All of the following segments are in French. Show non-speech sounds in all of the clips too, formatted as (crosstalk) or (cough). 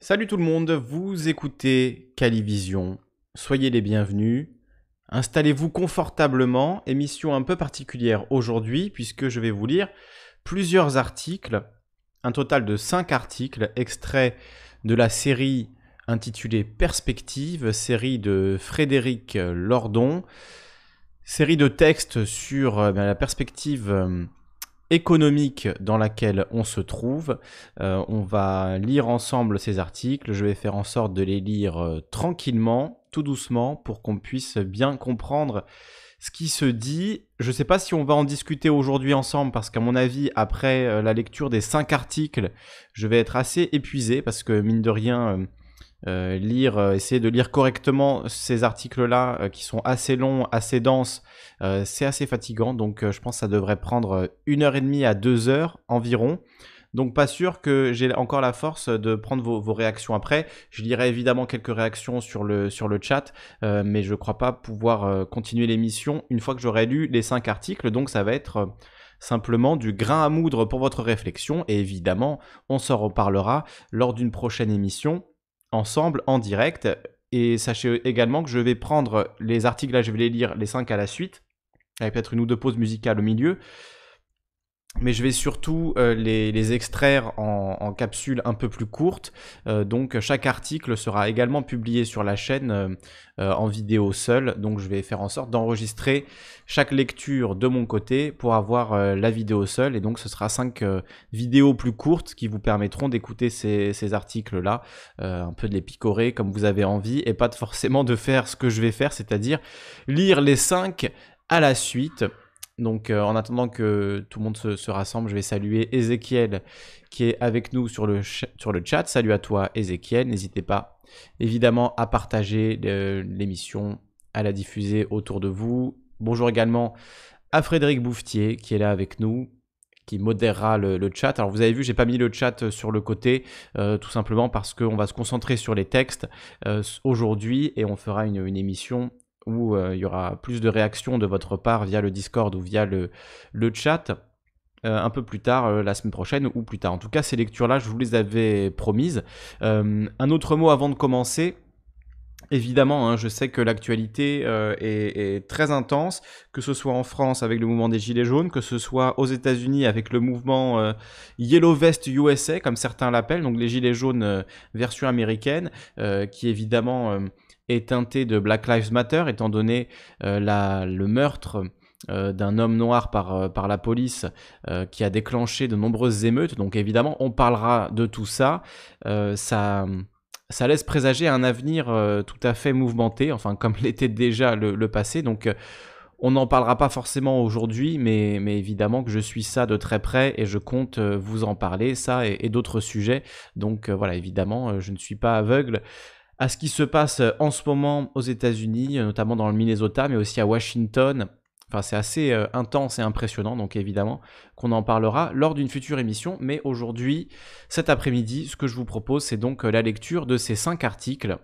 Salut tout le monde, vous écoutez Calivision. Soyez les bienvenus. Installez-vous confortablement. Émission un peu particulière aujourd'hui puisque je vais vous lire plusieurs articles, un total de 5 articles extraits de la série intitulée Perspective, série de Frédéric Lordon, série de textes sur euh, ben, la perspective euh, économique dans laquelle on se trouve. Euh, on va lire ensemble ces articles. Je vais faire en sorte de les lire euh, tranquillement, tout doucement, pour qu'on puisse bien comprendre ce qui se dit. Je ne sais pas si on va en discuter aujourd'hui ensemble, parce qu'à mon avis, après euh, la lecture des cinq articles, je vais être assez épuisé, parce que mine de rien... lire, essayer de lire correctement ces articles-là qui sont assez longs, assez denses, euh, c'est assez fatigant, donc euh, je pense que ça devrait prendre euh, une heure et demie à deux heures environ. Donc pas sûr que j'ai encore la force de prendre vos, réactions après. Je lirai évidemment quelques réactions sur le, sur le chat, mais je ne crois pas pouvoir continuer l'émission une fois que j'aurai lu les cinq articles. Donc ça va être simplement du grain à moudre pour votre réflexion. Et évidemment, on s'en reparlera lors d'une prochaine émission ensemble en direct. Et sachez également que je vais prendre les articles là, je vais les lire les cinq à la suite avec peut-être une ou deux pauses musicales au milieu. Mais je vais surtout euh, les, extraire en, capsules un peu plus courtes. Euh, donc chaque article sera également publié sur la chaîne euh, en vidéo seule. Donc je vais faire en sorte d'enregistrer chaque lecture de mon côté pour avoir la vidéo seule. Et donc ce sera cinq vidéos plus courtes qui vous permettront d'écouter ces, ces articles-là, un peu de les picorer comme vous avez envie et pas forcément de faire ce que je vais faire, c'est-à-dire lire les cinq à la suite. Donc euh, en attendant que tout le monde se, rassemble, je vais saluer Ezekiel qui est avec nous sur le, chat. Salut à toi Ezekiel, n'hésitez pas évidemment à partager euh, l'émission, à la diffuser autour de vous. Bonjour également à Frédéric Bouffetier qui est là avec nous qui modérera le, chat. Alors vous avez vu, j'ai pas mis le chat sur le côté, euh, tout simplement parce qu'on va se concentrer sur les textes aujourd'hui et on fera une émission où euh, il y aura plus de réactions de votre part via le Discord ou via le, le chat. Euh, un peu plus tard, euh, la semaine prochaine ou plus tard. En tout cas, ces lectures-là, je vous les avais promises. un autre mot avant de commencer. Évidemment, hein, je sais que l'actualité est, très intense, que ce soit en France avec le mouvement des Gilets jaunes, que ce soit aux États-Unis avec le mouvement Yellow Vest USA, comme certains l'appellent, donc les Gilets jaunes version américaine, qui évidemment est teinté de Black Lives Matter, étant donné euh, la, le meurtre euh, d'un homme noir par, euh, par la police qui a déclenché de nombreuses émeutes. Donc évidemment, on parlera de tout ça. ça, ça laisse présager un avenir tout à fait mouvementé, enfin comme (laughs) l'était déjà le, passé. Donc on n'en parlera pas forcément aujourd'hui, mais, mais, évidemment que je suis ça de très près et je compte vous en parler, ça et d'autres sujets. Donc voilà, évidemment, je ne suis pas aveugle à ce qui se passe euh, en ce moment aux États-Unis, euh, notamment dans le Minnesota, mais aussi à Washington. Enfin, c'est assez euh, intense et impressionnant, donc évidemment qu'on en parlera lors d'une future émission. Mais aujourd'hui, cet après-midi, ce que je vous propose, c'est donc la lecture de ces cinq articles.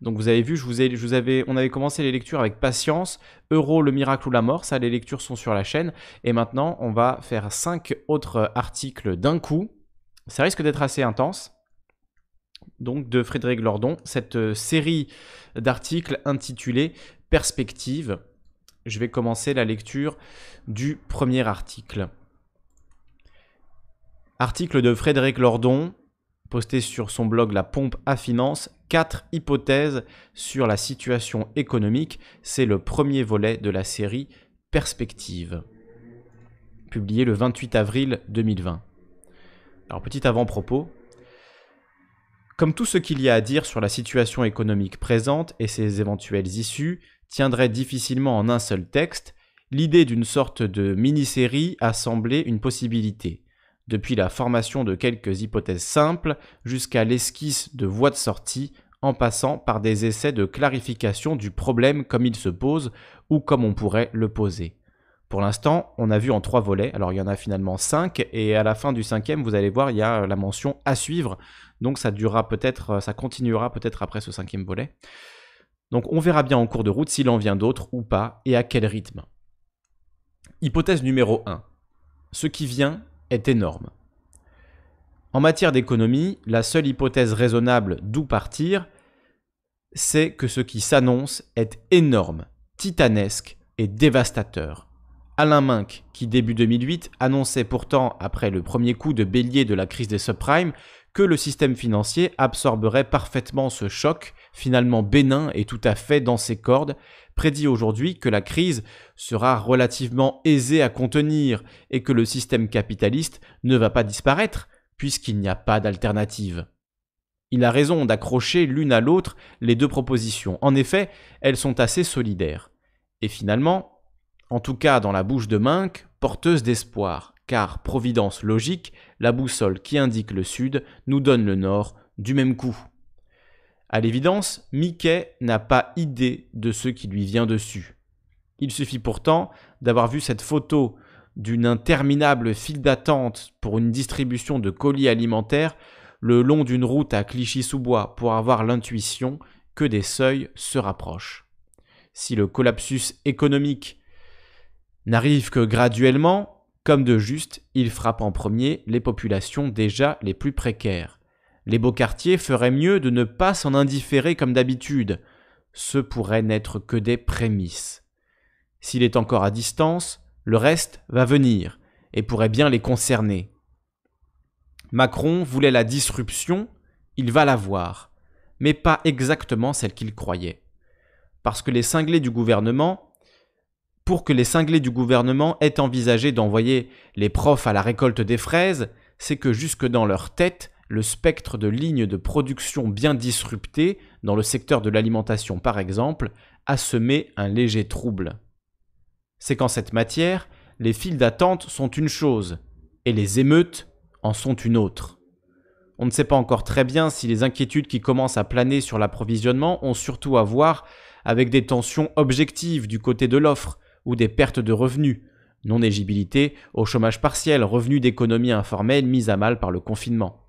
Donc vous avez vu, je on avait commencé les lectures avec patience, Euro, le miracle ou la mort, ça les lectures sont sur la chaîne. Et maintenant, on va faire cinq autres articles d'un coup. Ça risque d'être assez intense donc de Frédéric Lordon, cette euh, série d'articles intitulée Perspective. Je vais commencer la lecture du premier article. Article de Frédéric Lordon, posté sur son blog La Pompe à Finance, quatre hypothèses sur la situation économique. C'est le premier volet de la série Perspective, publié le 28 avril 2020. Alors petit avant-propos, comme tout ce qu'il y a à dire sur la situation économique présente et ses éventuelles issues tiendrait difficilement en un seul texte, l'idée d'une sorte de mini-série a semblé une possibilité, depuis la formation de quelques hypothèses simples jusqu'à l'esquisse de voies de sortie en passant par des essais de clarification du problème comme il se pose ou comme on pourrait le poser. Pour l'instant, on a vu en trois volets, alors il y en a finalement cinq, et à la fin du cinquième, vous allez voir, il y a la mention à suivre, donc ça durera peut-être, euh, ça continuera peut-être après ce cinquième volet. Donc on verra bien en cours de route s'il en vient d'autres ou pas et à quel rythme. Hypothèse numéro 1. Ce qui vient est énorme. En matière d'économie, la seule hypothèse raisonnable d'où partir, c'est que ce qui s'annonce est énorme, titanesque et dévastateur. Alain Minck, qui début 2008 annonçait pourtant, après le premier coup de bélier de la crise des subprimes, que le système financier absorberait parfaitement ce choc, finalement bénin et tout à fait dans ses cordes, prédit aujourd'hui que la crise sera relativement aisée à contenir et que le système capitaliste ne va pas disparaître, puisqu'il n'y a pas d'alternative. Il a raison d'accrocher l'une à l'autre les deux propositions. En effet, elles sont assez solidaires. Et finalement, en tout cas dans la bouche de Minck, porteuse d'espoir, car providence logique, la boussole qui indique le sud nous donne le nord du même coup. À l'évidence, Mickey n'a pas idée de ce qui lui vient dessus. Il suffit pourtant d'avoir vu cette photo d'une interminable file d'attente pour une distribution de colis alimentaires le long d'une route à Clichy-sous-Bois pour avoir l'intuition que des seuils se rapprochent. Si le collapsus économique n'arrive que graduellement, comme de juste, il frappe en premier les populations déjà les plus précaires. Les beaux quartiers feraient mieux de ne pas s'en indifférer comme d'habitude. Ce pourrait n'être que des prémices. S'il est encore à distance, le reste va venir et pourrait bien les concerner. Macron voulait la disruption, il va l'avoir, mais pas exactement celle qu'il croyait. Parce que les cinglés du gouvernement pour que les cinglés du gouvernement aient envisagé d'envoyer les profs à la récolte des fraises, c'est que jusque dans leur tête, le spectre de lignes de production bien disruptées, dans le secteur de l'alimentation par exemple, a semé un léger trouble. C'est qu'en cette matière, les files d'attente sont une chose, et les émeutes en sont une autre. On ne sait pas encore très bien si les inquiétudes qui commencent à planer sur l'approvisionnement ont surtout à voir avec des tensions objectives du côté de l'offre, ou des pertes de revenus, non-égibilité au chômage partiel, revenus d'économie informelle mis à mal par le confinement.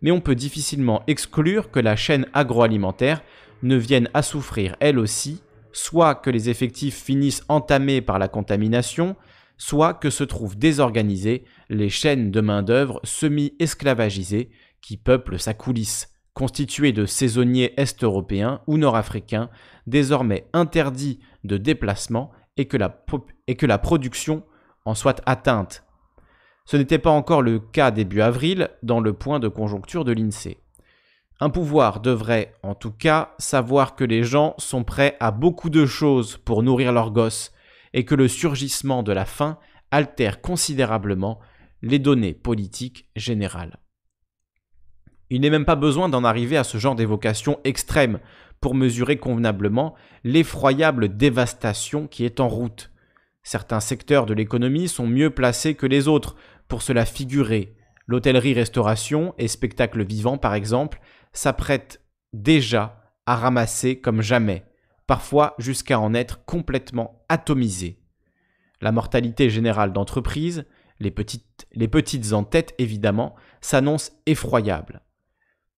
Mais on peut difficilement exclure que la chaîne agroalimentaire ne vienne à souffrir elle aussi, soit que les effectifs finissent entamés par la contamination, soit que se trouvent désorganisées les chaînes de main-d'œuvre semi-esclavagisées qui peuplent sa coulisse, constituées de saisonniers est-européens ou nord-africains, désormais interdits de déplacement et que la, production en soit atteinte. Ce n'était pas encore le cas début avril dans le point de conjoncture de l'INSEE. Un pouvoir devrait, en tout cas, savoir que les gens sont prêts à beaucoup de choses pour nourrir leurs gosses et que le surgissement de la faim altère considérablement les données politiques générales. Il n'est même pas besoin d'en arriver à ce genre d'évocation extrême pour mesurer convenablement l'effroyable dévastation qui est en route. Certains secteurs de l'économie sont mieux placés que les autres pour cela figurer. L'hôtellerie-restauration et spectacle vivant, par exemple, s'apprêtent déjà à ramasser comme jamais, parfois jusqu'à en être complètement atomisés. La mortalité générale d'entreprise, les petites, les petites en tête évidemment, s'annonce effroyable.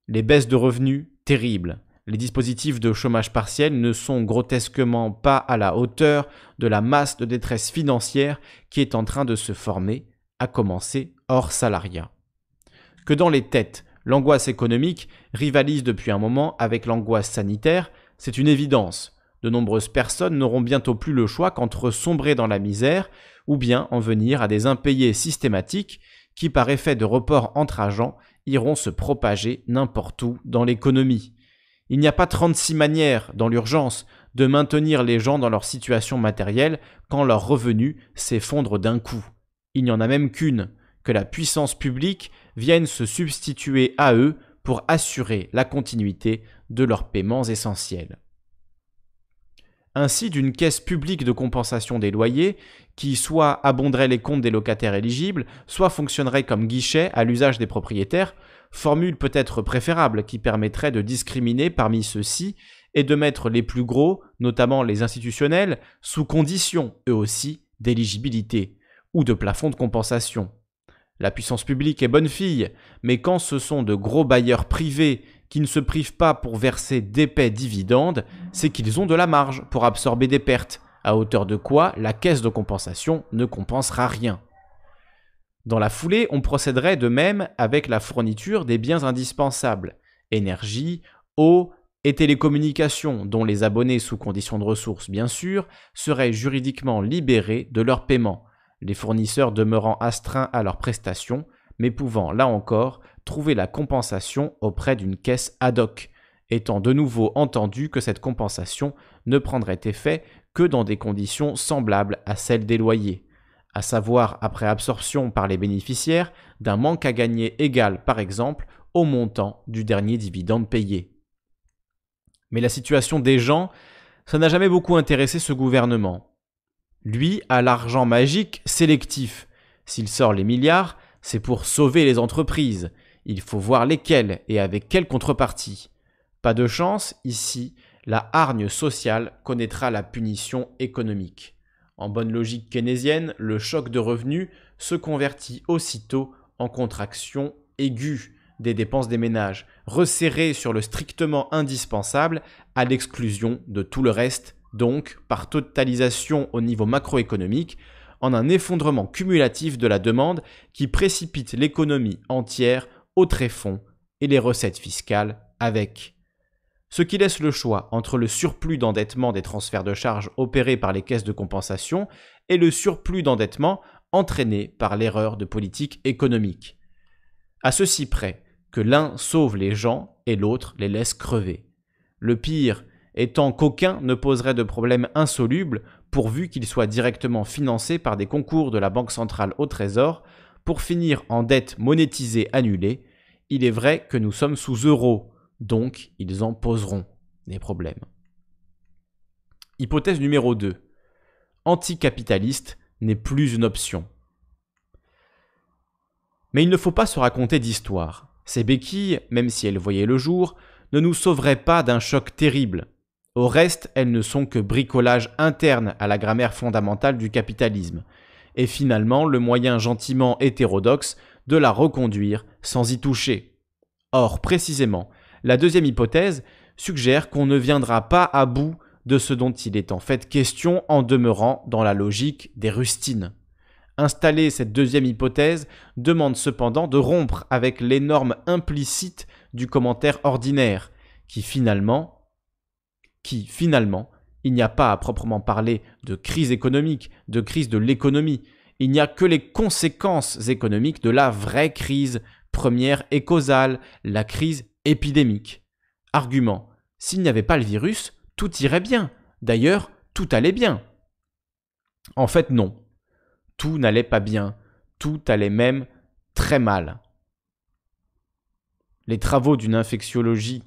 Les baisses de revenus, terribles les dispositifs de chômage partiel ne sont grotesquement pas à la hauteur de la masse de détresse financière qui est en train de se former, à commencer hors salariat. Que dans les têtes, l'angoisse économique rivalise depuis un moment avec l'angoisse sanitaire, c'est une évidence. De nombreuses personnes n'auront bientôt plus le choix qu'entre sombrer dans la misère ou bien en venir à des impayés systématiques qui, par effet de report entre agents, iront se propager n'importe où dans l'économie. Il n'y a pas 36 manières, dans l'urgence, de maintenir les gens dans leur situation matérielle quand leurs revenus s'effondrent d'un coup. Il n'y en a même qu'une, que la puissance publique vienne se substituer à eux pour assurer la continuité de leurs paiements essentiels. Ainsi, d'une caisse publique de compensation des loyers, qui soit abonderait les comptes des locataires éligibles, soit fonctionnerait comme guichet à l'usage des propriétaires, formule peut-être préférable qui permettrait de discriminer parmi ceux-ci et de mettre les plus gros, notamment les institutionnels, sous condition, eux aussi, d'éligibilité ou de plafond de compensation. La puissance publique est bonne fille, mais quand ce sont de gros bailleurs privés qui ne se privent pas pour verser d'épais dividendes, c'est qu'ils ont de la marge pour absorber des pertes, à hauteur de quoi la caisse de compensation ne compensera rien. Dans la foulée, on procéderait de même avec la fourniture des biens indispensables, énergie, eau et télécommunications, dont les abonnés sous conditions de ressources bien sûr seraient juridiquement libérés de leur paiement, les fournisseurs demeurant astreints à leurs prestations, mais pouvant, là encore, trouver la compensation auprès d'une caisse ad hoc, étant de nouveau entendu que cette compensation ne prendrait effet que dans des conditions semblables à celles des loyers, à savoir après absorption par les bénéficiaires d'un manque à gagner égal par exemple au montant du dernier dividende payé. Mais la situation des gens, ça n'a jamais beaucoup intéressé ce gouvernement. Lui a l'argent magique sélectif. S'il sort les milliards, c'est pour sauver les entreprises. Il faut voir lesquelles et avec quelle contrepartie. Pas de chance, ici, la hargne sociale connaîtra la punition économique. En bonne logique keynésienne, le choc de revenus se convertit aussitôt en contraction aiguë des dépenses des ménages, resserrées sur le strictement indispensable à l'exclusion de tout le reste, donc par totalisation au niveau macroéconomique, en un effondrement cumulatif de la demande qui précipite l'économie entière au tréfonds et les recettes fiscales avec ce qui laisse le choix entre le surplus d'endettement des transferts de charges opérés par les caisses de compensation et le surplus d'endettement entraîné par l'erreur de politique économique. À ceci près que l'un sauve les gens et l'autre les laisse crever. Le pire étant qu'aucun ne poserait de problème insoluble pourvu qu'il soit directement financé par des concours de la Banque centrale au Trésor pour finir en dette monétisée annulée. Il est vrai que nous sommes sous euros, donc ils en poseront des problèmes. Hypothèse numéro 2. Anticapitaliste n'est plus une option. Mais il ne faut pas se raconter d'histoire. Ces béquilles, même si elles voyaient le jour, ne nous sauveraient pas d'un choc terrible. Au reste, elles ne sont que bricolage interne à la grammaire fondamentale du capitalisme, et finalement le moyen gentiment hétérodoxe de la reconduire sans y toucher. Or, précisément, la deuxième hypothèse suggère qu'on ne viendra pas à bout de ce dont il est en fait question en demeurant dans la logique des rustines. Installer cette deuxième hypothèse demande cependant de rompre avec les normes implicites du commentaire ordinaire, qui finalement, qui finalement, il n'y a pas à proprement parler de crise économique, de crise de l'économie, il n'y a que les conséquences économiques de la vraie crise première et causale, la crise épidémique. Argument. S'il n'y avait pas le virus, tout irait bien. D'ailleurs, tout allait bien. En fait, non. Tout n'allait pas bien. Tout allait même très mal. Les travaux d'une infectiologie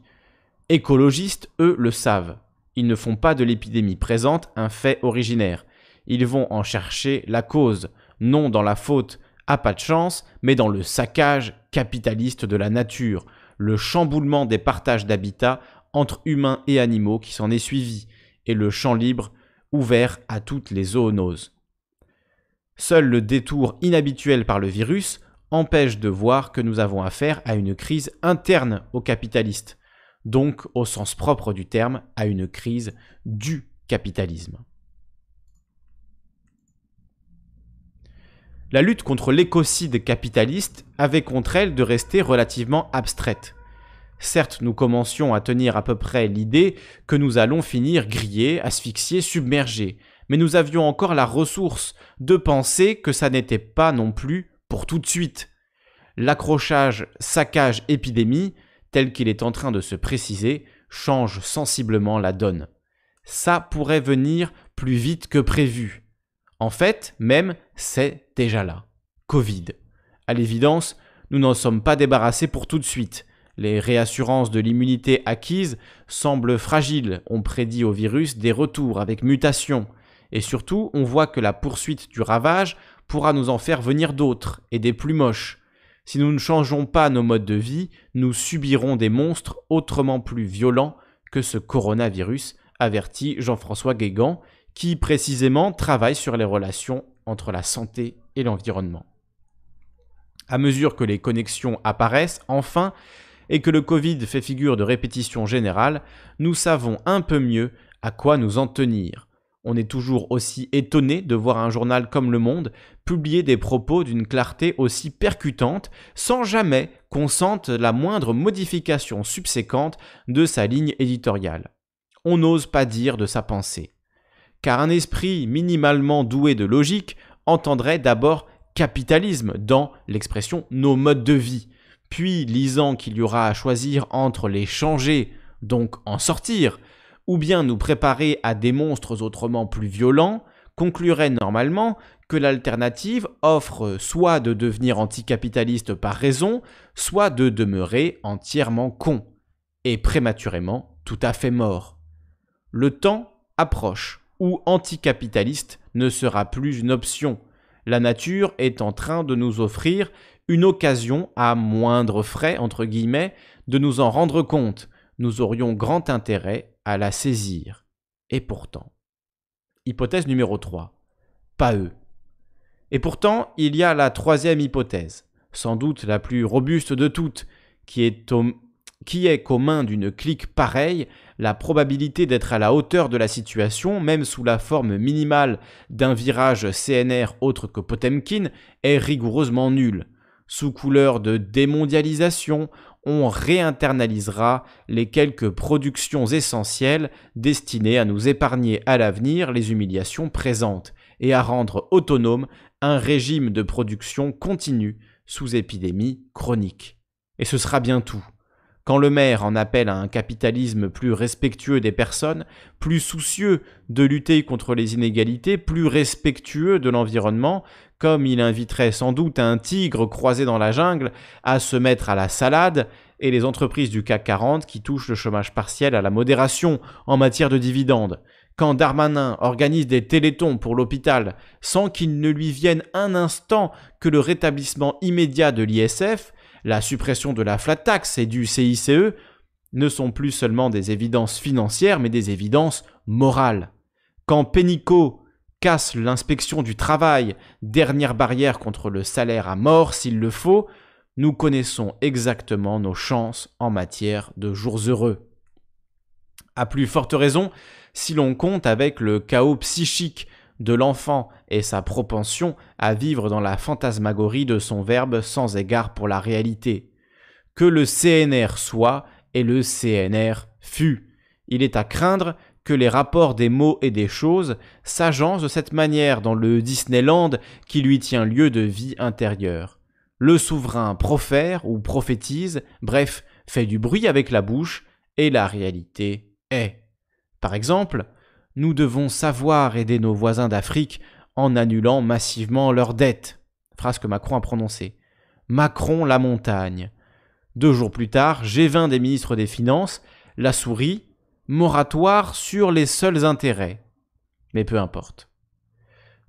écologiste, eux, le savent. Ils ne font pas de l'épidémie présente un fait originaire. Ils vont en chercher la cause, non dans la faute à pas de chance, mais dans le saccage capitaliste de la nature, le chamboulement des partages d'habitat entre humains et animaux qui s'en est suivi, et le champ libre ouvert à toutes les zoonoses. Seul le détour inhabituel par le virus empêche de voir que nous avons affaire à une crise interne aux capitalistes, donc au sens propre du terme à une crise du capitalisme. La lutte contre l'écocide capitaliste avait contre elle de rester relativement abstraite. Certes, nous commencions à tenir à peu près l'idée que nous allons finir grillés, asphyxiés, submergés, mais nous avions encore la ressource de penser que ça n'était pas non plus pour tout de suite. L'accrochage saccage épidémie, tel qu'il est en train de se préciser, change sensiblement la donne. Ça pourrait venir plus vite que prévu. En fait, même, c'est déjà là. Covid. À l'évidence, nous n'en sommes pas débarrassés pour tout de suite. Les réassurances de l'immunité acquise semblent fragiles, on prédit au virus des retours avec mutation, et surtout on voit que la poursuite du ravage pourra nous en faire venir d'autres, et des plus moches. Si nous ne changeons pas nos modes de vie, nous subirons des monstres autrement plus violents que ce coronavirus, avertit Jean-François Guégan, qui précisément travaille sur les relations entre la santé et l'environnement. À mesure que les connexions apparaissent, enfin, et que le Covid fait figure de répétition générale, nous savons un peu mieux à quoi nous en tenir. On est toujours aussi étonné de voir un journal comme Le Monde publier des propos d'une clarté aussi percutante sans jamais qu'on sente la moindre modification subséquente de sa ligne éditoriale. On n'ose pas dire de sa pensée. Car un esprit minimalement doué de logique entendrait d'abord capitalisme dans l'expression nos modes de vie, puis lisant qu'il y aura à choisir entre les changer, donc en sortir, ou bien nous préparer à des monstres autrement plus violents, conclurait normalement que l'alternative offre soit de devenir anticapitaliste par raison, soit de demeurer entièrement con, et prématurément tout à fait mort. Le temps approche où anticapitaliste ne sera plus une option. La nature est en train de nous offrir une occasion à moindre frais, entre guillemets, de nous en rendre compte. Nous aurions grand intérêt à la saisir. Et pourtant. Hypothèse numéro 3. Pas eux. Et pourtant, il y a la troisième hypothèse, sans doute la plus robuste de toutes, qui est, qui est qu'aux mains d'une clique pareille, la probabilité d'être à la hauteur de la situation, même sous la forme minimale d'un virage CNR autre que Potemkin, est rigoureusement nulle. Sous couleur de démondialisation, on réinternalisera les quelques productions essentielles destinées à nous épargner à l'avenir les humiliations présentes et à rendre autonome un régime de production continu sous épidémie chronique. Et ce sera bien tout. Quand le maire en appelle à un capitalisme plus respectueux des personnes, plus soucieux de lutter contre les inégalités, plus respectueux de l'environnement, comme il inviterait sans doute un tigre croisé dans la jungle à se mettre à la salade, et les entreprises du CAC 40 qui touchent le chômage partiel à la modération en matière de dividendes. Quand Darmanin organise des télétons pour l'hôpital sans qu'il ne lui vienne un instant que le rétablissement immédiat de l'ISF, la suppression de la flat tax et du CICE ne sont plus seulement des évidences financières, mais des évidences morales. Quand Pénicaud casse l'inspection du travail, dernière barrière contre le salaire à mort s'il le faut, nous connaissons exactement nos chances en matière de jours heureux. À plus forte raison, si l'on compte avec le chaos psychique de l'enfant et sa propension à vivre dans la fantasmagorie de son verbe sans égard pour la réalité. Que le CNR soit et le CNR fut. Il est à craindre que les rapports des mots et des choses s'agencent de cette manière dans le Disneyland qui lui tient lieu de vie intérieure. Le souverain profère ou prophétise, bref, fait du bruit avec la bouche, et la réalité est. Par exemple, nous devons savoir aider nos voisins d'Afrique en annulant massivement leurs dettes. Phrase que Macron a prononcée. Macron la montagne. Deux jours plus tard, G20 des ministres des Finances, la souris, moratoire sur les seuls intérêts. Mais peu importe.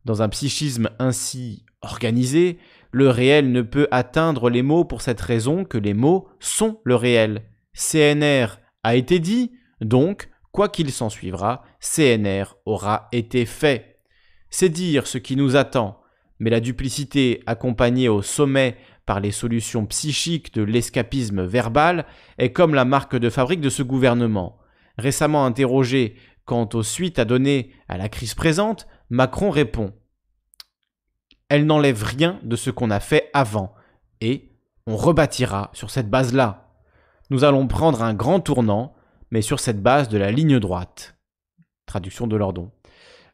Dans un psychisme ainsi organisé, le réel ne peut atteindre les mots pour cette raison que les mots sont le réel. CNR a été dit, donc Quoi qu'il s'en suivra, CNR aura été fait. C'est dire ce qui nous attend, mais la duplicité accompagnée au sommet par les solutions psychiques de l'escapisme verbal est comme la marque de fabrique de ce gouvernement. Récemment interrogé quant aux suites à donner à la crise présente, Macron répond Elle n'enlève rien de ce qu'on a fait avant, et on rebâtira sur cette base-là. Nous allons prendre un grand tournant, mais sur cette base de la ligne droite. Traduction de Lordon.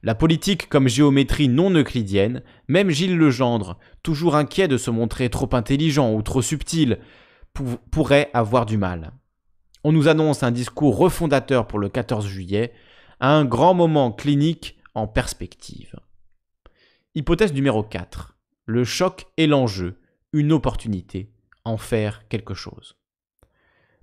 La politique comme géométrie non euclidienne, même Gilles Legendre, toujours inquiet de se montrer trop intelligent ou trop subtil, pourrait avoir du mal. On nous annonce un discours refondateur pour le 14 juillet, un grand moment clinique en perspective. Hypothèse numéro 4. Le choc est l'enjeu, une opportunité, en faire quelque chose.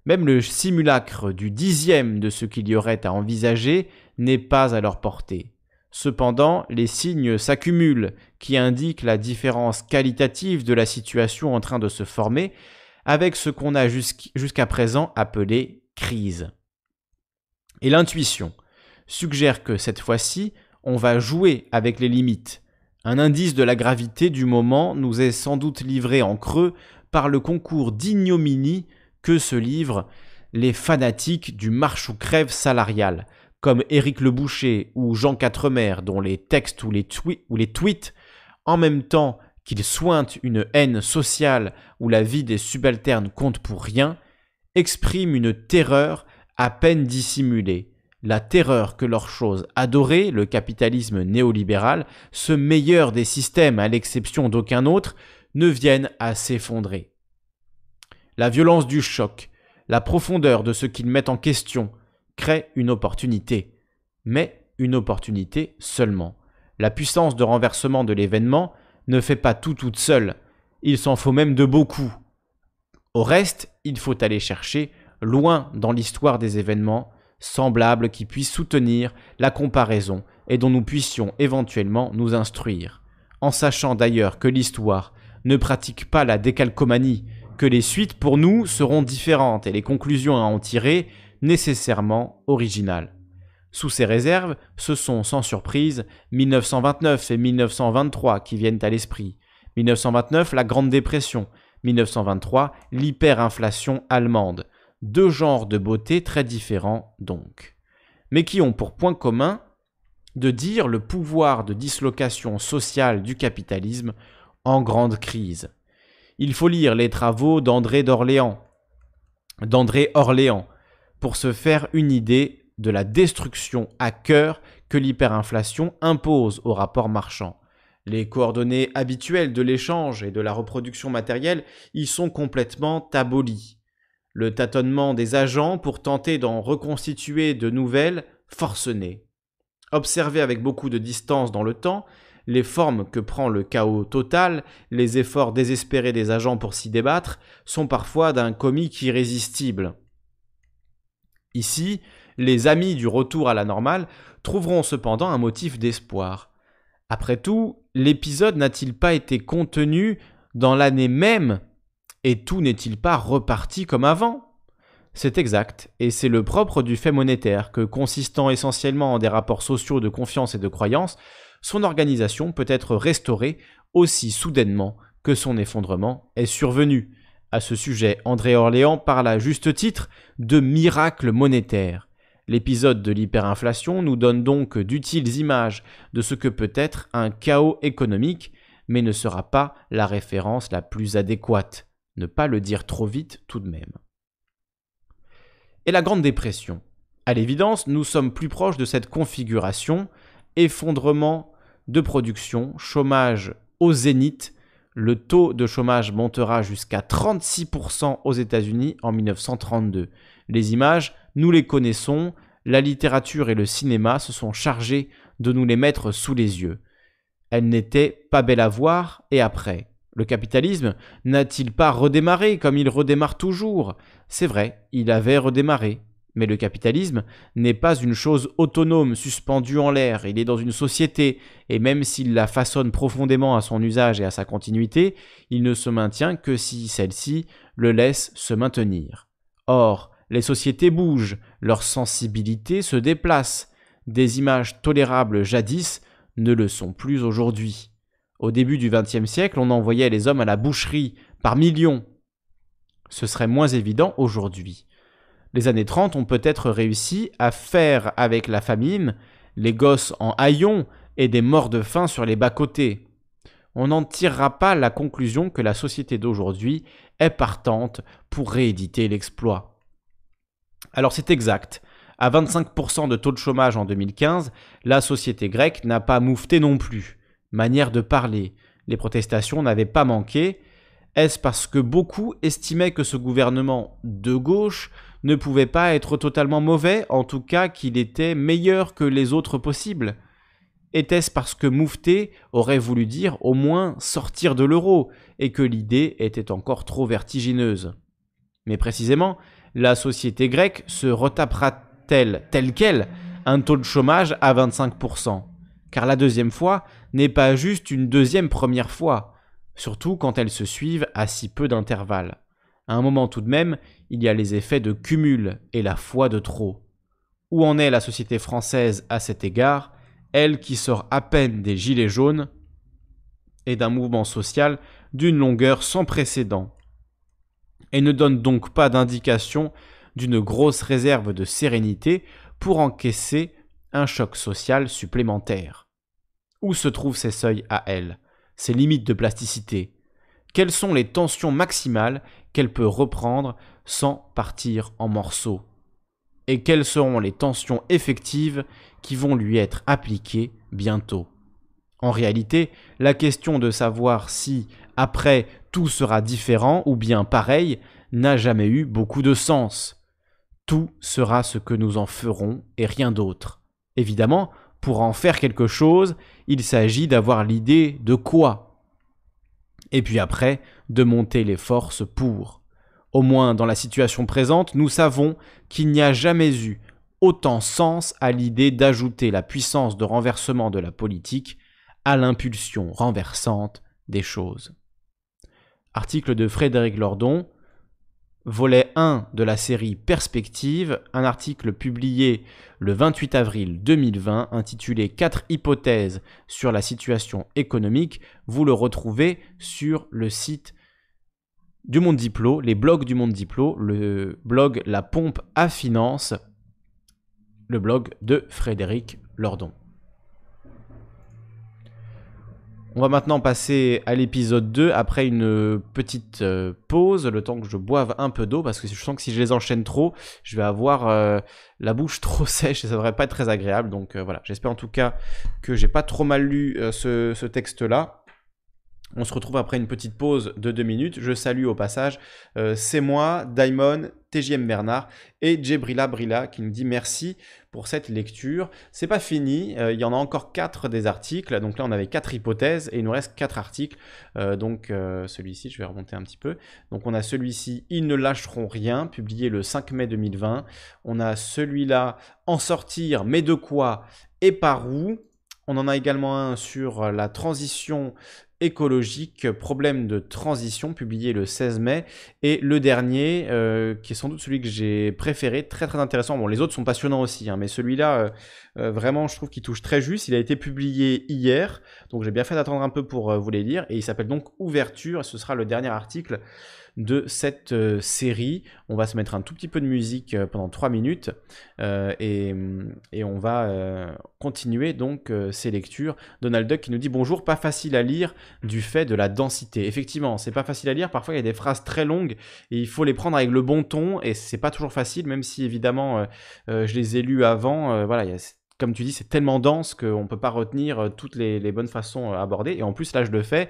Même le simulacre du dixième de ce qu'il y aurait à envisager n'est pas à leur portée. Cependant, les signes s'accumulent qui indiquent la différence qualitative de la situation en train de se former avec ce qu'on a jusqu'à présent appelé crise. Et l'intuition suggère que cette fois-ci, on va jouer avec les limites. Un indice de la gravité du moment nous est sans doute livré en creux par le concours d'ignominie que se livrent les fanatiques du marche ou crève salarial, comme Éric Le Boucher ou Jean Quatremer, dont les textes ou les, tweets, en même temps qu'ils sointent une haine sociale où la vie des subalternes compte pour rien, expriment une terreur à peine dissimulée, la terreur que leur chose adorée, le capitalisme néolibéral, ce meilleur des systèmes à l'exception d'aucun autre, ne vienne à s'effondrer. La violence du choc, la profondeur de ce qu'ils mettent en question, créent une opportunité, mais une opportunité seulement. La puissance de renversement de l'événement ne fait pas tout toute seule, il s'en faut même de beaucoup. Au reste, il faut aller chercher loin dans l'histoire des événements semblables qui puissent soutenir la comparaison et dont nous puissions éventuellement nous instruire, en sachant d'ailleurs que l'histoire ne pratique pas la décalcomanie, que les suites pour nous seront différentes et les conclusions à en tirer nécessairement originales. Sous ces réserves, ce sont sans surprise 1929 et 1923 qui viennent à l'esprit. 1929, la Grande Dépression. 1923, l'hyperinflation allemande. Deux genres de beauté très différents donc, mais qui ont pour point commun de dire le pouvoir de dislocation sociale du capitalisme en grande crise. Il faut lire les travaux d'André d'Orléans, d'André Orléans, pour se faire une idée de la destruction à cœur que l'hyperinflation impose au rapport marchand. Les coordonnées habituelles de l'échange et de la reproduction matérielle y sont complètement abolies le tâtonnement des agents pour tenter d'en reconstituer de nouvelles forcenées. Observer avec beaucoup de distance dans le temps les formes que prend le chaos total, les efforts désespérés des agents pour s'y débattre, sont parfois d'un comique irrésistible. Ici, les amis du retour à la normale trouveront cependant un motif d'espoir. Après tout, l'épisode n'a-t-il pas été contenu dans l'année même et tout n'est-il pas reparti comme avant? C'est exact, et c'est le propre du fait monétaire que, consistant essentiellement en des rapports sociaux de confiance et de croyance, son organisation peut être restaurée aussi soudainement que son effondrement est survenu. À ce sujet, André Orléans parle à juste titre de miracle monétaire. L'épisode de l'hyperinflation nous donne donc d'utiles images de ce que peut être un chaos économique, mais ne sera pas la référence la plus adéquate ne pas le dire trop vite tout de même. Et la Grande Dépression. À l'évidence, nous sommes plus proches de cette configuration, effondrement de production, chômage au zénith, le taux de chômage montera jusqu'à 36% aux États-Unis en 1932. Les images, nous les connaissons, la littérature et le cinéma se sont chargés de nous les mettre sous les yeux. Elles n'étaient pas belles à voir et après. Le capitalisme n'a-t-il pas redémarré comme il redémarre toujours? C'est vrai, il avait redémarré. Mais le capitalisme n'est pas une chose autonome suspendue en l'air, il est dans une société, et même s'il la façonne profondément à son usage et à sa continuité, il ne se maintient que si celle-ci le laisse se maintenir. Or, les sociétés bougent, leur sensibilité se déplace, des images tolérables jadis ne le sont plus aujourd'hui. Au début du XXe siècle, on envoyait les hommes à la boucherie par millions. Ce serait moins évident aujourd'hui. Les années 30 ont peut-être réussi à faire avec la famine les gosses en haillons et des morts de faim sur les bas-côtés. On n'en tirera pas la conclusion que la société d'aujourd'hui est partante pour rééditer l'exploit. Alors c'est exact. À 25% de taux de chômage en 2015, la société grecque n'a pas moufté non plus manière de parler. Les protestations n'avaient pas manqué. Est-ce parce que beaucoup estimaient que ce gouvernement de gauche ne pouvait pas être totalement mauvais, en tout cas qu'il était meilleur que les autres possibles. Était-ce parce que Moufté aurait voulu dire au moins sortir de l'euro et que l'idée était encore trop vertigineuse? Mais précisément, la société grecque se retapera-t-elle telle qu'elle un taux de chômage à 25% car la deuxième fois n'est pas juste une deuxième première fois, surtout quand elles se suivent à si peu d'intervalle. À un moment tout de même, il y a les effets de cumul et la foi de trop. Où en est la société française à cet égard, elle qui sort à peine des gilets jaunes et d'un mouvement social d'une longueur sans précédent, et ne donne donc pas d'indication d'une grosse réserve de sérénité pour encaisser un choc social supplémentaire. Où se trouvent ces seuils à elle, ses limites de plasticité? Quelles sont les tensions maximales qu'elle peut reprendre sans partir en morceaux Et quelles seront les tensions effectives qui vont lui être appliquées bientôt? En réalité, la question de savoir si, après, tout sera différent ou bien pareil n'a jamais eu beaucoup de sens. Tout sera ce que nous en ferons et rien d'autre. Évidemment, pour en faire quelque chose, il s'agit d'avoir l'idée de quoi? Et puis après, de monter les forces pour. Au moins dans la situation présente, nous savons qu'il n'y a jamais eu autant sens à l'idée d'ajouter la puissance de renversement de la politique à l'impulsion renversante des choses. Article de Frédéric Lordon, volet 1 de la série Perspective, un article publié le 28 avril 2020 intitulé 4 hypothèses sur la situation économique. Vous le retrouvez sur le site du Monde Diplo, les blogs du Monde Diplo, le blog La Pompe à Finance, le blog de Frédéric Lordon. On va maintenant passer à l'épisode 2 après une petite euh, pause, le temps que je boive un peu d'eau, parce que je sens que si je les enchaîne trop, je vais avoir euh, la bouche (laughs) trop sèche et ça devrait pas être très agréable. Donc euh, voilà, j'espère en tout cas que j'ai pas trop mal lu ce texte-là. On se retrouve après une petite pause de deux minutes. Je salue au passage, c'est moi, Daimon, TJM Bernard et Jebrila Brila qui nous dit merci pour cette lecture. C'est pas fini, euh, il y en a encore quatre des articles. Donc là, on avait quatre hypothèses et il nous reste quatre articles. Euh, donc euh, celui-ci, je vais remonter un petit peu. Donc on a celui-ci, Ils ne lâcheront rien, publié le 5 mai 2020. On a celui-là, En sortir, mais de quoi et par où on en a également un sur la transition écologique, problème de transition, publié le 16 mai. Et le dernier, euh, qui est sans doute celui que j'ai préféré, très très intéressant. Bon, les autres sont passionnants aussi, hein, mais celui-là, euh, euh, vraiment, je trouve qu'il touche très juste. Il a été publié hier, donc j'ai bien fait d'attendre un peu pour vous les lire. Et il s'appelle donc Ouverture, et ce sera le dernier article de cette euh, série. On va se mettre un tout petit peu de musique euh, pendant 3 minutes euh, et, on va continuer donc ces lectures. Donald Duck qui nous dit bonjour, pas facile à lire du fait de la densité. Effectivement, c'est pas facile à lire. Parfois, il y a des phrases très longues et il faut les prendre avec le bon ton et c'est pas toujours facile, même si évidemment je les ai lus avant. voilà, comme tu dis, c'est tellement dense qu'on ne peut pas retenir toutes les, les, bonnes façons abordées. Et en plus, là, je le fais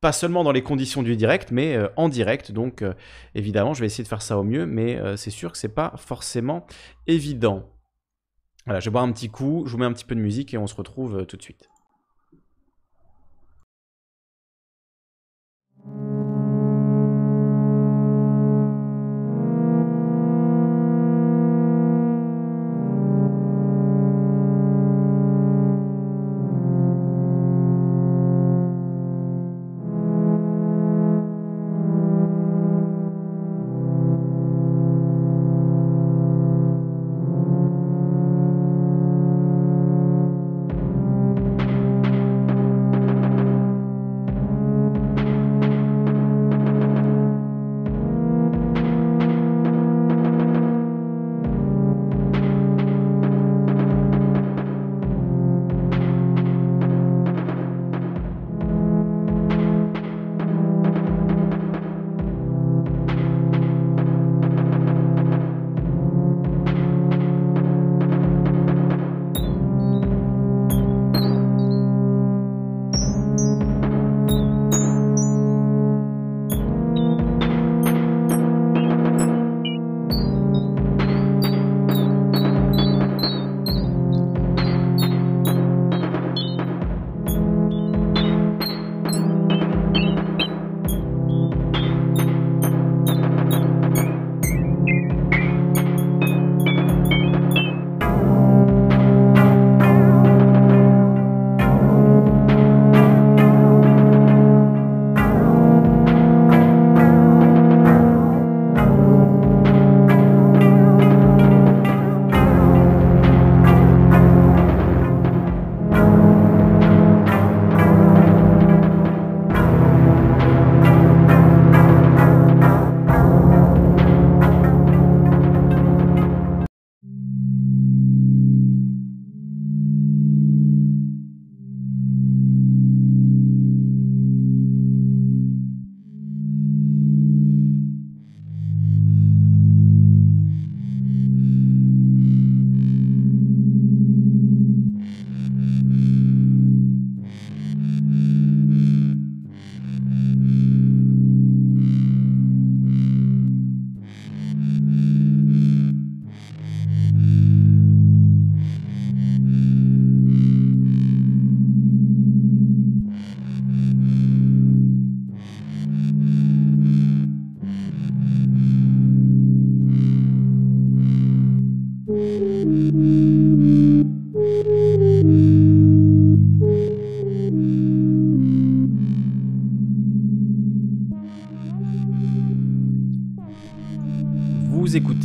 pas seulement dans les conditions du direct, mais euh, en direct. Donc euh, évidemment, je vais essayer de faire ça au mieux, mais euh, c'est sûr que c'est pas forcément évident. Voilà, je vais boire un petit coup, je vous mets un petit peu de musique et on se retrouve tout de suite.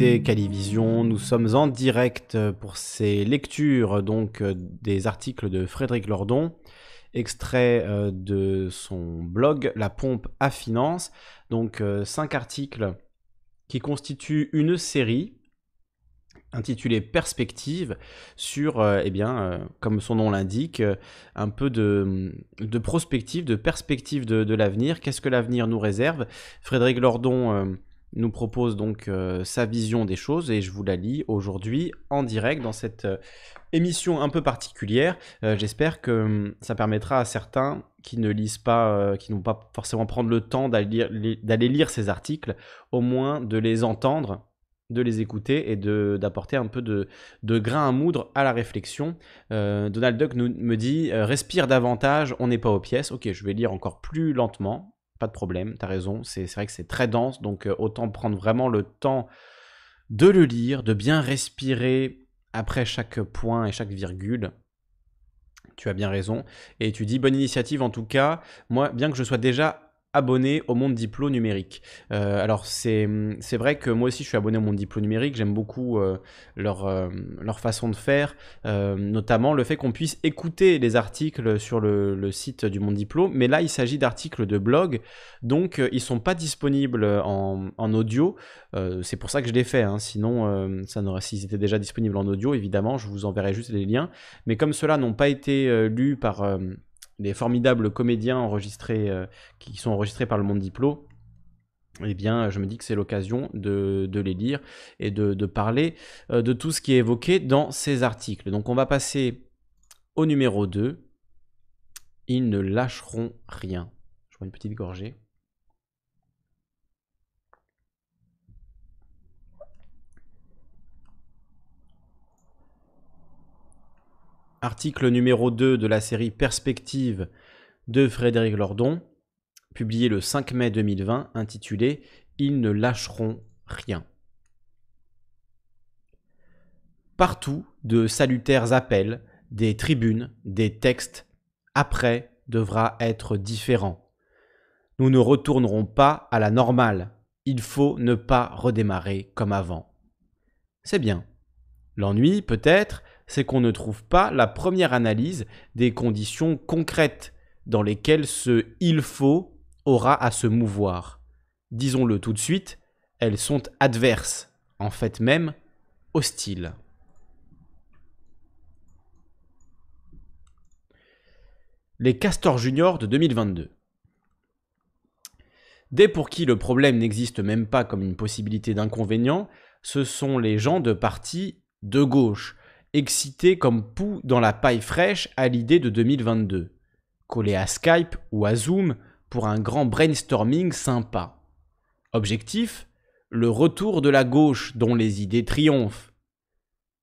Écoutez Calivision, nous sommes en direct pour ces lectures donc euh, des articles de Frédéric Lordon, extrait euh, de son blog La pompe à finance. Donc euh, cinq articles qui constituent une série intitulée Perspective sur, eh bien, comme son nom l'indique, un peu de, de, prospective, de perspective de l'avenir. Qu'est-ce que l'avenir nous réserve? Frédéric Lordon nous propose donc euh, sa vision des choses et je vous la lis aujourd'hui en direct dans cette euh, émission un peu particulière. Euh, j'espère que hum, ça permettra à certains qui ne lisent pas, qui n'ont pas forcément prendre le temps d'aller lire, ces articles, au moins de les entendre de les écouter et d'apporter un peu de, de, grain à moudre à la réflexion. Donald Duck nous, me dit respire davantage, on n'est pas aux pièces. Ok, je vais lire encore plus lentement pas de problème, t'as raison, c'est vrai que c'est très dense, donc euh, autant prendre vraiment le temps de le lire, de bien respirer après chaque point et chaque virgule. Tu as bien raison. Et tu dis bonne initiative en tout cas. Moi, bien que je sois déjà abonné au Monde Diplo numérique. Euh, alors c'est vrai que moi aussi je suis abonné au Monde Diplo numérique, j'aime beaucoup euh, leur, euh, leur façon de faire, notamment le fait qu'on puisse écouter les articles sur le, site du Monde Diplo, mais là il s'agit d'articles de blog, donc ils sont pas disponibles en, en audio, c'est pour ça que je l'ai fait, hein. sinon ça s'ils étaient déjà disponibles en audio évidemment je vous enverrai juste les liens, mais comme ceux-là n'ont pas été lus par les formidables comédiens enregistrés, euh, qui sont enregistrés par le monde Diplo, eh bien, je me dis que c'est l'occasion de, les lire et de, parler euh, de tout ce qui est évoqué dans ces articles. Donc, on va passer au numéro 2. Ils ne lâcheront rien. Je vois une petite gorgée. Article numéro 2 de la série Perspective de Frédéric Lordon, publié le 5 mai 2020, intitulé Ils ne lâcheront rien. Partout, de salutaires appels, des tribunes, des textes, après devra être différent. Nous ne retournerons pas à la normale. Il faut ne pas redémarrer comme avant. C'est bien. L'ennui, peut-être, c'est qu'on ne trouve pas la première analyse des conditions concrètes dans lesquelles ce il faut aura à se mouvoir. Disons-le tout de suite, elles sont adverses, en fait même hostiles. Les Castors Juniors de 2022. Dès pour qui le problème n'existe même pas comme une possibilité d'inconvénient, ce sont les gens de parti de gauche, excité comme pou dans la paille fraîche à l'idée de 2022. Collé à Skype ou à Zoom pour un grand brainstorming sympa. Objectif Le retour de la gauche dont les idées triomphent.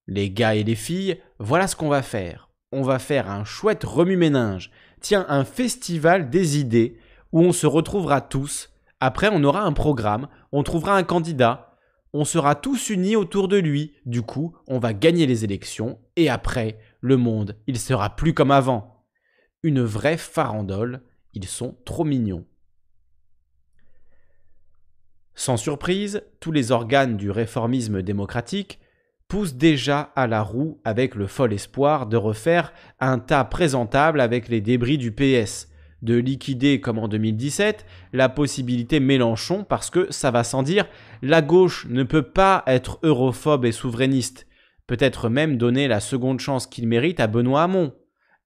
Les gars et les filles, voilà ce qu'on va faire. On va faire un chouette remue-ménage. Tiens, un festival des idées où on se retrouvera tous. Après, on aura un programme, on trouvera un candidat, on sera tous unis autour de lui, du coup, on va gagner les élections, et après, le monde, il sera plus comme avant. Une vraie farandole, ils sont trop mignons. Sans surprise, tous les organes du réformisme démocratique poussent déjà à la roue avec le fol espoir de refaire un tas présentable avec les débris du PS, de liquider, comme en 2017, la possibilité Mélenchon, parce que ça va sans dire, la gauche ne peut pas être europhobe et souverainiste, peut-être même donner la seconde chance qu'il mérite à Benoît Hamon.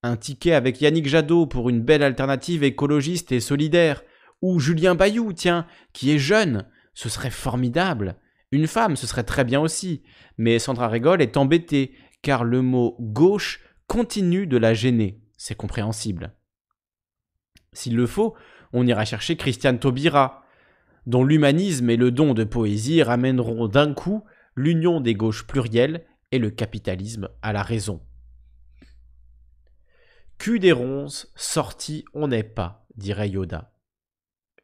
Un ticket avec Yannick Jadot pour une belle alternative écologiste et solidaire, ou Julien Bayou, tiens, qui est jeune, ce serait formidable. Une femme, ce serait très bien aussi. Mais Sandra Régol est embêtée, car le mot gauche continue de la gêner. C'est compréhensible. S'il le faut, on ira chercher Christiane Taubira, dont l'humanisme et le don de poésie ramèneront d'un coup l'union des gauches plurielles et le capitalisme à la raison. Cul des ronces, sorti on n'est pas, dirait Yoda.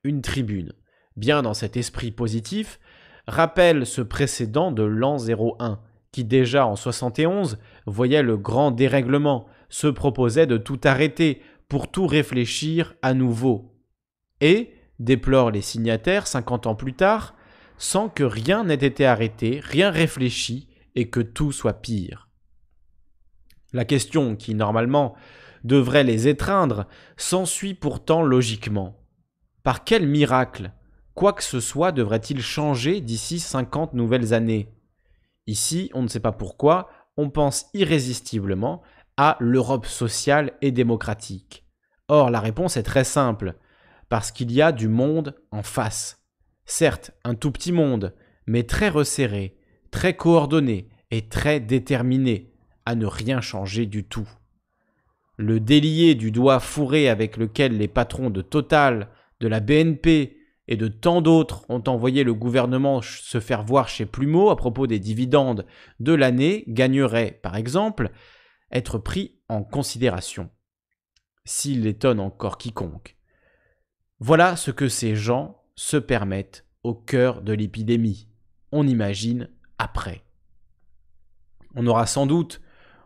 Une tribune, bien dans cet esprit positif, rappelle ce précédent de l'an 01, qui déjà en 71 voyait le grand dérèglement, se proposait de tout arrêter pour tout réfléchir à nouveau. Et, déplorent les signataires 50 ans plus tard, sans que rien n'ait été arrêté, rien réfléchi, et que tout soit pire. La question qui, normalement, devrait les étreindre, s'ensuit pourtant logiquement. Par quel miracle quoi que ce soit devrait-il changer d'ici 50 nouvelles années? Ici, on ne sait pas pourquoi, on pense irrésistiblement l'Europe sociale et démocratique. Or, la réponse est très simple, parce qu'il y a du monde en face. Certes, un tout petit monde, mais très resserré, très coordonné et très déterminé à ne rien changer du tout. Le délié du doigt fourré avec lequel les patrons de Total, de la BNP et de tant d'autres ont envoyé le gouvernement se faire voir chez Plumeau à propos des dividendes de l'année gagnerait, par exemple, être pris en considération. S'il étonne encore quiconque. Voilà ce que ces gens se permettent au cœur de l'épidémie. On imagine après. On aura sans doute,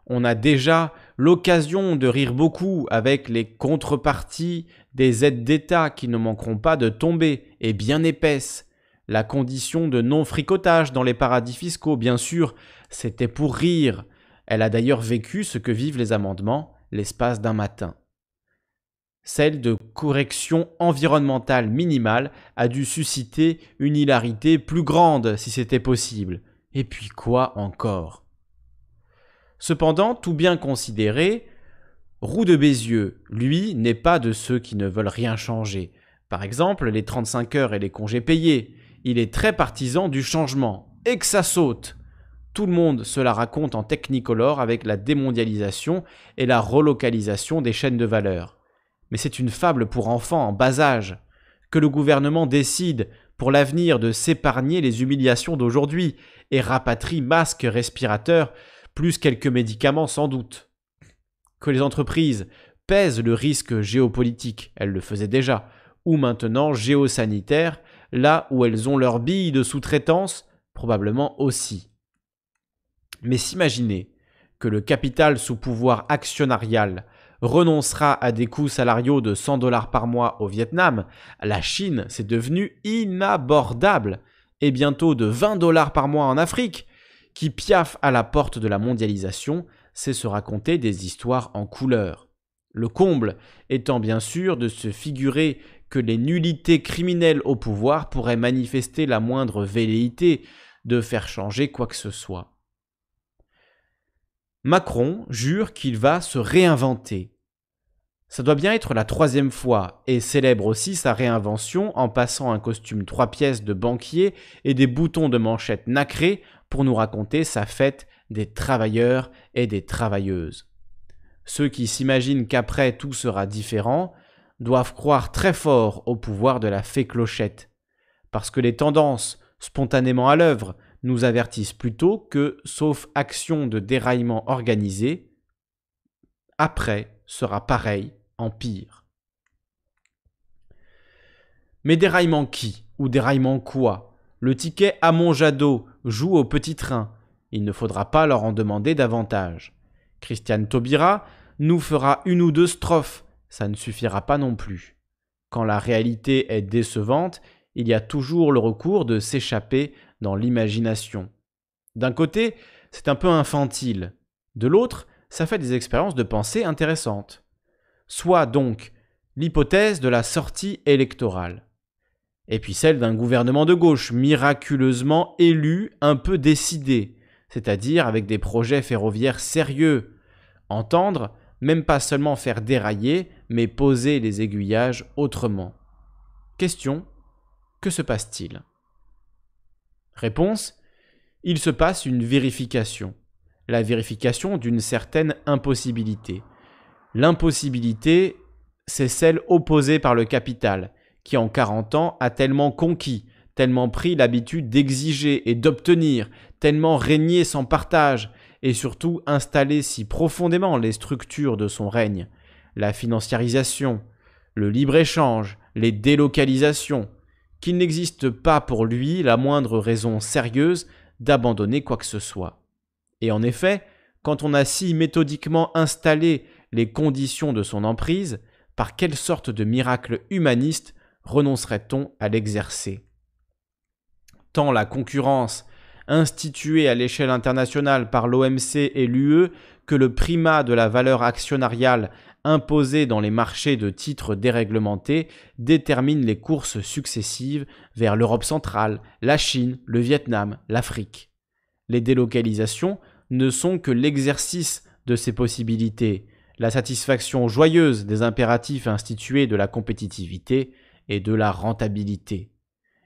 on a déjà l'occasion de rire beaucoup avec les contreparties des aides d'État qui ne manqueront pas de tomber, et bien épaisses. La condition de non-fricotage dans les paradis fiscaux, bien sûr, c'était pour rire. Elle a d'ailleurs vécu ce que vivent les amendements l'espace d'un matin. Celle de correction environnementale minimale a dû susciter une hilarité plus grande si c'était possible. Et puis quoi encore? Cependant, tout bien considéré, Roux de Bézieux, lui, n'est pas de ceux qui ne veulent rien changer. Par exemple, les 35 heures et les congés payés. Il est très partisan du changement. Et que ça saute Tout le monde se la raconte en technicolore avec la démondialisation et la relocalisation des chaînes de valeur. Mais c'est une fable pour enfants en bas âge. Que le gouvernement décide pour l'avenir de s'épargner les humiliations d'aujourd'hui et rapatrie masques, respirateurs, plus quelques médicaments sans doute que les entreprises pèsent le risque géopolitique, elles le faisaient déjà, ou maintenant géosanitaire, là où elles ont leur bille de sous-traitance, probablement aussi. Mais s'imaginer que le capital sous pouvoir actionnarial renoncera à des coûts salariaux de 100 dollars par mois au Vietnam, la Chine, c'est devenu inabordable, et bientôt de 20 dollars par mois en Afrique, qui piaffe à la porte de la mondialisation, c'est se raconter des histoires en couleur. Le comble étant bien sûr de se figurer que les nullités criminelles au pouvoir pourraient manifester la moindre velléité de faire changer quoi que ce soit. Macron jure qu'il va se réinventer. Ça doit bien être la troisième fois, et célèbre aussi sa réinvention en passant un costume trois pièces de banquier et des boutons de manchette nacrés pour nous raconter sa fête des travailleurs et des travailleuses. Ceux qui s'imaginent qu'après tout sera différent doivent croire très fort au pouvoir de la fée clochette, parce que les tendances spontanément à l'œuvre nous avertissent plutôt que, sauf action de déraillement organisé, après sera pareil en pire. Mais déraillement qui Ou déraillement quoi? Le ticket à mon jadot joue au petit train, il ne faudra pas leur en demander davantage. Christiane Taubira nous fera une ou deux strophes, ça ne suffira pas non plus. Quand la réalité est décevante, il y a toujours le recours de s'échapper dans l'imagination. D'un côté, c'est un peu infantile. De l'autre, ça fait des expériences de pensée intéressantes. Soit donc l'hypothèse de la sortie électorale. Et puis celle d'un gouvernement de gauche miraculeusement élu, un peu décidé, c'est-à-dire avec des projets ferroviaires sérieux. Entendre, même pas seulement faire dérailler, mais poser les aiguillages autrement. Question Que se passe-t-il? Réponse Il se passe une vérification. La vérification d'une certaine impossibilité. L'impossibilité, c'est celle opposée par le capital, qui en 40 ans a tellement conquis, tellement pris l'habitude d'exiger et d'obtenir, tellement régné sans partage, et surtout installé si profondément les structures de son règne, la financiarisation, le libre-échange, les délocalisations, qu'il n'existe pas pour lui la moindre raison sérieuse d'abandonner quoi que ce soit. Et en effet, quand on a si méthodiquement installé les conditions de son emprise, par quelle sorte de miracle humaniste renoncerait-on à l'exercer? Tant la concurrence instituée à l'échelle internationale par l'OMC et l'UE que le primat de la valeur actionnariale imposé dans les marchés de titres déréglementés détermine les courses successives vers l'Europe centrale, la Chine, le Vietnam, l'Afrique. Les délocalisations ne sont que l'exercice de ces possibilités, la satisfaction joyeuse des impératifs institués de la compétitivité et de la rentabilité,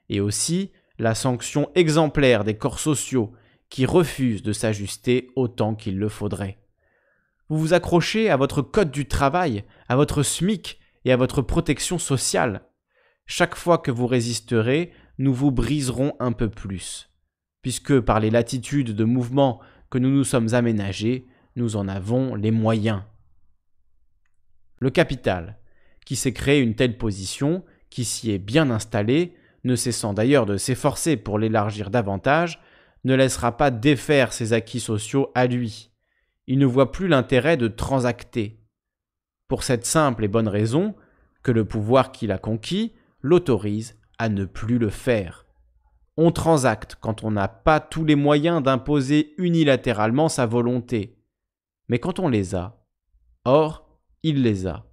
et aussi la sanction exemplaire des corps sociaux qui refusent de s'ajuster autant qu'il le faudrait. Vous vous accrochez à votre code du travail, à votre SMIC et à votre protection sociale. Chaque fois que vous résisterez, nous vous briserons un peu plus, puisque par les latitudes de mouvement que nous nous sommes aménagés, nous en avons les moyens. Le capital, qui s'est créé une telle position, qui s'y est bien installé, ne cessant d'ailleurs de s'efforcer pour l'élargir davantage, ne laissera pas défaire ses acquis sociaux à lui. Il ne voit plus l'intérêt de transacter. Pour cette simple et bonne raison que le pouvoir qu'il a conquis l'autorise à ne plus le faire. On transacte quand on n'a pas tous les moyens d'imposer unilatéralement sa volonté. Mais quand on les a, or, il les a.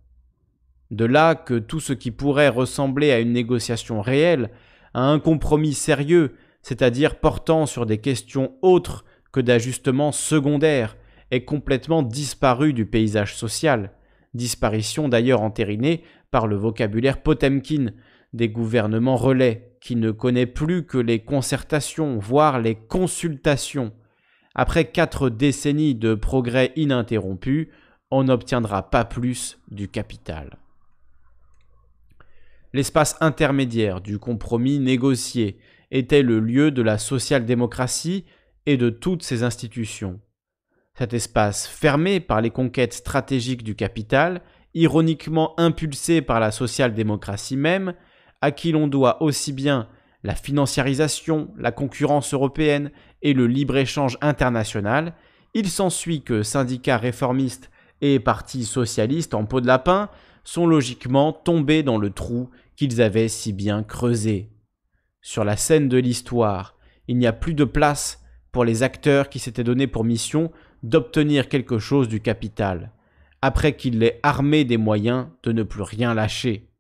De là que tout ce qui pourrait ressembler à une négociation réelle, à un compromis sérieux, c'est-à-dire portant sur des questions autres que d'ajustements secondaires, est complètement disparu du paysage social, disparition d'ailleurs entérinée par le vocabulaire Potemkin des gouvernements relais, qui ne connaît plus que les concertations, voire les consultations. Après quatre décennies de progrès ininterrompus, on n'obtiendra pas plus du capital. L'espace intermédiaire du compromis négocié était le lieu de la social-démocratie et de toutes ses institutions. Cet espace fermé par les conquêtes stratégiques du capital, ironiquement impulsé par la social-démocratie même, à qui l'on doit aussi bien la financiarisation, la concurrence européenne et le libre-échange international, il s'ensuit que syndicats réformistes et partis socialistes en peau de lapin sont logiquement tombés dans le trou qu'ils avaient si bien creusé. Sur la scène de l'histoire, il n'y a plus de place pour les acteurs qui s'étaient donné pour mission d'obtenir quelque chose du capital, après qu'il l'ait armé des moyens de ne plus rien lâcher.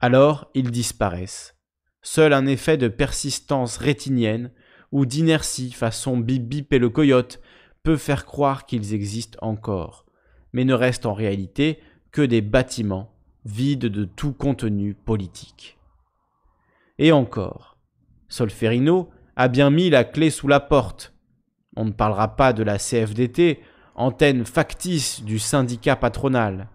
Alors ils disparaissent. Seul un effet de persistance rétinienne ou d'inertie façon Bip Bip et le coyote peut faire croire qu'ils existent encore, mais ne restent en réalité que des bâtiments vides de tout contenu politique. Et encore, Solferino a bien mis la clé sous la porte. On ne parlera pas de la CFDT, antenne factice du syndicat patronal.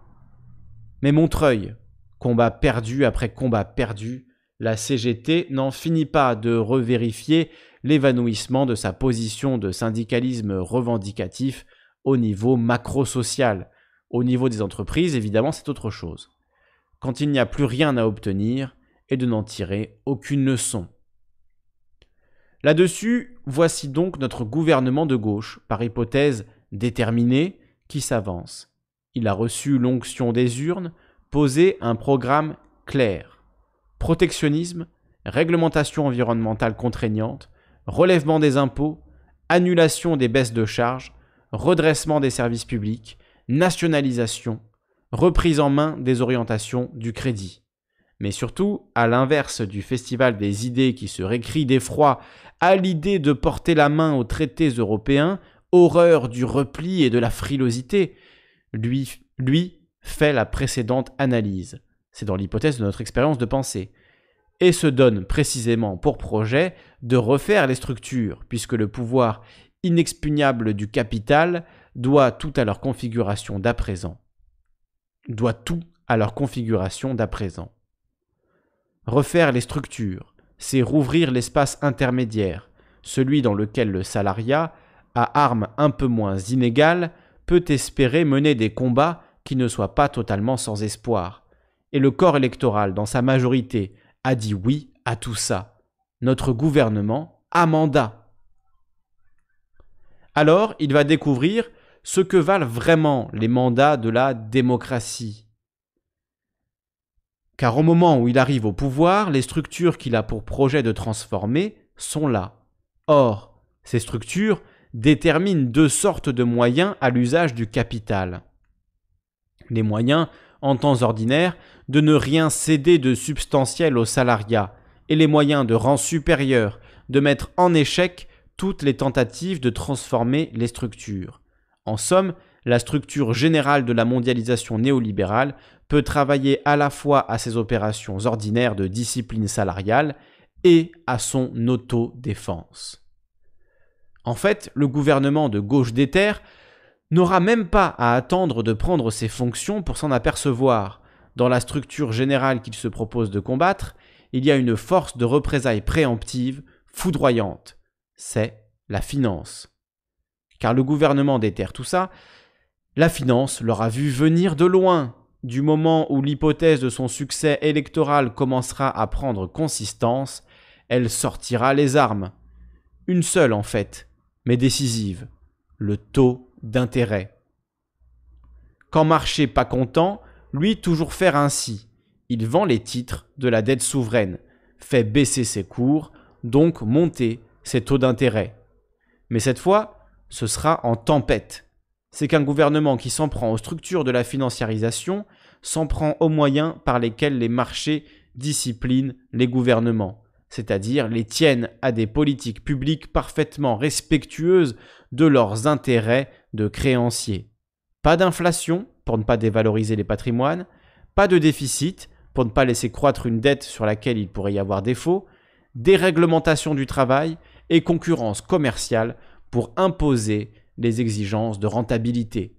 Mais Montreuil, combat perdu après combat perdu, la CGT n'en finit pas de revérifier l'évanouissement de sa position de syndicalisme revendicatif au niveau macro-social. Au niveau des entreprises, évidemment, c'est autre chose. Quand il n'y a plus rien à obtenir et de n'en tirer aucune leçon. Là-dessus, voici donc notre gouvernement de gauche, par hypothèse déterminé, qui s'avance. Il a reçu l'onction des urnes, posé un programme clair. Protectionnisme, réglementation environnementale contraignante, relèvement des impôts, annulation des baisses de charges, redressement des services publics, nationalisation, reprise en main des orientations du crédit. Mais surtout, à l'inverse du festival des idées qui se récrit d'effroi à l'idée de porter la main aux traités européens, horreur du repli et de la frilosité, lui, fait la précédente analyse. C'est dans l'hypothèse de notre expérience de pensée et se donne précisément pour projet de refaire les structures, puisque le pouvoir inexpugnable du capital doit tout à leur configuration d'à présent. Doit tout à leur configuration d'à présent. Refaire les structures, c'est rouvrir l'espace intermédiaire, celui dans lequel le salariat, à armes un peu moins inégales, peut espérer mener des combats qui ne soient pas totalement sans espoir. Et le corps électoral, dans sa majorité, a dit oui à tout ça. Notre gouvernement a mandat. alors il va découvrir ce que valent vraiment les mandats de la démocratie. Car au moment où il arrive au pouvoir, les structures qu'il a pour projet de transformer sont là. Or, ces structures déterminent deux sortes de moyens à l'usage du capital. Les moyens, en temps ordinaire, de ne rien céder de substantiel au salariat, et les moyens de rang supérieur, de mettre en échec toutes les tentatives de transformer les structures. En somme, la structure générale de la mondialisation néolibérale peut travailler à la fois à ses opérations ordinaires de discipline salariale et à son autodéfense. En fait, le gouvernement de gauche des terres n'aura même pas à attendre de prendre ses fonctions pour s'en apercevoir. Dans la structure générale qu'il se propose de combattre, il y a une force de représailles préemptive foudroyante. C'est la finance. Car le gouvernement déterre tout ça, la finance l'aura vu venir de loin, du moment où l'hypothèse de son succès électoral commencera à prendre consistance, elle sortira les armes. Une seule en fait, mais décisive, le taux d'intérêt. Quand marché pas content, lui toujours faire ainsi. Il vend les titres de la dette souveraine, fait baisser ses cours, donc monter ses taux d'intérêt. Mais cette fois, ce sera en tempête c'est qu'un gouvernement qui s'en prend aux structures de la financiarisation s'en prend aux moyens par lesquels les marchés disciplinent les gouvernements, c'est-à-dire les tiennent à des politiques publiques parfaitement respectueuses de leurs intérêts de créanciers. Pas d'inflation pour ne pas dévaloriser les patrimoines, pas de déficit pour ne pas laisser croître une dette sur laquelle il pourrait y avoir défaut, déréglementation du travail et concurrence commerciale pour imposer les exigences de rentabilité.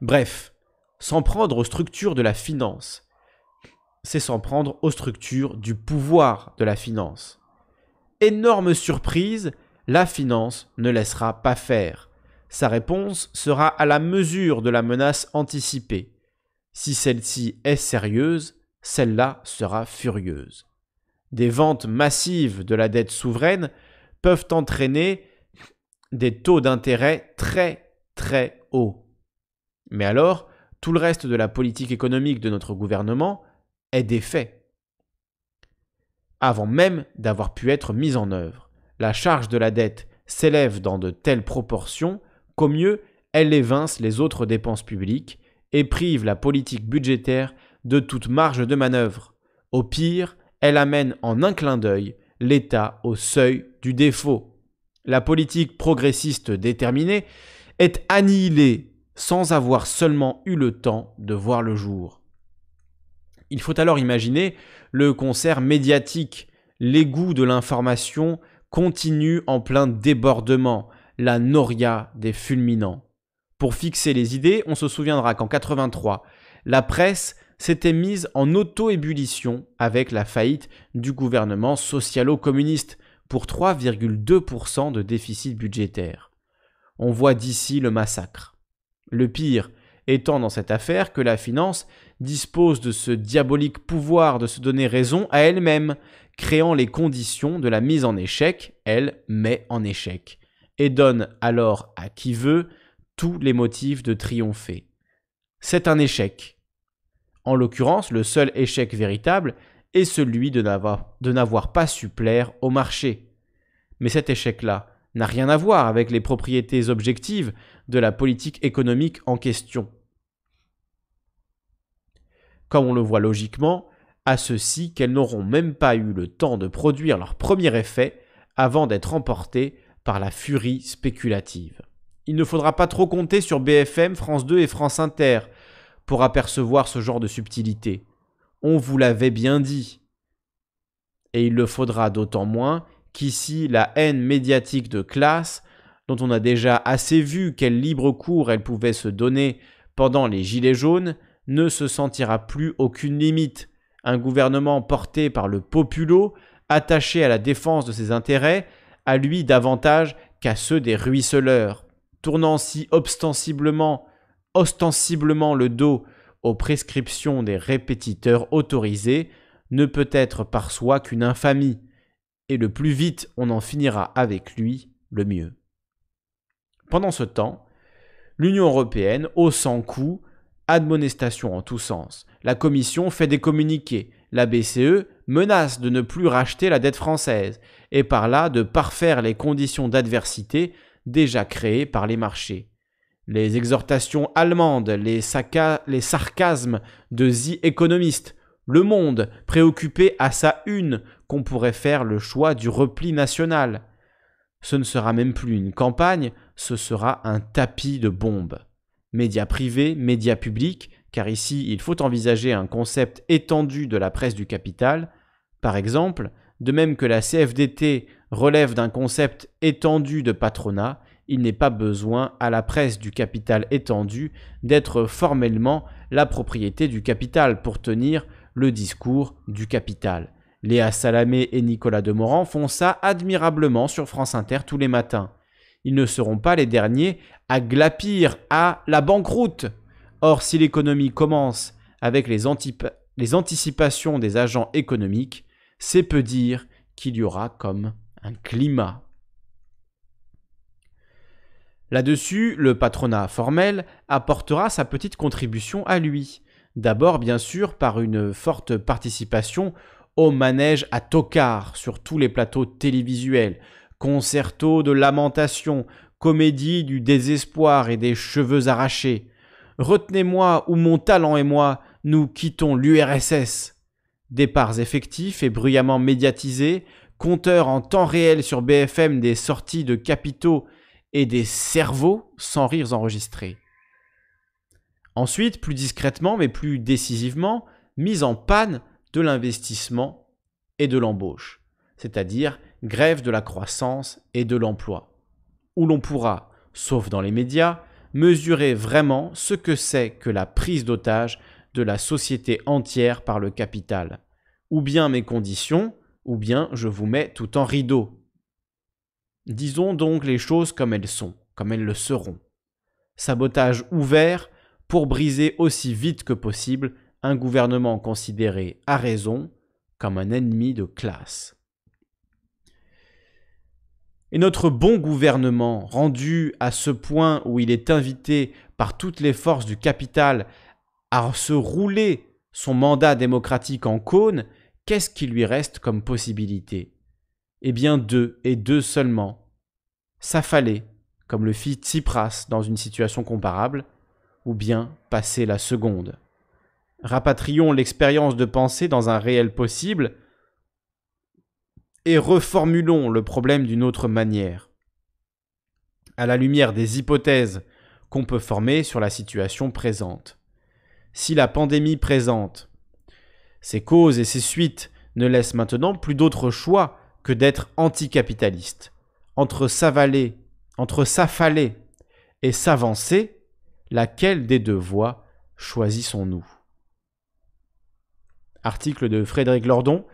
Bref, s'en prendre aux structures de la finance, c'est s'en prendre aux structures du pouvoir de la finance. Énorme surprise, la finance ne laissera pas faire. Sa réponse sera à la mesure de la menace anticipée. Si celle-ci est sérieuse, celle-là sera furieuse. Des ventes massives de la dette souveraine peuvent entraîner des taux d'intérêt très très hauts. Mais alors, tout le reste de la politique économique de notre gouvernement est défait. Avant même d'avoir pu être mise en œuvre, la charge de la dette s'élève dans de telles proportions qu'au mieux, elle évince les autres dépenses publiques et prive la politique budgétaire de toute marge de manœuvre. Au pire, elle amène en un clin d'œil l'État au seuil du défaut la politique progressiste déterminée, est annihilée sans avoir seulement eu le temps de voir le jour. Il faut alors imaginer le concert médiatique, l'égout de l'information continue en plein débordement, la noria des fulminants. Pour fixer les idées, on se souviendra qu'en 83, la presse s'était mise en auto-ébullition avec la faillite du gouvernement socialo-communiste, pour 3,2% de déficit budgétaire. On voit d'ici le massacre. Le pire étant dans cette affaire que la finance dispose de ce diabolique pouvoir de se donner raison à elle-même, créant les conditions de la mise en échec, elle met en échec, et donne alors à qui veut tous les motifs de triompher. C'est un échec. En l'occurrence, le seul échec véritable est celui de n'avoir pas su plaire au marché. Mais cet échec-là n'a rien à voir avec les propriétés objectives de la politique économique en question. Comme on le voit logiquement, à ceux-ci qu'elles n'auront même pas eu le temps de produire leur premier effet avant d'être emportées par la furie spéculative. Il ne faudra pas trop compter sur BFM, France 2 et France Inter pour apercevoir ce genre de subtilité. On vous l'avait bien dit. Et il le faudra d'autant moins qu'ici la haine médiatique de classe, dont on a déjà assez vu quel libre cours elle pouvait se donner pendant les Gilets jaunes, ne se sentira plus aucune limite. Un gouvernement porté par le populo, attaché à la défense de ses intérêts, à lui davantage qu'à ceux des ruisseleurs, tournant si ostensiblement, ostensiblement le dos aux prescriptions des répétiteurs autorisés ne peut être par soi qu'une infamie, et le plus vite on en finira avec lui, le mieux. Pendant ce temps, l'Union européenne, au sans coup, admonestation en tous sens. La Commission fait des communiqués. La BCE menace de ne plus racheter la dette française et par là de parfaire les conditions d'adversité déjà créées par les marchés. Les exhortations allemandes, les, sarcasmes de The Economist, Le Monde, préoccupé à sa une qu'on pourrait faire le choix du repli national. Ce ne sera même plus une campagne, ce sera un tapis de bombes. Médias privés, médias publics, car ici il faut envisager un concept étendu de la presse du capital, par exemple, de même que la CFDT relève d'un concept étendu de patronat, il n'est pas besoin à la presse du capital étendu d'être formellement la propriété du capital pour tenir le discours du capital. Léa Salamé et Nicolas Demorand font ça admirablement sur France Inter tous les matins. Ils ne seront pas les derniers à glapir à la banqueroute. Or, si l'économie commence avec les, les anticipations des agents économiques, c'est peu dire qu'il y aura comme un climat. Là-dessus, le patronat formel apportera sa petite contribution à lui. D'abord, bien sûr, par une forte participation au manège à tocard sur tous les plateaux télévisuels, concerto de lamentation, comédie du désespoir et des cheveux arrachés. Retenez-moi ou mon talent et moi, nous quittons l'URSS. Départs effectifs et bruyamment médiatisés, compteurs en temps réel sur BFM des sorties de capitaux et des cerveaux sans rires enregistrés. Ensuite, plus discrètement mais plus décisivement, mise en panne de l'investissement et de l'embauche, c'est-à-dire grève de la croissance et de l'emploi, où l'on pourra, sauf dans les médias, mesurer vraiment ce que c'est que la prise d'otage de la société entière par le capital. Ou bien mes conditions, ou bien je vous mets tout en rideau. Disons donc les choses comme elles sont, comme elles le seront. Sabotage ouvert pour briser aussi vite que possible un gouvernement considéré à raison comme un ennemi de classe. Et notre bon gouvernement, rendu à ce point où il est invité par toutes les forces du capital à se rouler son mandat démocratique en cône, qu'est-ce qui lui reste comme possibilité? Eh bien deux, et deux seulement. S'affaler, comme le fit Tsipras dans une situation comparable, ou bien passer la seconde. Rapatrions l'expérience de pensée dans un réel possible et reformulons le problème d'une autre manière. À la lumière des hypothèses qu'on peut former sur la situation présente. Si la pandémie présente, ses causes et ses suites ne laissent maintenant plus d'autre choix que d'être anticapitaliste. Entre s'avaler, entre s'affaler et s'avancer, laquelle des deux voies choisissons-nous? Article de Frédéric Lordon,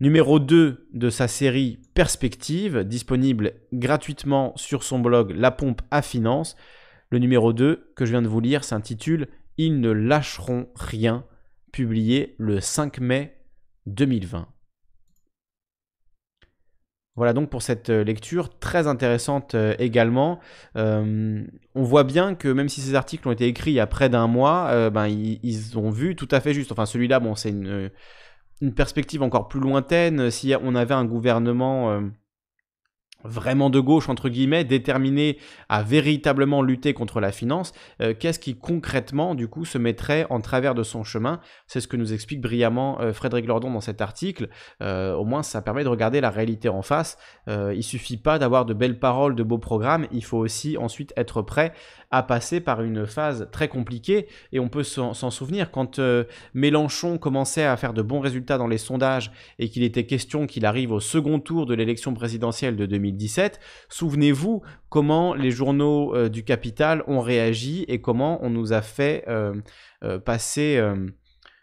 numéro 2 de sa série Perspective, disponible gratuitement sur son blog La Pompe à Finance. Le numéro 2 que je viens de vous lire s'intitule Ils ne lâcheront rien, publié le 5 mai 2020. Voilà donc pour cette euh, lecture très intéressante euh, également. Euh, on voit bien que même si ces articles ont été écrits il y a près d'un mois, ben, ils, ont vu tout à fait juste. Enfin celui-là, bon, c'est une, une, perspective encore plus lointaine. Si on avait un gouvernement vraiment de gauche, entre guillemets, déterminé à véritablement lutter contre la finance, euh, qu'est-ce qui concrètement, du coup, se mettrait en travers de son chemin? C'est ce que nous explique brillamment euh, Frédéric Lordon dans cet article. Euh, au moins, ça permet de regarder la réalité en face. il suffit pas d'avoir de belles paroles, de beaux programmes, il faut aussi ensuite être prêt à passer par une phase très compliquée, et on peut s'en souvenir, quand Mélenchon commençait à faire de bons résultats dans les sondages, et qu'il était question qu'il arrive au second tour de l'élection présidentielle de 2010, Souvenez-vous comment les journaux euh, du capital ont réagi et comment on nous a fait euh, euh, passer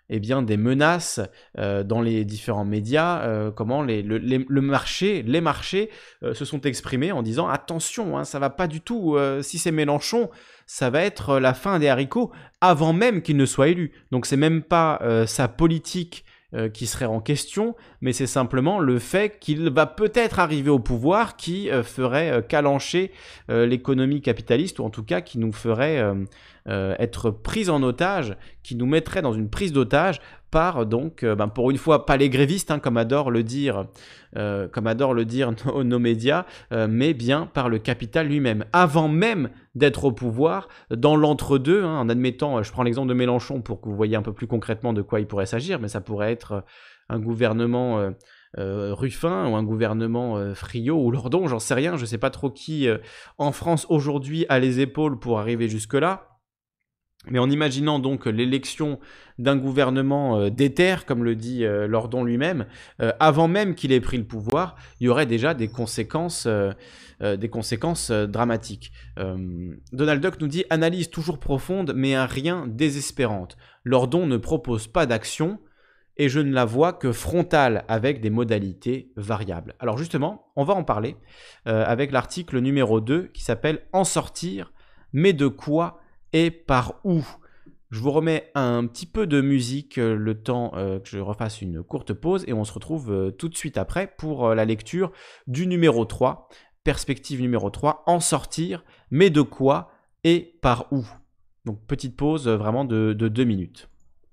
eh bien, des menaces dans les différents médias, comment les, le, marché, les marchés se sont exprimés en disant attention, hein, ça va pas du tout, si c'est Mélenchon, ça va être la fin des haricots avant même qu'il ne soit élu. Donc c'est même pas sa politique qui serait en question, mais c'est simplement le fait qu'il va peut-être arriver au pouvoir qui ferait calancher l'économie capitaliste, ou en tout cas qui nous ferait être pris en otage, qui nous mettrait dans une prise d'otage par donc, ben, pour une fois, pas les grévistes, hein, comme adore le dire, comme adore le dire (laughs) nos, médias, mais bien par le capital lui-même. Avant même d'être au pouvoir, dans l'entre-deux, hein, en admettant, je prends l'exemple de Mélenchon pour que vous voyez un peu plus concrètement de quoi il pourrait s'agir, mais ça pourrait être un gouvernement Ruffin ou un gouvernement Friot ou Lordon, j'en sais rien, je sais pas trop qui en France aujourd'hui a les épaules pour arriver jusque-là. Mais en imaginant donc l'élection d'un gouvernement euh, d'éther, comme le dit euh, Lordon lui-même, euh, avant même qu'il ait pris le pouvoir, il y aurait déjà des conséquences, des conséquences dramatiques. Donald Duck nous dit analyse toujours profonde, mais un rien désespérante. Lordon ne propose pas d'action, et je ne la vois que frontale avec des modalités variables. Alors justement, on va en parler avec l'article numéro 2 qui s'appelle En sortir, mais de quoi et par où? Je vous remets un petit peu de musique euh, le temps euh, que je refasse une courte pause et on se retrouve euh, tout de suite après pour la lecture du numéro 3, perspective numéro 3, en sortir, mais de quoi et par où? Donc petite pause vraiment de, de deux minutes.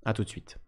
A tout de suite.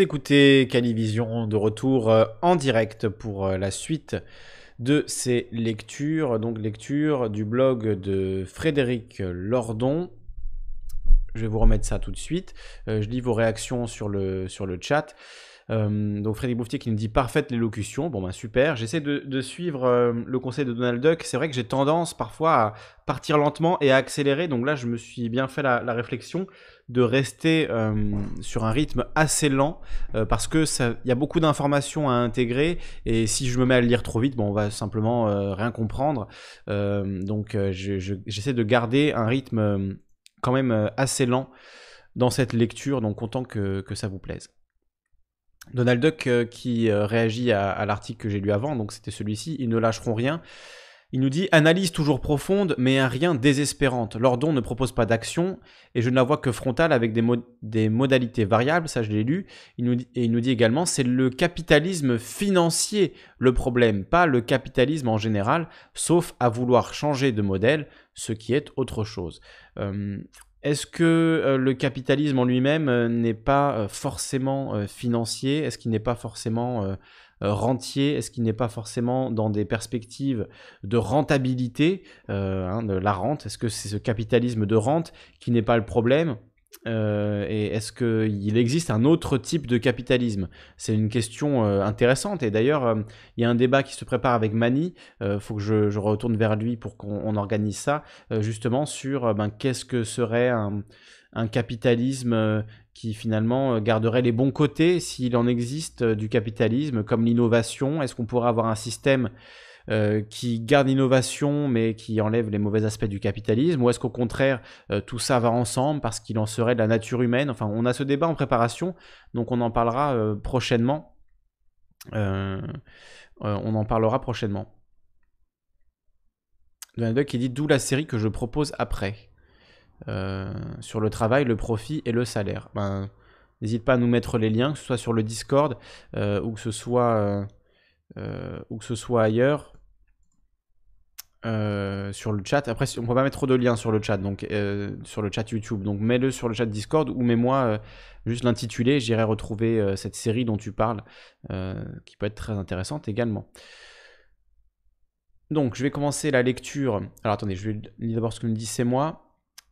Écoutez Calivision de retour euh, en direct pour euh, la suite de ces lectures, donc lecture du blog de Frédéric Lordon. Je vais vous remettre ça tout de suite. Euh, je lis vos réactions sur le, sur le chat. Donc Frédéric Bouffier qui nous dit parfaite l'élocution. Bon ben super. J'essaie de, suivre le conseil de Donald Duck. C'est vrai que j'ai tendance parfois à partir lentement et à accélérer. Donc là je me suis bien fait la réflexion de rester euh, sur un rythme assez lent euh, parce que il y a beaucoup d'informations à intégrer et si je me mets à le lire trop vite, bon, on va simplement euh, rien comprendre. donc j'essaie de garder un rythme quand même assez lent dans cette lecture, donc content que, ça vous plaise. Donald Duck qui réagit à l'article que j'ai lu avant, donc c'était celui-ci, ils ne lâcheront rien. Il nous dit analyse toujours profonde, mais un rien désespérante. Lordon ne propose pas d'action et je ne la vois que frontale avec des, des modalités variables. Ça, je l'ai lu. Et il nous dit également c'est le capitalisme financier le problème, pas le capitalisme en général, sauf à vouloir changer de modèle, ce qui est autre chose. Euh, est-ce que euh, le capitalisme en lui-même euh, n'est pas forcément financier? Est-ce qu'il n'est pas forcément euh, rentier? Est-ce qu'il n'est pas forcément dans des perspectives de rentabilité, euh, hein, de la rente? Est-ce que c'est ce capitalisme de rente qui n'est pas le problème? Euh, et est-ce qu'il existe un autre type de capitalisme? C'est une question intéressante. Et d'ailleurs, il y a un débat qui se prépare avec Mani. Il faut que je, retourne vers lui pour qu'on organise ça, justement sur ben, qu'est-ce que serait un capitalisme qui finalement garderait les bons côtés s'il en existe du capitalisme, comme l'innovation? Est-ce qu'on pourrait avoir un système qui garde l'innovation mais qui enlève les mauvais aspects du capitalisme Ou est-ce qu'au contraire, tout ça va ensemble parce qu'il en serait de la nature humaine? Enfin, on a ce débat en préparation, donc on en parlera prochainement. on en parlera prochainement. Donald qui dit d'où la série que je propose après. Euh, sur le travail, le profit et le salaire. Ben, N'hésite pas à nous mettre les liens, que ce soit sur le Discord euh, ou, que ce soit, euh, ou que ce soit ailleurs. Sur le chat. Après, on peut pas mettre trop de liens sur le chat, donc sur le chat YouTube. Donc mets-le sur le chat Discord ou mets-moi juste l'intitulé. J'irai retrouver cette série dont tu parles, qui peut être très intéressante également. Donc, je vais commencer la lecture. Alors, attendez, je vais lire d'abord ce que me dit c'est moi.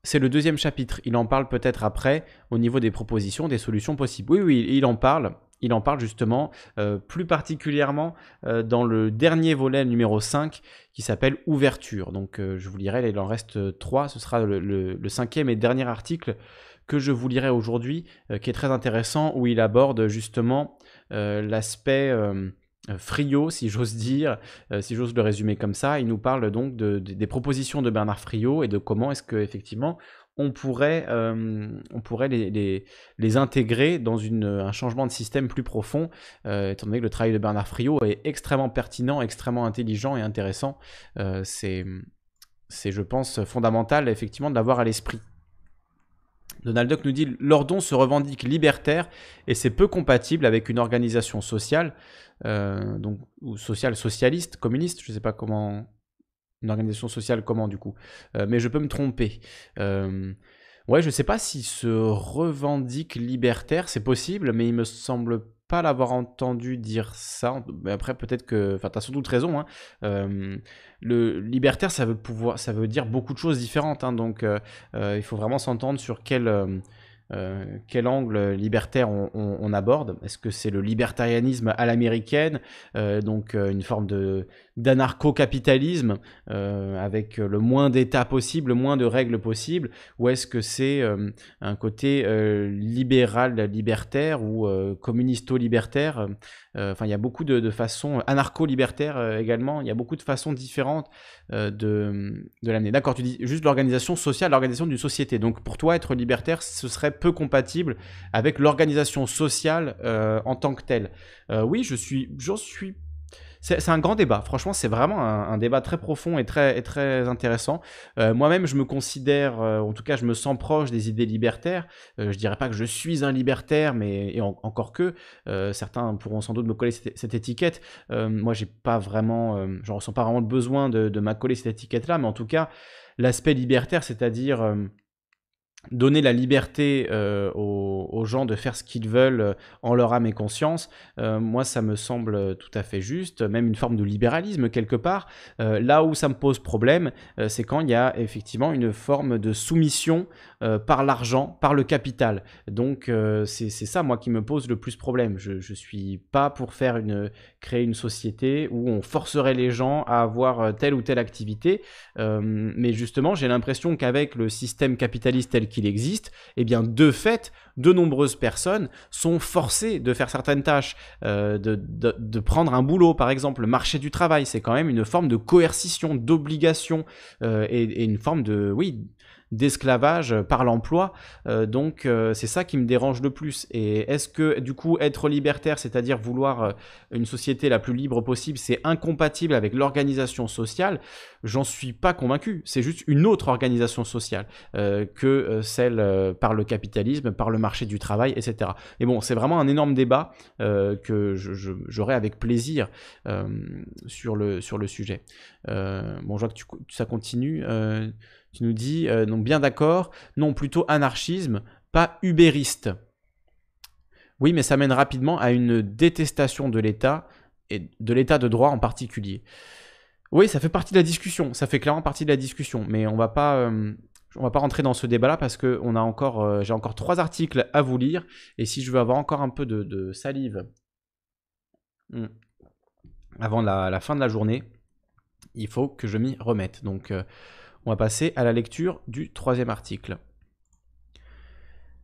C'est le deuxième chapitre. Il en parle peut-être après au niveau des propositions, des solutions possibles. Oui, oui, il en parle. Il en parle justement euh, plus particulièrement euh, dans le dernier volet numéro 5 qui s'appelle Ouverture. Donc euh, je vous lirai, il en reste 3, ce sera le, cinquième et dernier article que je vous lirai aujourd'hui, qui est très intéressant, où il aborde justement l'aspect Friot, si j'ose dire, si j'ose le résumer comme ça. Il nous parle donc des propositions de Bernard Friot et de comment est-ce qu'effectivement on pourrait, euh, on pourrait les, les, intégrer dans une, un changement de système plus profond, étant donné que le travail de Bernard Friot est extrêmement pertinent, extrêmement intelligent et intéressant. c'est, je pense, fondamental effectivement de l'avoir à l'esprit. Donald Duck nous dit Lordon se revendique libertaire et c'est peu compatible avec une organisation sociale, euh, donc, ou sociale socialiste, communiste, je ne sais pas comment. Une organisation sociale, comment du coup? Euh, mais je peux me tromper. Euh, ouais, je sais pas s'il se revendique libertaire, c'est possible, mais il me semble pas l'avoir entendu dire ça. Mais après, peut-être que. Enfin, tu as sans doute raison. Hein. Euh, le libertaire, ça veut, pouvoir, ça veut dire beaucoup de choses différentes. Hein. donc, il faut vraiment s'entendre sur quel euh, quel angle libertaire on, aborde? Est-ce que c'est le libertarianisme à l'américaine, euh, donc euh, une forme d'anarcho-capitalisme avec le moins d'État possible, le moins de règles possibles, ou est-ce que c'est un côté libéral, libertaire ou communisto-libertaire Enfin, il y a beaucoup de, façons anarcho-libertaires également. Il y a beaucoup de façons différentes de, l'amener. D'accord, tu dis juste l'organisation sociale, l'organisation d'une société. Donc pour toi, être libertaire, ce serait peu compatible avec l'organisation sociale euh, en tant que telle. Euh, oui, je suis c'est un grand débat. Franchement, c'est vraiment un, débat très profond et très, intéressant. Euh, moi-même, je me considère, en tout cas, je me sens proche des idées libertaires. je dirais pas que je suis un libertaire, mais encore que certains pourront sans doute me coller cette, étiquette. moi, j'ai pas vraiment, je ressens pas vraiment le besoin de, de m'accoler cette étiquette-là, mais en tout cas, l'aspect libertaire, c'est-à-dire donner la liberté euh, aux, gens de faire ce qu'ils veulent euh, en leur âme et conscience, euh, moi ça me semble tout à fait juste, même une forme de libéralisme quelque part. là où ça me pose problème, c'est quand il y a effectivement une forme de soumission par l'argent, par le capital. Donc c'est ça moi qui me pose le plus problème. Je, ne suis pas pour faire une créer une société où on forcerait les gens à avoir telle ou telle activité, mais justement j'ai l'impression qu'avec le système capitaliste tel qu'il existe, eh bien, de fait, de nombreuses personnes sont forcées de faire certaines tâches, euh, de, prendre un boulot, par exemple, le marché du travail, c'est quand même une forme de coercition, d'obligation euh, et, une forme de, oui, d'esclavage par l'emploi. Euh, donc euh, c'est ça qui me dérange le plus. Et est-ce que du coup être libertaire, c'est-à-dire vouloir euh, une société la plus libre possible, c'est incompatible avec l'organisation sociale? J'en suis pas convaincu. C'est juste une autre organisation sociale que celle par le capitalisme, par le marché du travail, etc. Et bon, c'est vraiment un énorme débat que j'aurai avec plaisir sur, le, sur le sujet. bon, je que ça continue. Tu nous dis, euh, non, bien d'accord, non, plutôt anarchisme, pas ubériste. Oui, mais ça mène rapidement à une détestation de l'État, et de l'État de droit en particulier. Oui, ça fait partie de la discussion, ça fait clairement partie de la discussion, mais on va pas... Euh, va pas rentrer dans ce débat-là parce que a encore, euh, j'ai encore trois articles à vous lire et si je veux avoir encore un peu de, salive hmm, avant la, fin de la journée, il faut que je m'y remette. Donc, on va passer à la lecture du troisième article.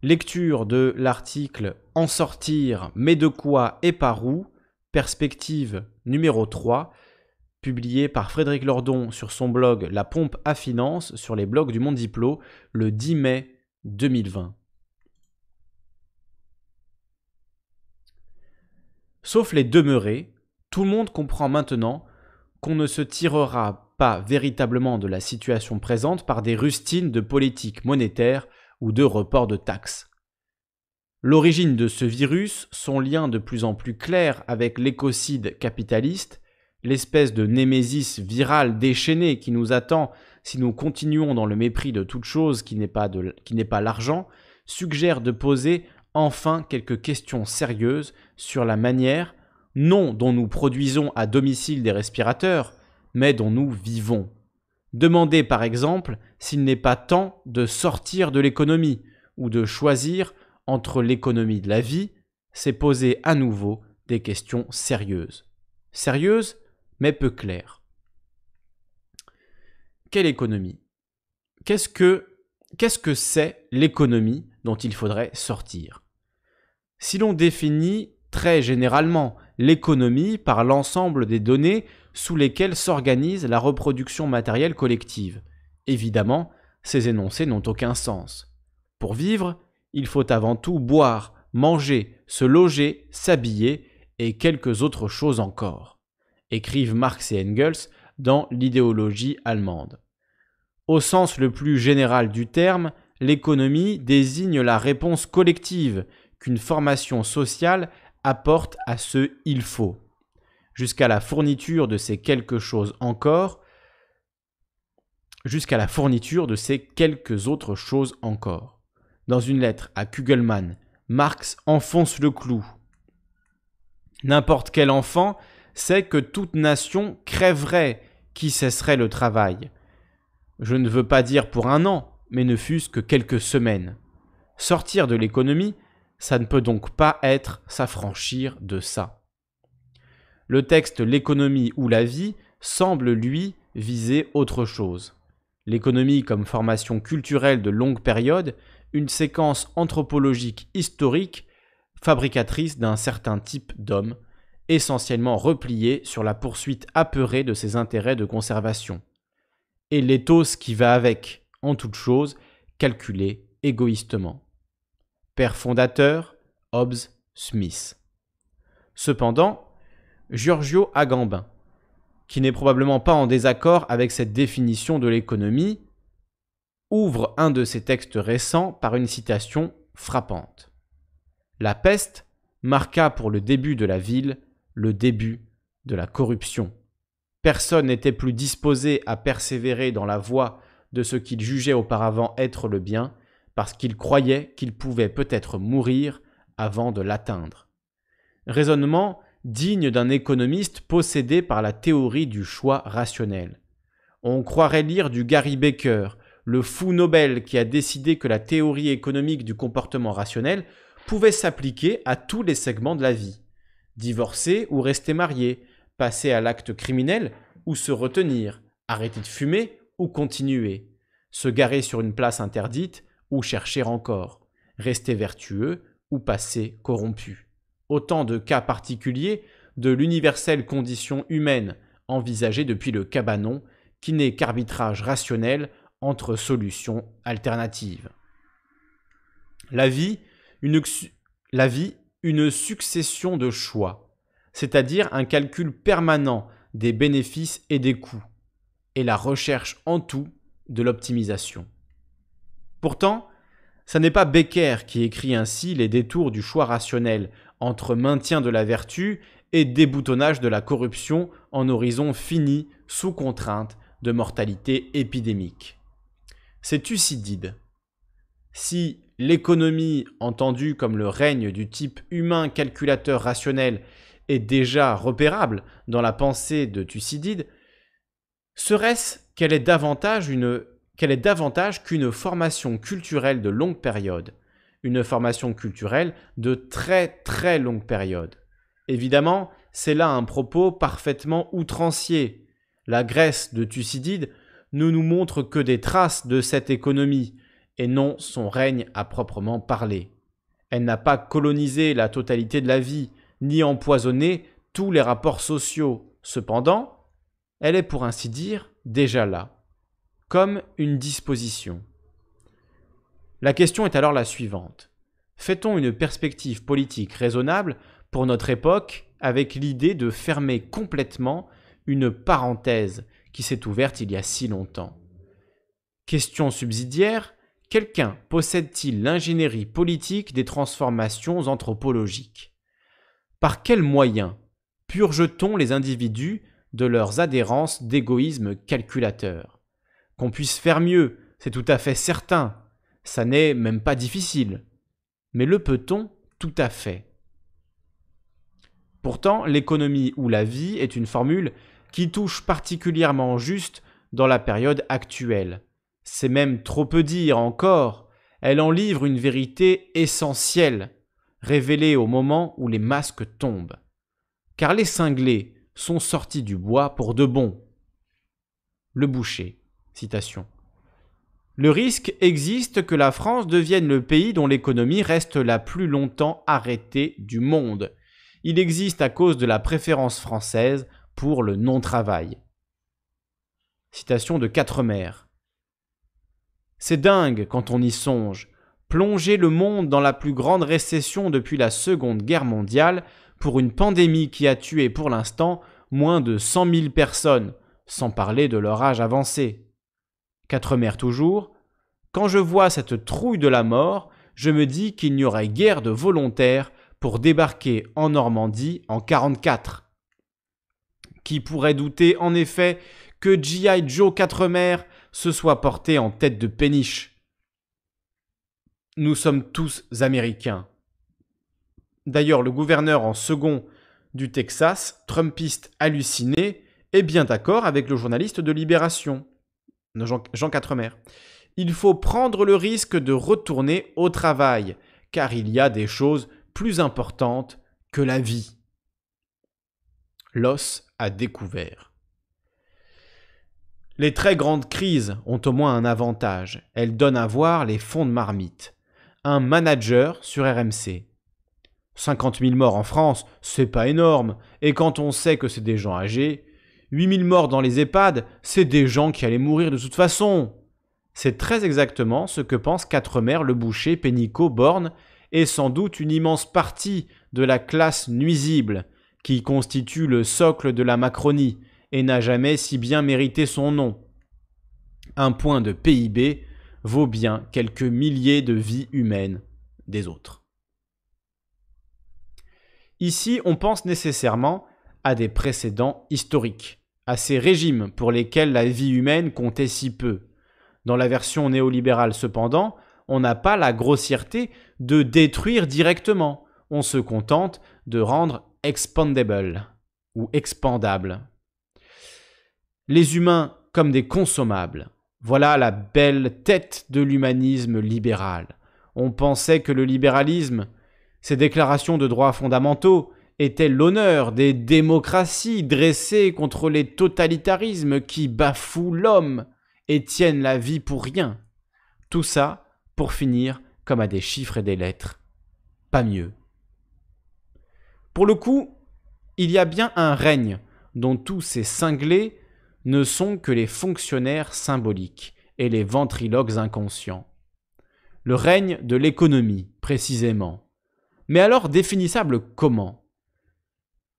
Lecture de l'article En sortir, mais de quoi et par où Perspective numéro 3, publié par Frédéric Lordon sur son blog La pompe à finance sur les blogs du Monde Diplo le 10 mai 2020. Sauf les demeurés, tout le monde comprend maintenant qu'on ne se tirera pas véritablement de la situation présente par des rustines de politique monétaire ou de report de taxes. L'origine de ce virus, son lien de plus en plus clair avec l'écocide capitaliste, l'espèce de némésis virale déchaînée qui nous attend si nous continuons dans le mépris de toute chose qui n'est pas, pas l'argent, suggère de poser enfin quelques questions sérieuses sur la manière, non dont nous produisons à domicile des respirateurs, mais dont nous vivons. Demandez par exemple s'il n'est pas temps de sortir de l'économie ou de choisir entre l'économie de la vie, c'est poser à nouveau des questions sérieuses. Sérieuses, mais peu claires. Quelle économie? Qu'est-ce que qu'est-ce que c'est l'économie dont il faudrait sortir? Si l'on définit très généralement l'économie par l'ensemble des données sous lesquelles s'organise la reproduction matérielle collective. Évidemment, ces énoncés n'ont aucun sens. Pour vivre, il faut avant tout boire, manger, se loger, s'habiller et quelques autres choses encore, écrivent Marx et Engels dans l'idéologie allemande. Au sens le plus général du terme, l'économie désigne la réponse collective qu'une formation sociale apporte à ce il faut jusqu'à la fourniture de ces quelque chose encore, jusqu'à la fourniture de ces quelques autres choses encore. Dans une lettre à Kugelmann, Marx enfonce le clou. N'importe quel enfant sait que toute nation crèverait qui cesserait le travail. Je ne veux pas dire pour un an, mais ne fût-ce que quelques semaines. Sortir de l'économie, ça ne peut donc pas être s'affranchir de ça. Le texte L'économie ou la vie semble, lui, viser autre chose. L'économie comme formation culturelle de longue période, une séquence anthropologique historique fabricatrice d'un certain type d'homme, essentiellement replié sur la poursuite apeurée de ses intérêts de conservation. Et l'éthos qui va avec, en toute chose, calculé égoïstement. Père fondateur, Hobbes Smith. Cependant, Giorgio Agamben, qui n'est probablement pas en désaccord avec cette définition de l'économie, ouvre un de ses textes récents par une citation frappante. La peste marqua pour le début de la ville le début de la corruption. Personne n'était plus disposé à persévérer dans la voie de ce qu'il jugeait auparavant être le bien, parce qu'il croyait qu'il pouvait peut-être mourir avant de l'atteindre. Raisonnement digne d'un économiste possédé par la théorie du choix rationnel. On croirait lire du Gary Baker, le fou Nobel qui a décidé que la théorie économique du comportement rationnel pouvait s'appliquer à tous les segments de la vie. Divorcer ou rester marié, passer à l'acte criminel ou se retenir, arrêter de fumer ou continuer, se garer sur une place interdite ou chercher encore, rester vertueux ou passer corrompu autant de cas particuliers de l'universelle condition humaine envisagée depuis le cabanon, qui n'est qu'arbitrage rationnel entre solutions alternatives. La vie, une, la vie, une succession de choix, c'est-à-dire un calcul permanent des bénéfices et des coûts, et la recherche en tout de l'optimisation. Pourtant, ce n'est pas Becker qui écrit ainsi les détours du choix rationnel entre maintien de la vertu et déboutonnage de la corruption en horizon fini sous contrainte de mortalité épidémique. C'est Thucydide. Si l'économie, entendue comme le règne du type humain calculateur rationnel, est déjà repérable dans la pensée de Thucydide, serait-ce qu'elle est davantage qu'une formation culturelle de longue période, une formation culturelle de très très longue période. Évidemment, c'est là un propos parfaitement outrancier. La Grèce de Thucydide ne nous montre que des traces de cette économie, et non son règne à proprement parler. Elle n'a pas colonisé la totalité de la vie, ni empoisonné tous les rapports sociaux. Cependant, elle est pour ainsi dire déjà là, comme une disposition. La question est alors la suivante. Fait-on une perspective politique raisonnable pour notre époque avec l'idée de fermer complètement une parenthèse qui s'est ouverte il y a si longtemps? Question subsidiaire, quelqu'un possède-t-il l'ingénierie politique des transformations anthropologiques? Par quels moyens purge-t-on les individus de leurs adhérences d'égoïsme calculateur? Qu'on puisse faire mieux, c'est tout à fait certain, ça n'est même pas difficile. Mais le peut-on tout à fait? Pourtant, l'économie ou la vie est une formule qui touche particulièrement juste dans la période actuelle. C'est même trop peu dire encore, elle en livre une vérité essentielle, révélée au moment où les masques tombent. Car les cinglés sont sortis du bois pour de bon. Le boucher. Citation. Le risque existe que la France devienne le pays dont l'économie reste la plus longtemps arrêtée du monde. Il existe à cause de la préférence française pour le non-travail. Citation de Quatremer. C'est dingue quand on y songe. Plonger le monde dans la plus grande récession depuis la Seconde Guerre mondiale pour une pandémie qui a tué pour l'instant moins de cent mille personnes, sans parler de leur âge avancé. Quatremer toujours. Quand je vois cette trouille de la mort, je me dis qu'il n'y aurait guère de volontaires pour débarquer en Normandie en 44. Qui pourrait douter en effet que G.I. Joe Quatremer se soit porté en tête de péniche Nous sommes tous américains. D'ailleurs, le gouverneur en second du Texas, Trumpiste halluciné, est bien d'accord avec le journaliste de Libération, Jean, Jean Quatremer. Il faut prendre le risque de retourner au travail, car il y a des choses plus importantes que la vie. L'os a découvert. Les très grandes crises ont au moins un avantage. Elles donnent à voir les fonds de marmite. Un manager sur RMC. 50 000 morts en France, c'est pas énorme. Et quand on sait que c'est des gens âgés, 8 000 morts dans les EHPAD, c'est des gens qui allaient mourir de toute façon. C'est très exactement ce que pensent Quatremer, le boucher, Pénicaud, Borne, et sans doute une immense partie de la classe nuisible qui constitue le socle de la Macronie et n'a jamais si bien mérité son nom. Un point de PIB vaut bien quelques milliers de vies humaines des autres. Ici, on pense nécessairement à des précédents historiques, à ces régimes pour lesquels la vie humaine comptait si peu. Dans la version néolibérale cependant, on n'a pas la grossièreté de détruire directement, on se contente de rendre expandable ou expandable. Les humains comme des consommables. Voilà la belle tête de l'humanisme libéral. On pensait que le libéralisme, ces déclarations de droits fondamentaux, étaient l'honneur des démocraties dressées contre les totalitarismes qui bafouent l'homme et tiennent la vie pour rien. Tout ça pour finir comme à des chiffres et des lettres. Pas mieux. Pour le coup, il y a bien un règne dont tous ces cinglés ne sont que les fonctionnaires symboliques et les ventriloques inconscients. Le règne de l'économie, précisément. Mais alors définissable comment?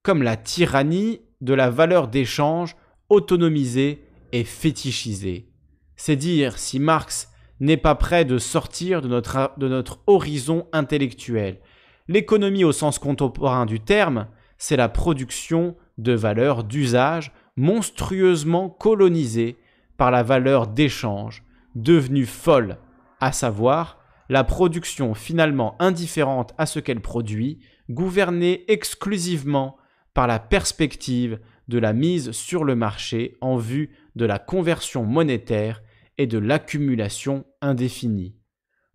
Comme la tyrannie de la valeur d'échange autonomisée et fétichisée. C'est dire si Marx n'est pas prêt de sortir de notre, horizon intellectuel L'économie au sens contemporain du terme, c'est la production de valeurs d'usage monstrueusement colonisées par la valeur d'échange, devenue folle, à savoir la production finalement indifférente à ce qu'elle produit, gouvernée exclusivement par la perspective de la mise sur le marché en vue de la conversion monétaire et de l'accumulation indéfinie.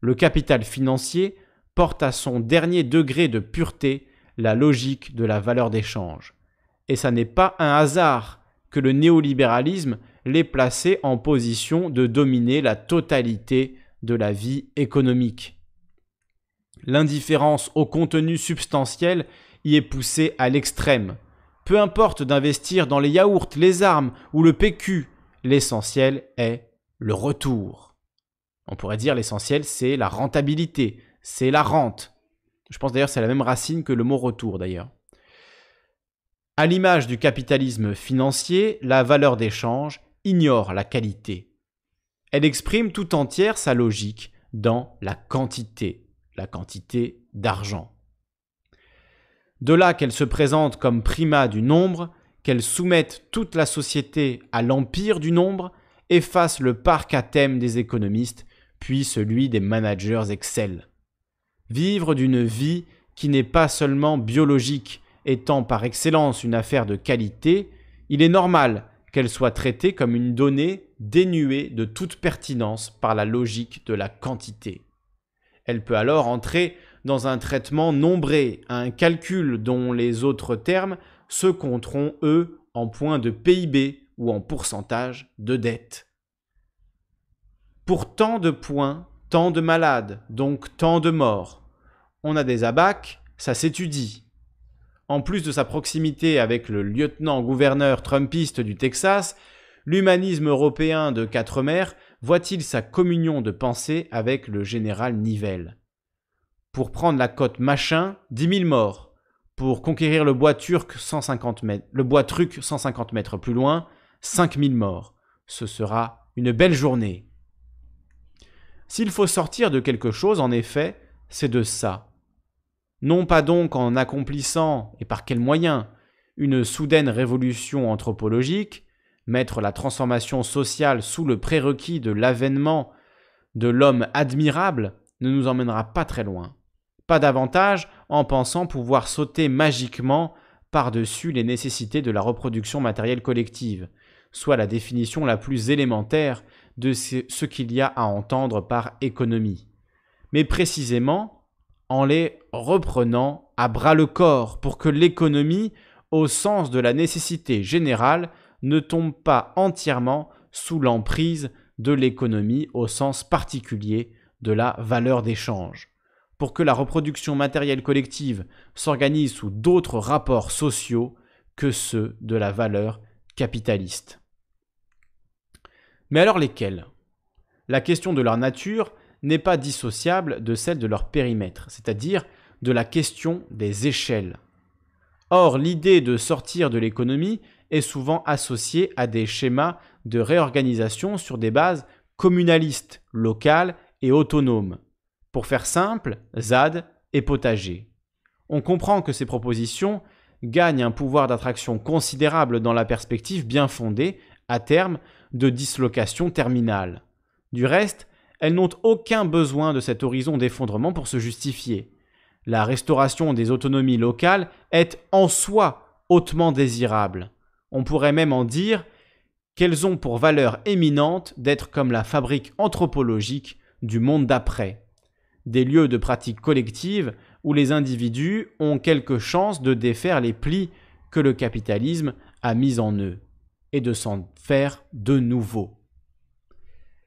Le capital financier porte à son dernier degré de pureté la logique de la valeur d'échange. Et ça n'est pas un hasard que le néolibéralisme l'ait placé en position de dominer la totalité de la vie économique. L'indifférence au contenu substantiel est poussée à l'extrême. Peu importe d'investir dans les yaourts, les armes ou le PQ, l'essentiel est le retour. On pourrait dire l'essentiel c'est la rentabilité, c'est la rente. Je pense d'ailleurs c'est la même racine que le mot retour d'ailleurs. À l'image du capitalisme financier, la valeur d'échange ignore la qualité. Elle exprime tout entière sa logique dans la quantité, la quantité d'argent. De là qu'elle se présente comme primat du nombre, qu'elle soumette toute la société à l'empire du nombre, efface le parc à thème des économistes, puis celui des managers Excel. Vivre d'une vie qui n'est pas seulement biologique, étant par excellence une affaire de qualité, il est normal qu'elle soit traitée comme une donnée dénuée de toute pertinence par la logique de la quantité. Elle peut alors entrer dans un traitement nombré, un calcul dont les autres termes se compteront, eux, en points de PIB ou en pourcentage de dette. Pour tant de points, tant de malades, donc tant de morts. On a des abacs, ça s'étudie en plus de sa proximité avec le lieutenant-gouverneur trumpiste du Texas, l'humanisme européen de Quatre-Mers voit-il sa communion de pensée avec le général Nivelle Pour prendre la côte Machin, 10 000 morts. Pour conquérir le bois turc 150 mètres, le bois truc 150 mètres plus loin, 5 000 morts. Ce sera une belle journée. S'il faut sortir de quelque chose, en effet, c'est de ça, non pas donc en accomplissant, et par quels moyens, une soudaine révolution anthropologique, mettre la transformation sociale sous le prérequis de l'avènement de l'homme admirable ne nous emmènera pas très loin. Pas davantage en pensant pouvoir sauter magiquement par-dessus les nécessités de la reproduction matérielle collective, soit la définition la plus élémentaire de ce qu'il y a à entendre par économie. Mais précisément, en les reprenant à bras le corps pour que l'économie, au sens de la nécessité générale, ne tombe pas entièrement sous l'emprise de l'économie au sens particulier de la valeur d'échange. Pour que la reproduction matérielle collective s'organise sous d'autres rapports sociaux que ceux de la valeur capitaliste. Mais alors lesquels? La question de leur nature n'est pas dissociable de celle de leur périmètre, c'est-à-dire de la question des échelles. Or, l'idée de sortir de l'économie est souvent associée à des schémas de réorganisation sur des bases communalistes, locales et autonomes. Pour faire simple, ZAD et potager. On comprend que ces propositions gagnent un pouvoir d'attraction considérable dans la perspective bien fondée, à terme, de dislocation terminale. Du reste, elles n'ont aucun besoin de cet horizon d'effondrement pour se justifier. La restauration des autonomies locales est en soi hautement désirable. On pourrait même en dire qu'elles ont pour valeur éminente d'être comme la fabrique anthropologique du monde d'après. Des lieux de pratique collective où les individus ont quelque chance de défaire les plis que le capitalisme a mis en eux et de s'en faire de nouveaux.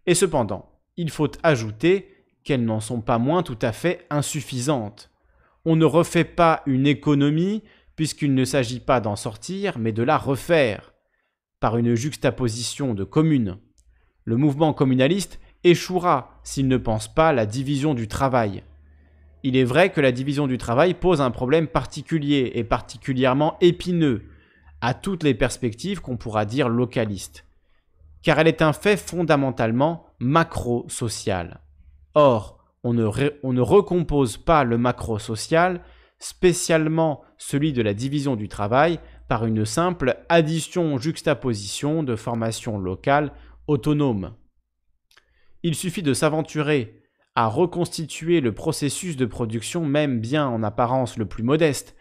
Et cependant, il faut ajouter qu'elles n'en sont pas moins tout à fait insuffisantes. On ne refait pas une économie puisqu'il ne s'agit pas d'en sortir, mais de la refaire, par une juxtaposition de communes. Le mouvement communaliste échouera s'il ne pense pas la division du travail. Il est vrai que la division du travail pose un problème particulier et particulièrement épineux, à toutes les perspectives qu'on pourra dire localistes car elle est un fait fondamentalement macro-social. Or, on ne, on ne recompose pas le macro-social, spécialement celui de la division du travail, par une simple addition-juxtaposition de formations locales autonomes. Il suffit de s'aventurer à reconstituer le processus de production, même bien en apparence le plus modeste,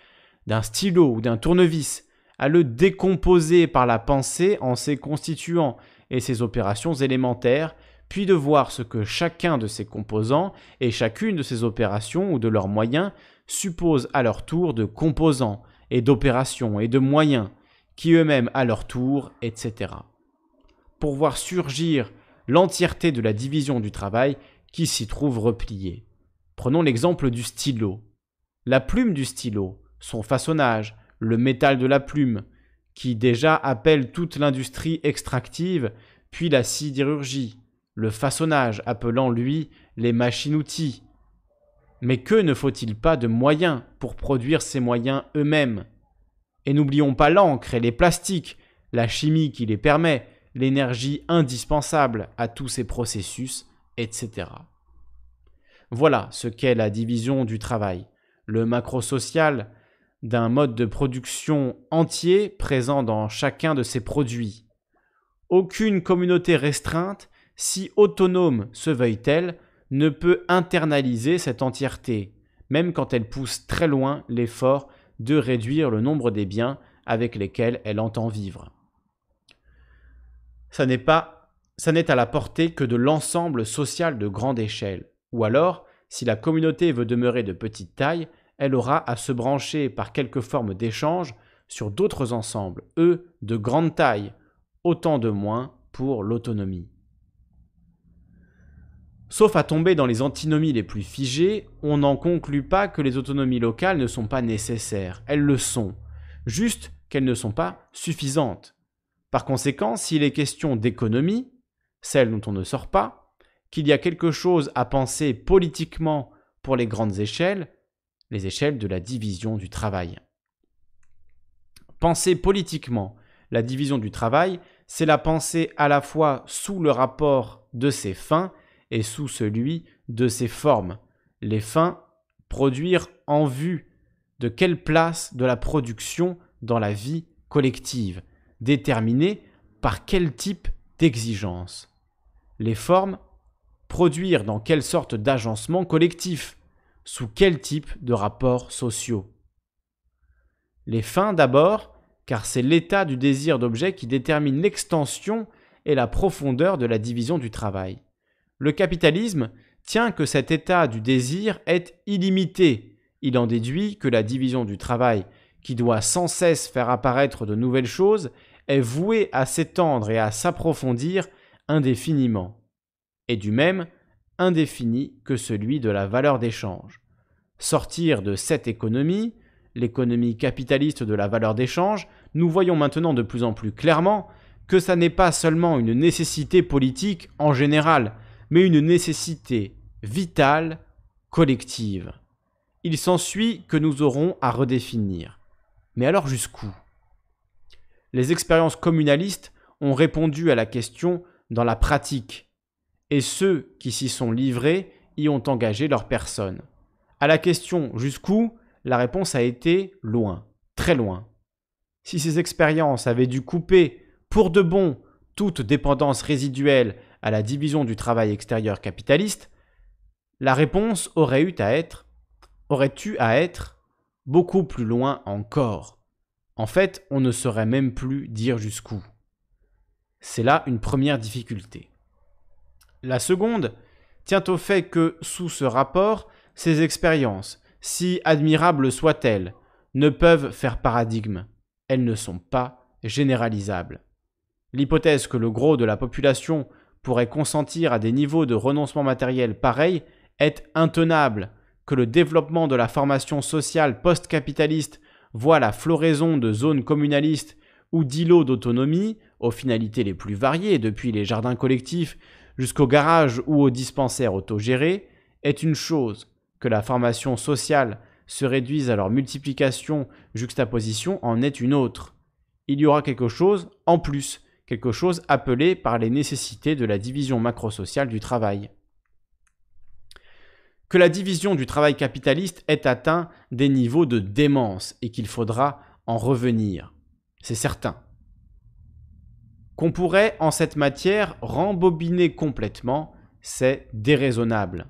d'un stylo ou d'un tournevis, à le décomposer par la pensée en ses constituants, et ses opérations élémentaires, puis de voir ce que chacun de ces composants et chacune de ces opérations ou de leurs moyens suppose à leur tour de composants et d'opérations et de moyens, qui eux-mêmes à leur tour, etc. Pour voir surgir l'entièreté de la division du travail qui s'y trouve replié. Prenons l'exemple du stylo. La plume du stylo, son façonnage, le métal de la plume, qui déjà appelle toute l'industrie extractive, puis la sidérurgie, le façonnage appelant lui les machines-outils. Mais que ne faut-il pas de moyens pour produire ces moyens eux-mêmes? Et n'oublions pas l'encre et les plastiques, la chimie qui les permet, l'énergie indispensable à tous ces processus, etc. Voilà ce qu'est la division du travail, le macro-social d'un mode de production entier présent dans chacun de ces produits. Aucune communauté restreinte, si autonome se veuille-t-elle, ne peut internaliser cette entièreté, même quand elle pousse très loin l'effort de réduire le nombre des biens avec lesquels elle entend vivre. Ça n'est pas, ça n'est à la portée que de l'ensemble social de grande échelle, ou alors, si la communauté veut demeurer de petite taille, elle aura à se brancher par quelque forme d'échange sur d'autres ensembles, eux de grande taille, autant de moins pour l'autonomie. Sauf à tomber dans les antinomies les plus figées, on n'en conclut pas que les autonomies locales ne sont pas nécessaires, elles le sont, juste qu'elles ne sont pas suffisantes. Par conséquent, s'il est question d'économie, celle dont on ne sort pas, qu'il y a quelque chose à penser politiquement pour les grandes échelles, les échelles de la division du travail. Penser politiquement la division du travail, c'est la penser à la fois sous le rapport de ses fins et sous celui de ses formes. Les fins, produire en vue de quelle place de la production dans la vie collective, déterminée par quel type d'exigence? Les formes, produire dans quelle sorte d'agencement collectif, sous quel type de rapports sociaux? Les fins d'abord, car c'est l'état du désir d'objet qui détermine l'extension et la profondeur de la division du travail. Le capitalisme tient que cet état du désir est illimité. Il en déduit que la division du travail, qui doit sans cesse faire apparaître de nouvelles choses, est vouée à s'étendre et à s'approfondir indéfiniment. Et du même, indéfini que celui de la valeur d'échange. Sortir de cette économie, l'économie capitaliste de la valeur d'échange, nous voyons maintenant de plus en plus clairement que ça n'est pas seulement une nécessité politique en général, mais une nécessité vitale, collective. Il s'ensuit que nous aurons à redéfinir. Mais alors jusqu'où? Les expériences communalistes ont répondu à la question dans la pratique, et ceux qui s'y sont livrés y ont engagé leur personne. À la question jusqu'où, la réponse a été loin, très loin. Si ces expériences avaient dû couper pour de bon toute dépendance résiduelle à la division du travail extérieur capitaliste, la réponse aurait eu à être aurait eu à être beaucoup plus loin encore. En fait, on ne saurait même plus dire jusqu'où. C'est là une première difficulté. La seconde tient au fait que, sous ce rapport, ces expériences, si admirables soient-elles, ne peuvent faire paradigme. Elles ne sont pas généralisables. L'hypothèse que le gros de la population pourrait consentir à des niveaux de renoncement matériel pareils est intenable, que le développement de la formation sociale post-capitaliste voit la floraison de zones communalistes ou d'îlots d'autonomie, aux finalités les plus variées, depuis les jardins collectifs jusqu'au garage ou au dispensaire autogéré, est une chose, que la formation sociale se réduise à leur multiplication, juxtaposition en est une autre. Il y aura quelque chose en plus, quelque chose appelé par les nécessités de la division macrosociale du travail. Que la division du travail capitaliste ait atteint des niveaux de démence et qu'il faudra en revenir, c'est certain qu'on pourrait en cette matière rembobiner complètement, c'est déraisonnable.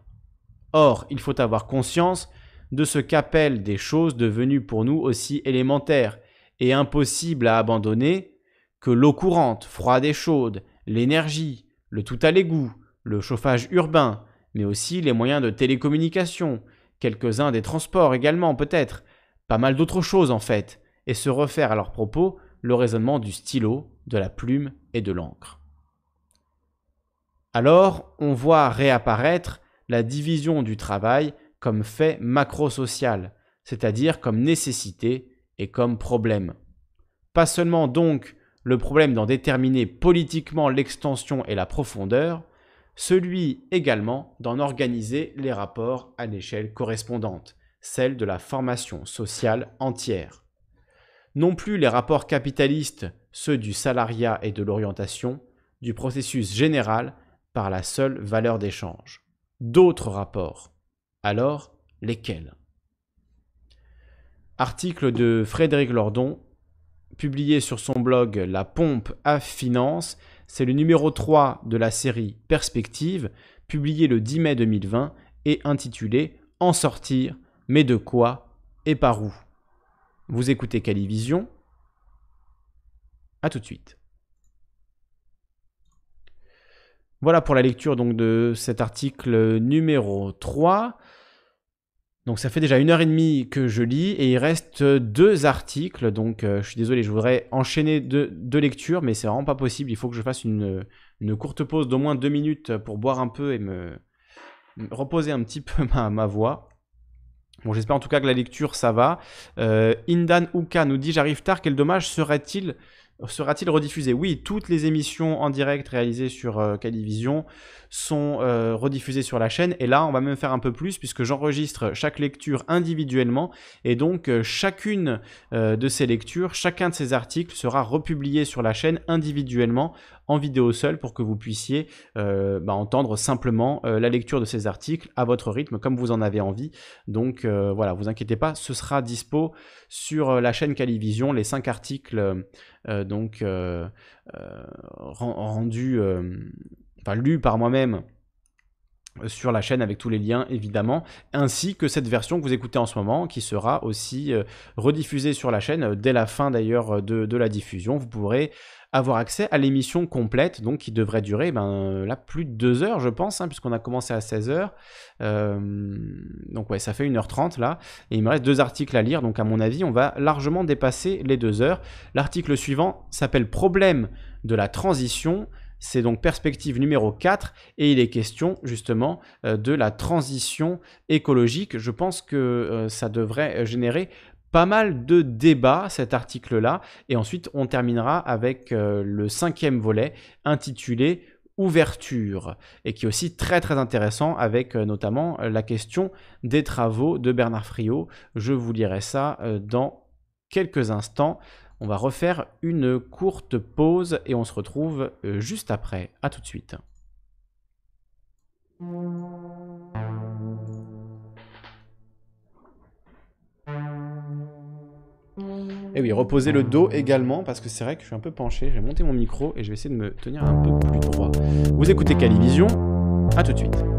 Or, il faut avoir conscience de ce qu'appellent des choses devenues pour nous aussi élémentaires et impossibles à abandonner que l'eau courante, froide et chaude, l'énergie, le tout à l'égout, le chauffage urbain, mais aussi les moyens de télécommunication, quelques-uns des transports également peut-être, pas mal d'autres choses en fait, et se refaire à leur propos le raisonnement du stylo, de la plume et de l'encre. Alors, on voit réapparaître la division du travail comme fait macrosocial, c'est-à-dire comme nécessité et comme problème. Pas seulement donc le problème d'en déterminer politiquement l'extension et la profondeur, celui également d'en organiser les rapports à l'échelle correspondante, celle de la formation sociale entière. Non plus les rapports capitalistes, ceux du salariat et de l'orientation, du processus général par la seule valeur d'échange. D'autres rapports. Alors, lesquels? Article de Frédéric Lordon, publié sur son blog La Pompe à Finance, c'est le numéro 3 de la série Perspective, publié le 10 mai 2020 et intitulé En sortir, mais de quoi et par où Vous écoutez Calivision A tout de suite. Voilà pour la lecture donc de cet article numéro 3. Donc ça fait déjà une heure et demie que je lis et il reste deux articles. Donc euh, je suis désolé, je voudrais enchaîner deux, lectures, mais c'est vraiment pas possible. Il faut que je fasse une, courte pause d'au moins deux minutes pour boire un peu et me, reposer un petit (laughs) peu ma, voix. Bon, j'espère en tout cas que la lecture ça va. Euh, Indan Uka nous dit J'arrive tard, quel dommage sera-t-il rediffusé? Oui, toutes les émissions en direct réalisées sur euh, Calivision sont euh, rediffusées sur la chaîne. Et là, on va même faire un peu plus puisque j'enregistre chaque lecture individuellement. Et donc, euh, chacune de ces lectures, chacun de ces articles sera republié sur la chaîne individuellement en vidéo seule pour que vous puissiez bah, entendre simplement la lecture de ces articles à votre rythme comme vous en avez envie. Donc voilà, vous inquiétez pas, ce sera dispo sur la chaîne Calivision, les cinq articles euh, donc euh, euh, rendu, enfin lu par moi-même sur la chaîne avec tous les liens évidemment, ainsi que cette version que vous écoutez en ce moment qui sera aussi rediffusée sur la chaîne dès la fin d'ailleurs de, la diffusion. Vous pourrez avoir accès à l'émission complète, donc qui devrait durer ben, là plus de deux heures, je pense, hein, puisqu'on a commencé à 16 heures. Euh, donc ouais, ça fait 1h30 là, et il me reste deux articles à lire, donc à mon avis, on va largement dépasser les deux heures. L'article suivant s'appelle Problème de la transition. C'est donc perspective numéro 4 et il est question justement euh, de la transition écologique. Je pense que euh, ça devrait générer pas mal de débats cet article-là. Et ensuite, on terminera avec euh, le cinquième volet intitulé Ouverture, et qui est aussi très très intéressant avec euh, notamment la question des travaux de Bernard Friot. Je vous lirai ça euh, dans quelques instants. On va refaire une courte pause et on se retrouve juste après. A tout de suite. Et oui, reposer le dos également, parce que c'est vrai que je suis un peu penché. J'ai monté mon micro et je vais essayer de me tenir un peu plus droit. Vous écoutez Calivision, à tout de suite.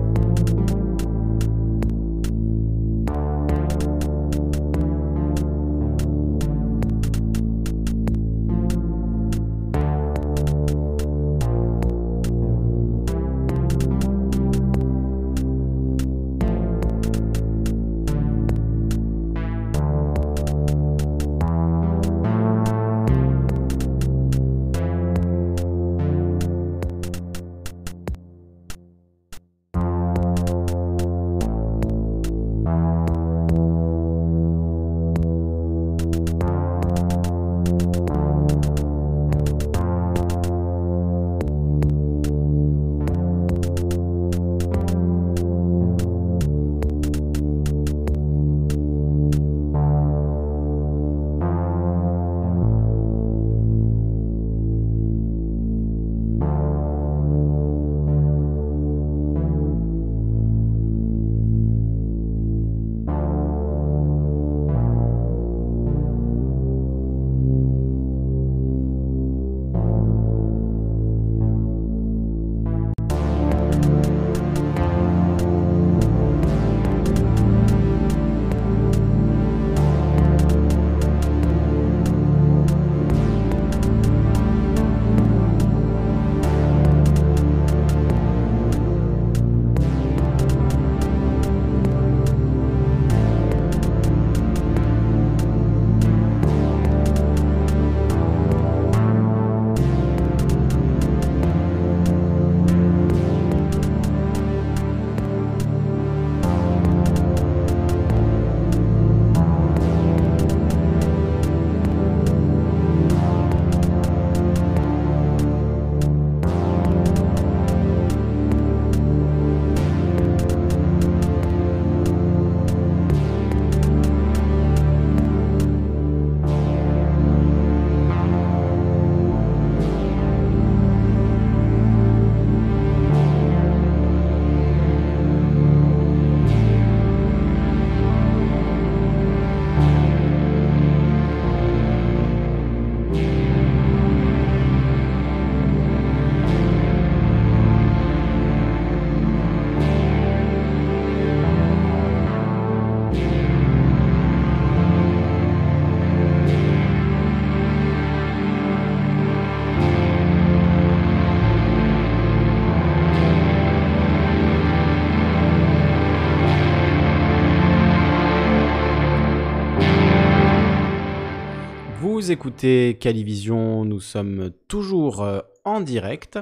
Écoutez Calivision, nous sommes toujours euh, en direct.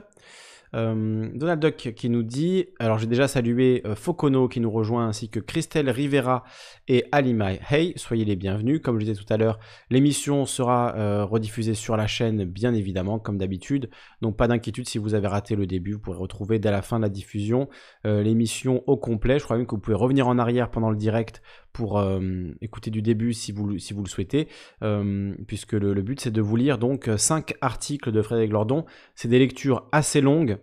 Euh, Donald Duck qui nous dit, alors j'ai déjà salué euh, Focono qui nous rejoint ainsi que Christelle Rivera et Alimai. Hey, soyez les bienvenus. Comme je disais tout à l'heure, l'émission sera euh, rediffusée sur la chaîne bien évidemment comme d'habitude. Donc pas d'inquiétude si vous avez raté le début, vous pourrez retrouver dès la fin de la diffusion l'émission au complet. Je crois même que vous pouvez revenir en arrière pendant le direct pour écouter du début si vous, si vous le souhaitez, puisque le, le but c'est de vous lire donc 5 articles de Frédéric Lordon. C'est des lectures assez longues,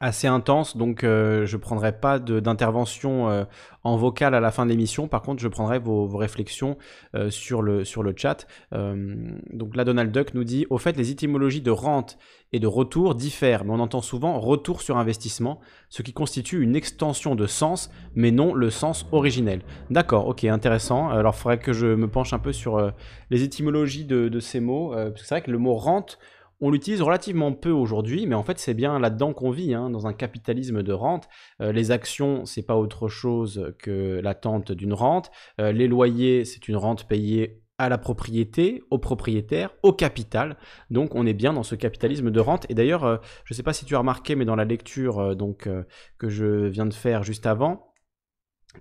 assez intense, donc euh, je prendrai pas d'intervention euh, en vocal à la fin de l'émission. Par contre, je prendrai vos, réflexions euh, sur, le, sur le chat. donc là, Donald Duck nous dit, au fait, les étymologies de rente et de retour diffèrent, mais on entend souvent retour sur investissement, ce qui constitue une extension de sens, mais non le sens originel. D'accord, ok, intéressant. Alors, il faudrait que je me penche un peu sur les étymologies de, de ces mots, parce que c'est vrai que le mot rente on l'utilise relativement peu aujourd'hui, mais en fait c'est bien là-dedans qu'on vit, hein, dans un capitalisme de rente. Euh, les actions, c'est pas autre chose que l'attente d'une rente. Euh, les loyers, c'est une rente payée à la propriété, au propriétaire, au capital. Donc on est bien dans ce capitalisme de rente. Et d'ailleurs, euh, je ne sais pas si tu as remarqué, mais dans la lecture donc que je viens de faire juste avant,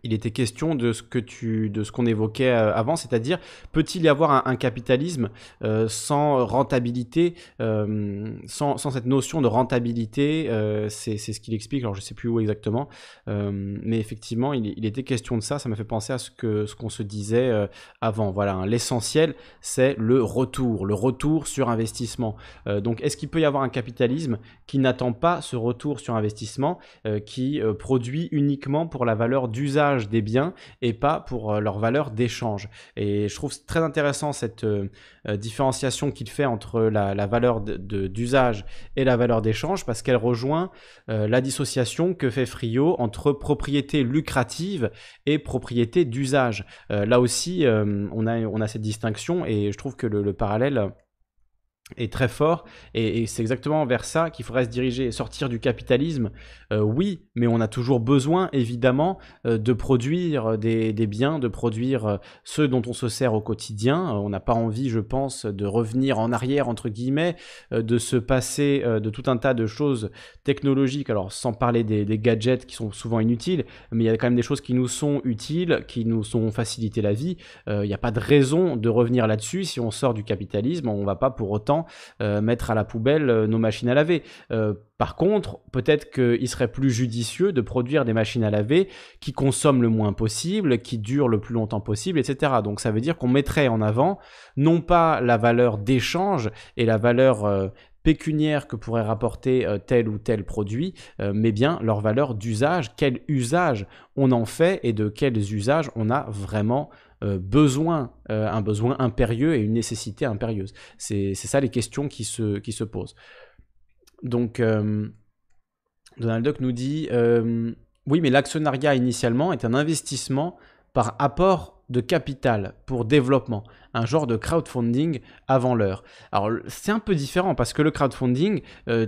il était question de ce que tu, de ce qu'on évoquait euh, avant, c'est-à-dire peut-il y avoir un, capitalisme euh, sans rentabilité, euh, sans, cette notion de rentabilité, c'est ce qu'il explique. Alors je sais plus où exactement, mais effectivement, il, était question de ça. Ça m'a fait penser à ce que ce qu'on se disait avant. Voilà, hein. l'essentiel, c'est le retour, le retour sur investissement. donc, est-ce qu'il peut y avoir un capitalisme qui n'attend pas ce retour sur investissement, qui produit uniquement pour la valeur d'usage des biens et pas pour euh, leur valeur d'échange. Et je trouve très intéressant cette euh, euh, différenciation qu'il fait entre la, valeur d'usage et la valeur d'échange parce qu'elle rejoint la dissociation que fait Frio entre propriété lucrative et propriété d'usage. là aussi, on, a, on a cette distinction et je trouve que le parallèle est très fort et, c'est exactement vers ça qu'il faudrait se diriger, sortir du capitalisme. Euh, oui, mais on a toujours besoin évidemment euh, de produire des, biens, de produire euh, ceux dont on se sert au quotidien. on n'a pas envie, je pense, de revenir en arrière entre guillemets, de se passer de tout un tas de choses technologiques. Alors sans parler des, des, gadgets qui sont souvent inutiles, mais il y a quand même des choses qui nous sont utiles, qui nous ont facilité la vie. Il n'y a pas de raison de revenir là-dessus si on sort du capitalisme. On ne va pas pour autant euh, mettre à la poubelle euh, nos machines à laver. Euh, par contre, peut-être qu'il serait plus judicieux de produire des machines à laver qui consomment le moins possible, qui durent le plus longtemps possible, etc. Donc ça veut dire qu'on mettrait en avant non pas la valeur d'échange et la valeur pécuniaire que pourrait rapporter tel ou tel produit, mais bien leur valeur d'usage, quel usage on en fait et de quels usages on a vraiment euh, besoin, euh, un besoin impérieux et une nécessité impérieuse. C'est ça les questions qui se, qui se posent. Donc, euh, Donald Duck nous dit Oui, mais l'actionnariat initialement est un investissement par apport de capital pour développement, un genre de crowdfunding avant l'heure. Alors c'est un peu différent parce que le crowdfunding,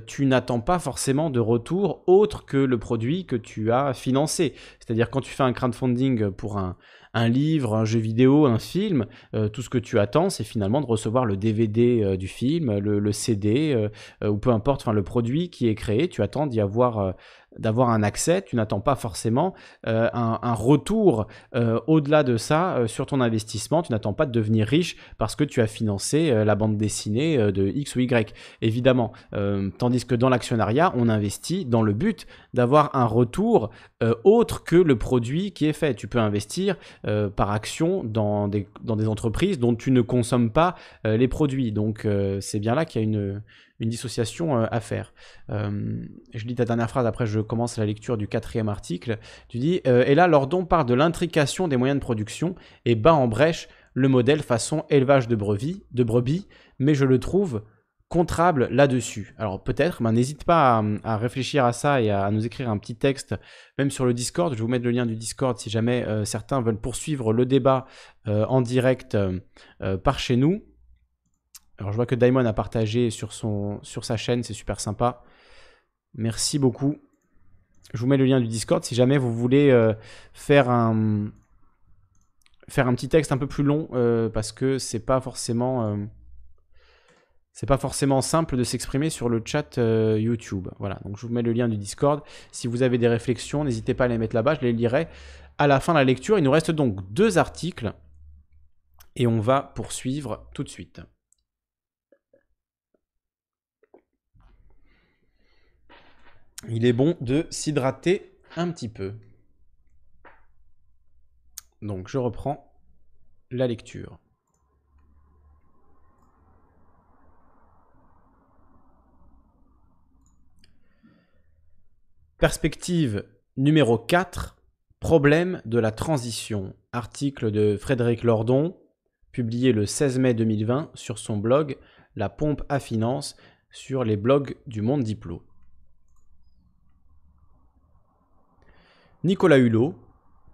tu n'attends pas forcément de retour autre que le produit que tu as financé. C'est-à-dire quand tu fais un crowdfunding pour un, un livre, un jeu vidéo, un film, euh, tout ce que tu attends, c'est finalement de recevoir le DVD euh, du film, le, CD, euh, ou peu importe, enfin le produit qui est créé. Tu attends d'y avoir d'avoir un accès, tu n'attends pas forcément un, retour au-delà de ça sur ton investissement, tu n'attends pas de devenir riche parce que tu as financé la bande dessinée de X ou Y, évidemment. tandis que dans l'actionnariat, on investit dans le but d'avoir un retour autre que le produit qui est fait. Tu peux investir euh, par action dans des, dans des entreprises dont tu ne consommes pas euh, les produits. Donc euh, c'est bien là qu'il y a une, une dissociation à faire. je lis ta dernière phrase, après je commence la lecture du quatrième article. Tu dis, et là, Lordon parle de l'intrication des moyens de production et bat en brèche le modèle façon élevage de brebis, de brebis mais je le trouve contrable là-dessus. Alors peut-être, mais n'hésite pas à, réfléchir à ça et à, nous écrire un petit texte, même sur le Discord. Je vais vous mettre le lien du Discord si jamais euh, certains veulent poursuivre le débat euh, en direct euh, par chez nous. Alors je vois que Daimon a partagé sur, son, sur sa chaîne, c'est super sympa. Merci beaucoup. Je vous mets le lien du Discord si jamais vous voulez faire un faire un petit texte un peu plus long parce que c'est pas forcément c'est pas forcément simple de s'exprimer sur le chat euh, YouTube. Voilà, donc je vous mets le lien du Discord. Si vous avez des réflexions, n'hésitez pas à les mettre là-bas, je les lirai à la fin de la lecture. Il nous reste donc deux articles et on va poursuivre tout de suite. Il est bon de s'hydrater un petit peu. Donc je reprends la lecture. Perspective numéro 4, problème de la transition. Article de Frédéric Lordon, publié le 16 mai 2020 sur son blog La pompe à finance sur les blogs du Monde Diplo. Nicolas Hulot,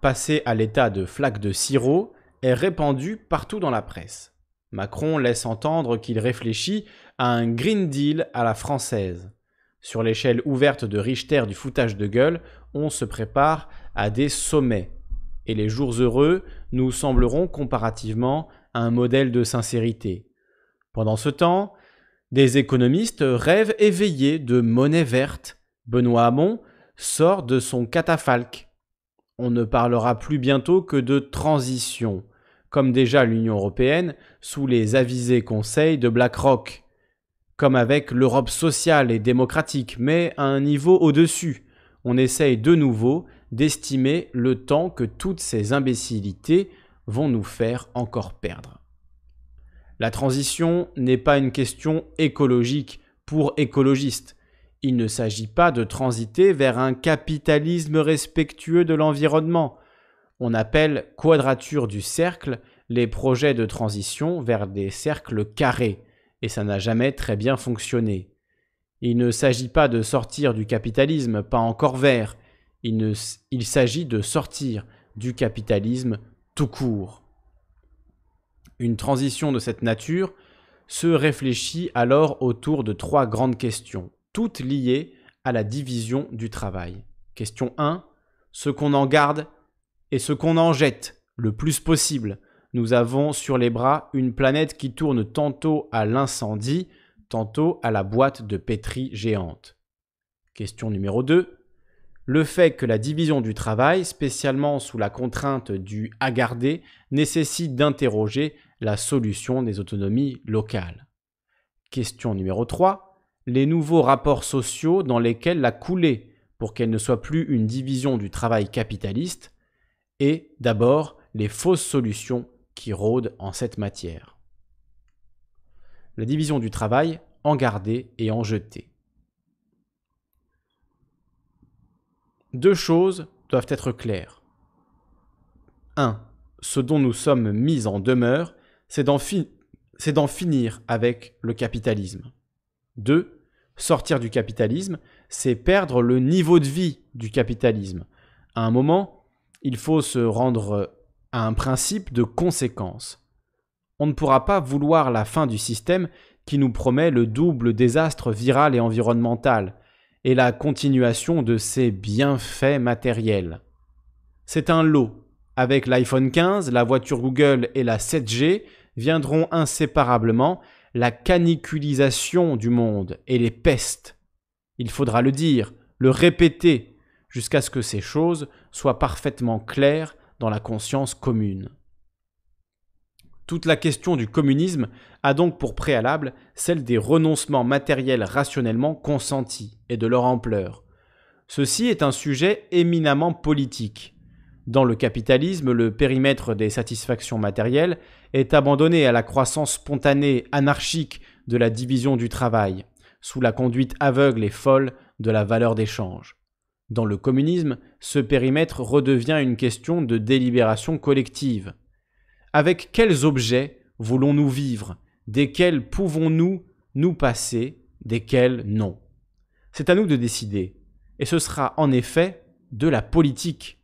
passé à l'état de flaque de sirop, est répandu partout dans la presse. Macron laisse entendre qu'il réfléchit à un Green Deal à la française. Sur l'échelle ouverte de Richter du foutage de gueule, on se prépare à des sommets. Et les jours heureux nous sembleront comparativement un modèle de sincérité. Pendant ce temps, des économistes rêvent éveillés de monnaie verte. Benoît Hamon sort de son catafalque. On ne parlera plus bientôt que de transition, comme déjà l'Union européenne sous les avisés conseils de BlackRock comme avec l'Europe sociale et démocratique, mais à un niveau au-dessus. On essaye de nouveau d'estimer le temps que toutes ces imbécilités vont nous faire encore perdre. La transition n'est pas une question écologique pour écologistes. Il ne s'agit pas de transiter vers un capitalisme respectueux de l'environnement. On appelle quadrature du cercle les projets de transition vers des cercles carrés et ça n'a jamais très bien fonctionné. Il ne s'agit pas de sortir du capitalisme, pas encore vert, il, il s'agit de sortir du capitalisme tout court. Une transition de cette nature se réfléchit alors autour de trois grandes questions, toutes liées à la division du travail. Question 1, ce qu'on en garde et ce qu'on en jette le plus possible nous avons sur les bras une planète qui tourne tantôt à l'incendie, tantôt à la boîte de pétri géante. Question numéro 2. Le fait que la division du travail, spécialement sous la contrainte du à garder, nécessite d'interroger la solution des autonomies locales. Question numéro 3. Les nouveaux rapports sociaux dans lesquels la coulée pour qu'elle ne soit plus une division du travail capitaliste, et d'abord les fausses solutions qui rôde en cette matière. La division du travail en garder et en jeter. Deux choses doivent être claires. 1. Ce dont nous sommes mis en demeure, c'est d'en, finir avec le capitalisme. 2. Sortir du capitalisme, c'est perdre le niveau de vie du capitalisme. À un moment, il faut se rendre un principe de conséquence. On ne pourra pas vouloir la fin du système qui nous promet le double désastre viral et environnemental, et la continuation de ses bienfaits matériels. C'est un lot. Avec l'iPhone 15, la voiture Google et la 7G viendront inséparablement la caniculisation du monde et les pestes. Il faudra le dire, le répéter, jusqu'à ce que ces choses soient parfaitement claires dans la conscience commune. Toute la question du communisme a donc pour préalable celle des renoncements matériels rationnellement consentis et de leur ampleur. Ceci est un sujet éminemment politique. Dans le capitalisme, le périmètre des satisfactions matérielles est abandonné à la croissance spontanée, anarchique de la division du travail, sous la conduite aveugle et folle de la valeur d'échange. Dans le communisme, ce périmètre redevient une question de délibération collective. Avec quels objets voulons-nous vivre? Desquels pouvons-nous nous passer? Desquels non? C'est à nous de décider. Et ce sera en effet de la politique.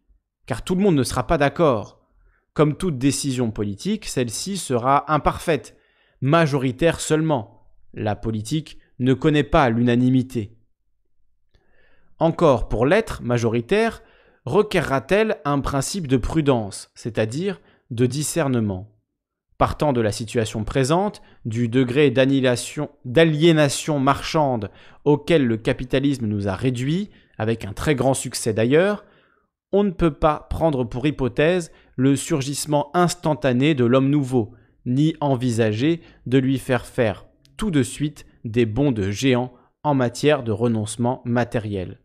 Car tout le monde ne sera pas d'accord. Comme toute décision politique, celle-ci sera imparfaite, majoritaire seulement. La politique ne connaît pas l'unanimité. Encore pour l'être majoritaire, requerra-t-elle un principe de prudence, c'est-à-dire de discernement? Partant de la situation présente, du degré d'aliénation marchande auquel le capitalisme nous a réduits, avec un très grand succès d'ailleurs, on ne peut pas prendre pour hypothèse le surgissement instantané de l'homme nouveau, ni envisager de lui faire faire tout de suite des bonds de géant en matière de renoncement matériel.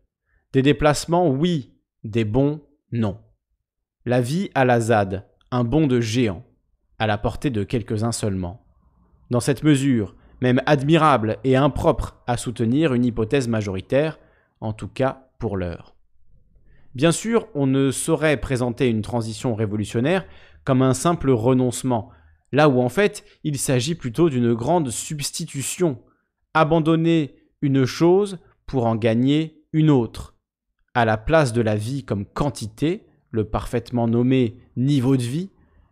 Des déplacements, oui, des bons, non. La vie à la ZAD, un bond de géant, à la portée de quelques-uns seulement. Dans cette mesure, même admirable et impropre à soutenir une hypothèse majoritaire, en tout cas pour l'heure. Bien sûr, on ne saurait présenter une transition révolutionnaire comme un simple renoncement, là où en fait il s'agit plutôt d'une grande substitution, abandonner une chose pour en gagner une autre, à la place de la vie comme quantité, le parfaitement nommé niveau de vie,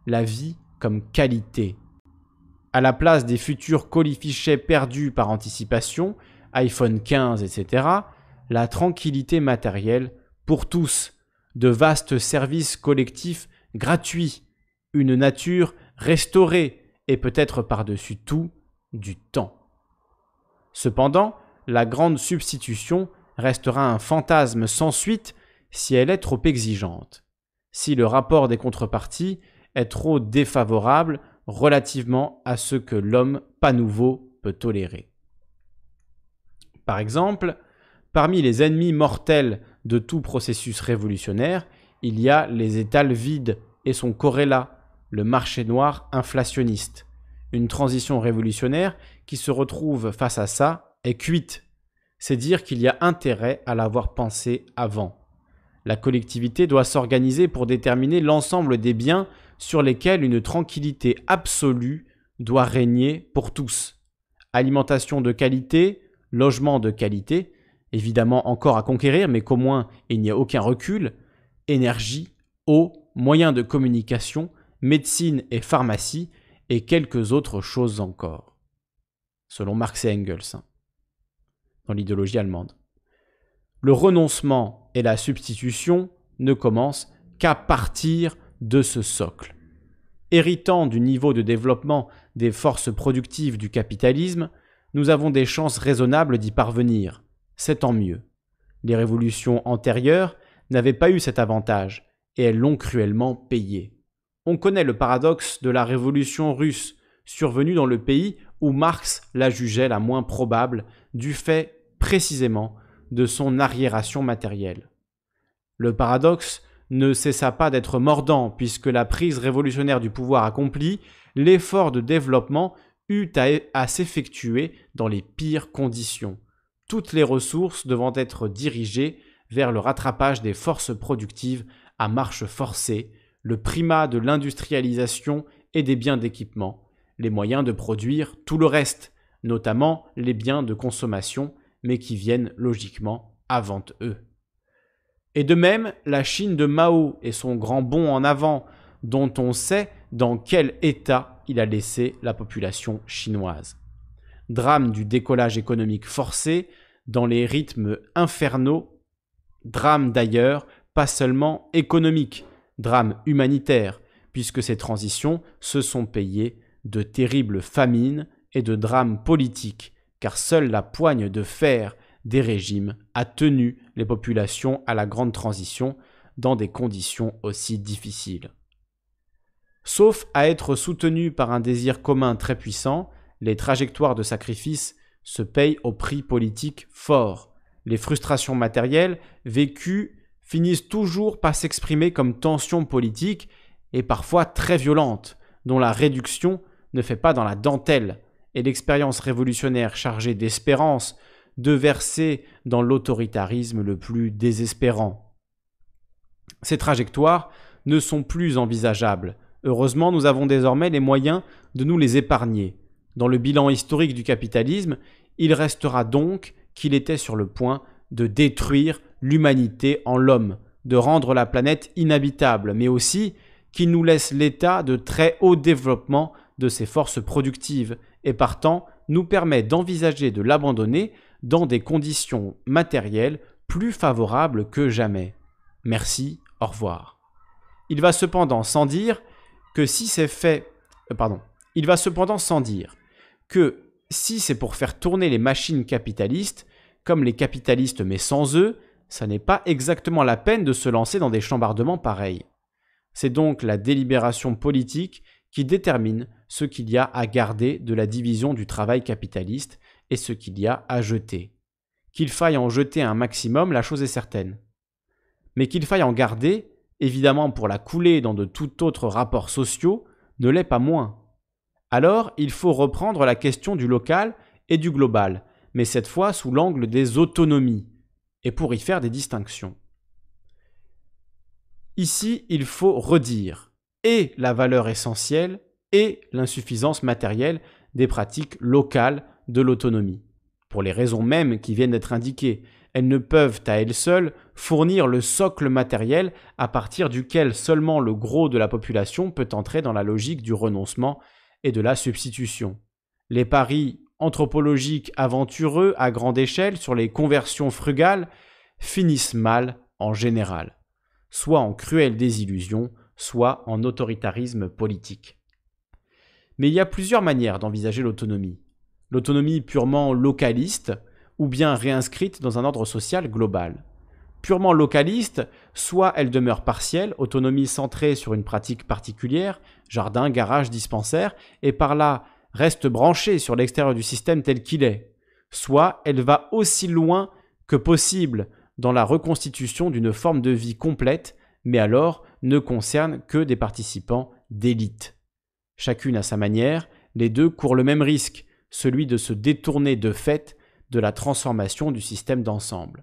la vie comme qualité. À la place des futurs colifichets perdus par anticipation, iPhone 15, etc., la tranquillité matérielle pour tous, de vastes services collectifs gratuits, une nature restaurée et peut-être par-dessus tout du temps. Cependant, la grande substitution restera un fantasme sans suite si elle est trop exigeante, si le rapport des contreparties est trop défavorable relativement à ce que l'homme pas nouveau peut tolérer. Par exemple, parmi les ennemis mortels de tout processus révolutionnaire, il y a les étals vides et son corrélat, le marché noir inflationniste. Une transition révolutionnaire qui se retrouve face à ça est cuite c'est dire qu'il y a intérêt à l'avoir pensé avant. La collectivité doit s'organiser pour déterminer l'ensemble des biens sur lesquels une tranquillité absolue doit régner pour tous. Alimentation de qualité, logement de qualité, évidemment encore à conquérir, mais qu'au moins il n'y a aucun recul, énergie, eau, moyens de communication, médecine et pharmacie, et quelques autres choses encore. Selon Marx et Engels. Hein dans l'idéologie allemande. Le renoncement et la substitution ne commencent qu'à partir de ce socle. Héritant du niveau de développement des forces productives du capitalisme, nous avons des chances raisonnables d'y parvenir. C'est tant mieux. Les révolutions antérieures n'avaient pas eu cet avantage, et elles l'ont cruellement payé. On connaît le paradoxe de la révolution russe, survenue dans le pays où Marx la jugeait la moins probable du fait précisément de son arriération matérielle. Le paradoxe ne cessa pas d'être mordant puisque la prise révolutionnaire du pouvoir accomplie, l'effort de développement eut à, s'effectuer dans les pires conditions, toutes les ressources devant être dirigées vers le rattrapage des forces productives à marche forcée, le primat de l'industrialisation et des biens d'équipement, les moyens de produire tout le reste, notamment les biens de consommation mais qui viennent logiquement avant eux. Et de même, la Chine de Mao et son grand bond en avant, dont on sait dans quel état il a laissé la population chinoise. Drame du décollage économique forcé, dans les rythmes infernaux, drame d'ailleurs pas seulement économique, drame humanitaire, puisque ces transitions se sont payées de terribles famines et de drames politiques car seule la poigne de fer des régimes a tenu les populations à la grande transition dans des conditions aussi difficiles. Sauf à être soutenues par un désir commun très puissant, les trajectoires de sacrifice se payent au prix politique fort. Les frustrations matérielles vécues finissent toujours par s'exprimer comme tensions politiques et parfois très violentes, dont la réduction ne fait pas dans la dentelle, et l'expérience révolutionnaire chargée d'espérance de verser dans l'autoritarisme le plus désespérant. Ces trajectoires ne sont plus envisageables. Heureusement, nous avons désormais les moyens de nous les épargner. Dans le bilan historique du capitalisme, il restera donc qu'il était sur le point de détruire l'humanité en l'homme, de rendre la planète inhabitable, mais aussi qu'il nous laisse l'état de très haut développement de ses forces productives et partant nous permet d'envisager de l'abandonner dans des conditions matérielles plus favorables que jamais. Merci, au revoir. Il va cependant sans dire que si ces faits, euh, pardon, Il va cependant sans dire que si c'est pour faire tourner les machines capitalistes, comme les capitalistes mais sans eux, ça n'est pas exactement la peine de se lancer dans des chambardements pareils. C'est donc la délibération politique qui détermine ce qu'il y a à garder de la division du travail capitaliste et ce qu'il y a à jeter. Qu'il faille en jeter un maximum, la chose est certaine. Mais qu'il faille en garder, évidemment pour la couler dans de tout autres rapports sociaux, ne l'est pas moins. Alors il faut reprendre la question du local et du global, mais cette fois sous l'angle des autonomies, et pour y faire des distinctions. Ici, il faut redire et la valeur essentielle et l'insuffisance matérielle des pratiques locales de l'autonomie. Pour les raisons mêmes qui viennent d'être indiquées, elles ne peuvent à elles seules fournir le socle matériel à partir duquel seulement le gros de la population peut entrer dans la logique du renoncement et de la substitution. Les paris anthropologiques aventureux à grande échelle sur les conversions frugales finissent mal en général, soit en cruelle désillusion, soit en autoritarisme politique. Mais il y a plusieurs manières d'envisager l'autonomie. L'autonomie purement localiste, ou bien réinscrite dans un ordre social global. Purement localiste, soit elle demeure partielle, autonomie centrée sur une pratique particulière, jardin, garage, dispensaire, et par là reste branchée sur l'extérieur du système tel qu'il est. Soit elle va aussi loin que possible dans la reconstitution d'une forme de vie complète, mais alors ne concerne que des participants d'élite. Chacune à sa manière, les deux courent le même risque, celui de se détourner de fait de la transformation du système d'ensemble.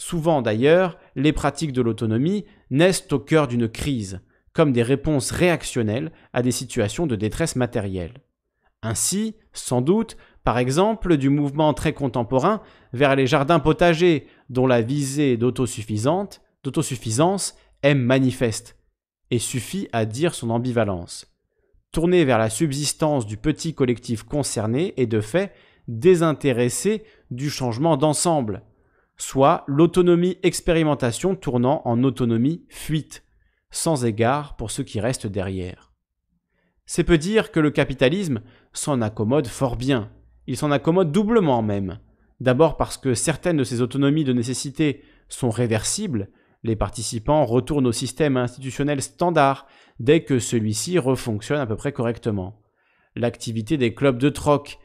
Souvent d'ailleurs, les pratiques de l'autonomie naissent au cœur d'une crise, comme des réponses réactionnelles à des situations de détresse matérielle. Ainsi, sans doute, par exemple, du mouvement très contemporain vers les jardins potagers, dont la visée d'autosuffisance est manifeste, et suffit à dire son ambivalence. Tourner vers la subsistance du petit collectif concerné est de fait désintéressé du changement d'ensemble, soit l'autonomie expérimentation tournant en autonomie fuite, sans égard pour ceux qui restent derrière. C'est peu dire que le capitalisme s'en accommode fort bien, il s'en accommode doublement même. D'abord parce que certaines de ces autonomies de nécessité sont réversibles, les participants retournent au système institutionnel standard dès que celui-ci refonctionne à peu près correctement. L'activité des clubs de troc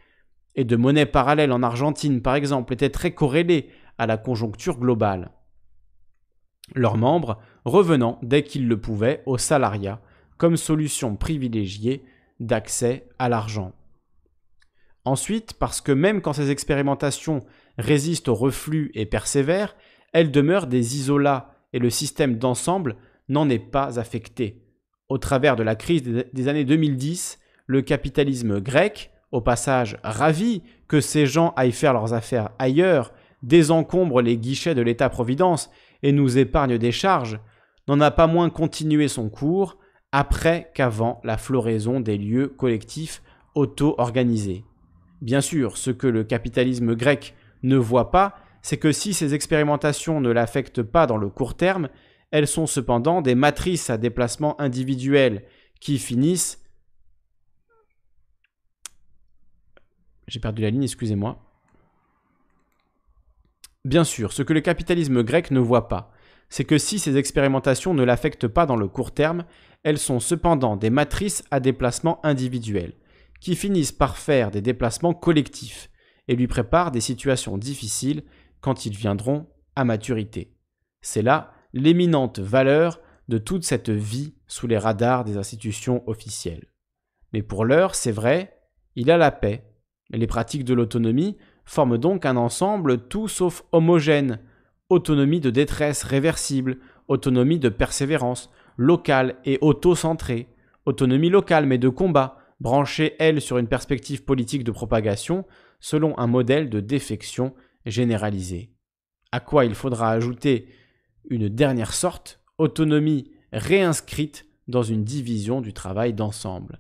et de monnaie parallèle en Argentine, par exemple, était très corrélée à la conjoncture globale. Leurs membres revenant dès qu'ils le pouvaient au salariat comme solution privilégiée d'accès à l'argent. Ensuite, parce que même quand ces expérimentations résistent au reflux et persévèrent, elles demeurent des isolats et le système d'ensemble n'en est pas affecté. Au travers de la crise des années 2010, le capitalisme grec, au passage ravi que ces gens aillent faire leurs affaires ailleurs, désencombre les guichets de l'État-providence et nous épargne des charges, n'en a pas moins continué son cours après qu'avant la floraison des lieux collectifs auto-organisés. Bien sûr, ce que le capitalisme grec ne voit pas, c'est que si ces expérimentations ne l'affectent pas dans le court terme, elles sont cependant des matrices à déplacement individuel qui finissent... J'ai perdu la ligne, excusez-moi. Bien sûr, ce que le capitalisme grec ne voit pas, c'est que si ces expérimentations ne l'affectent pas dans le court terme, elles sont cependant des matrices à déplacement individuel, qui finissent par faire des déplacements collectifs et lui préparent des situations difficiles quand ils viendront à maturité. C'est là l'éminente valeur de toute cette vie sous les radars des institutions officielles. Mais pour l'heure, c'est vrai, il a la paix. Les pratiques de l'autonomie forment donc un ensemble tout sauf homogène. Autonomie de détresse réversible, autonomie de persévérance, locale et auto-centrée, autonomie locale mais de combat, branchée elle sur une perspective politique de propagation, selon un modèle de défection généralisée. À quoi il faudra ajouter une dernière sorte, autonomie réinscrite dans une division du travail d'ensemble.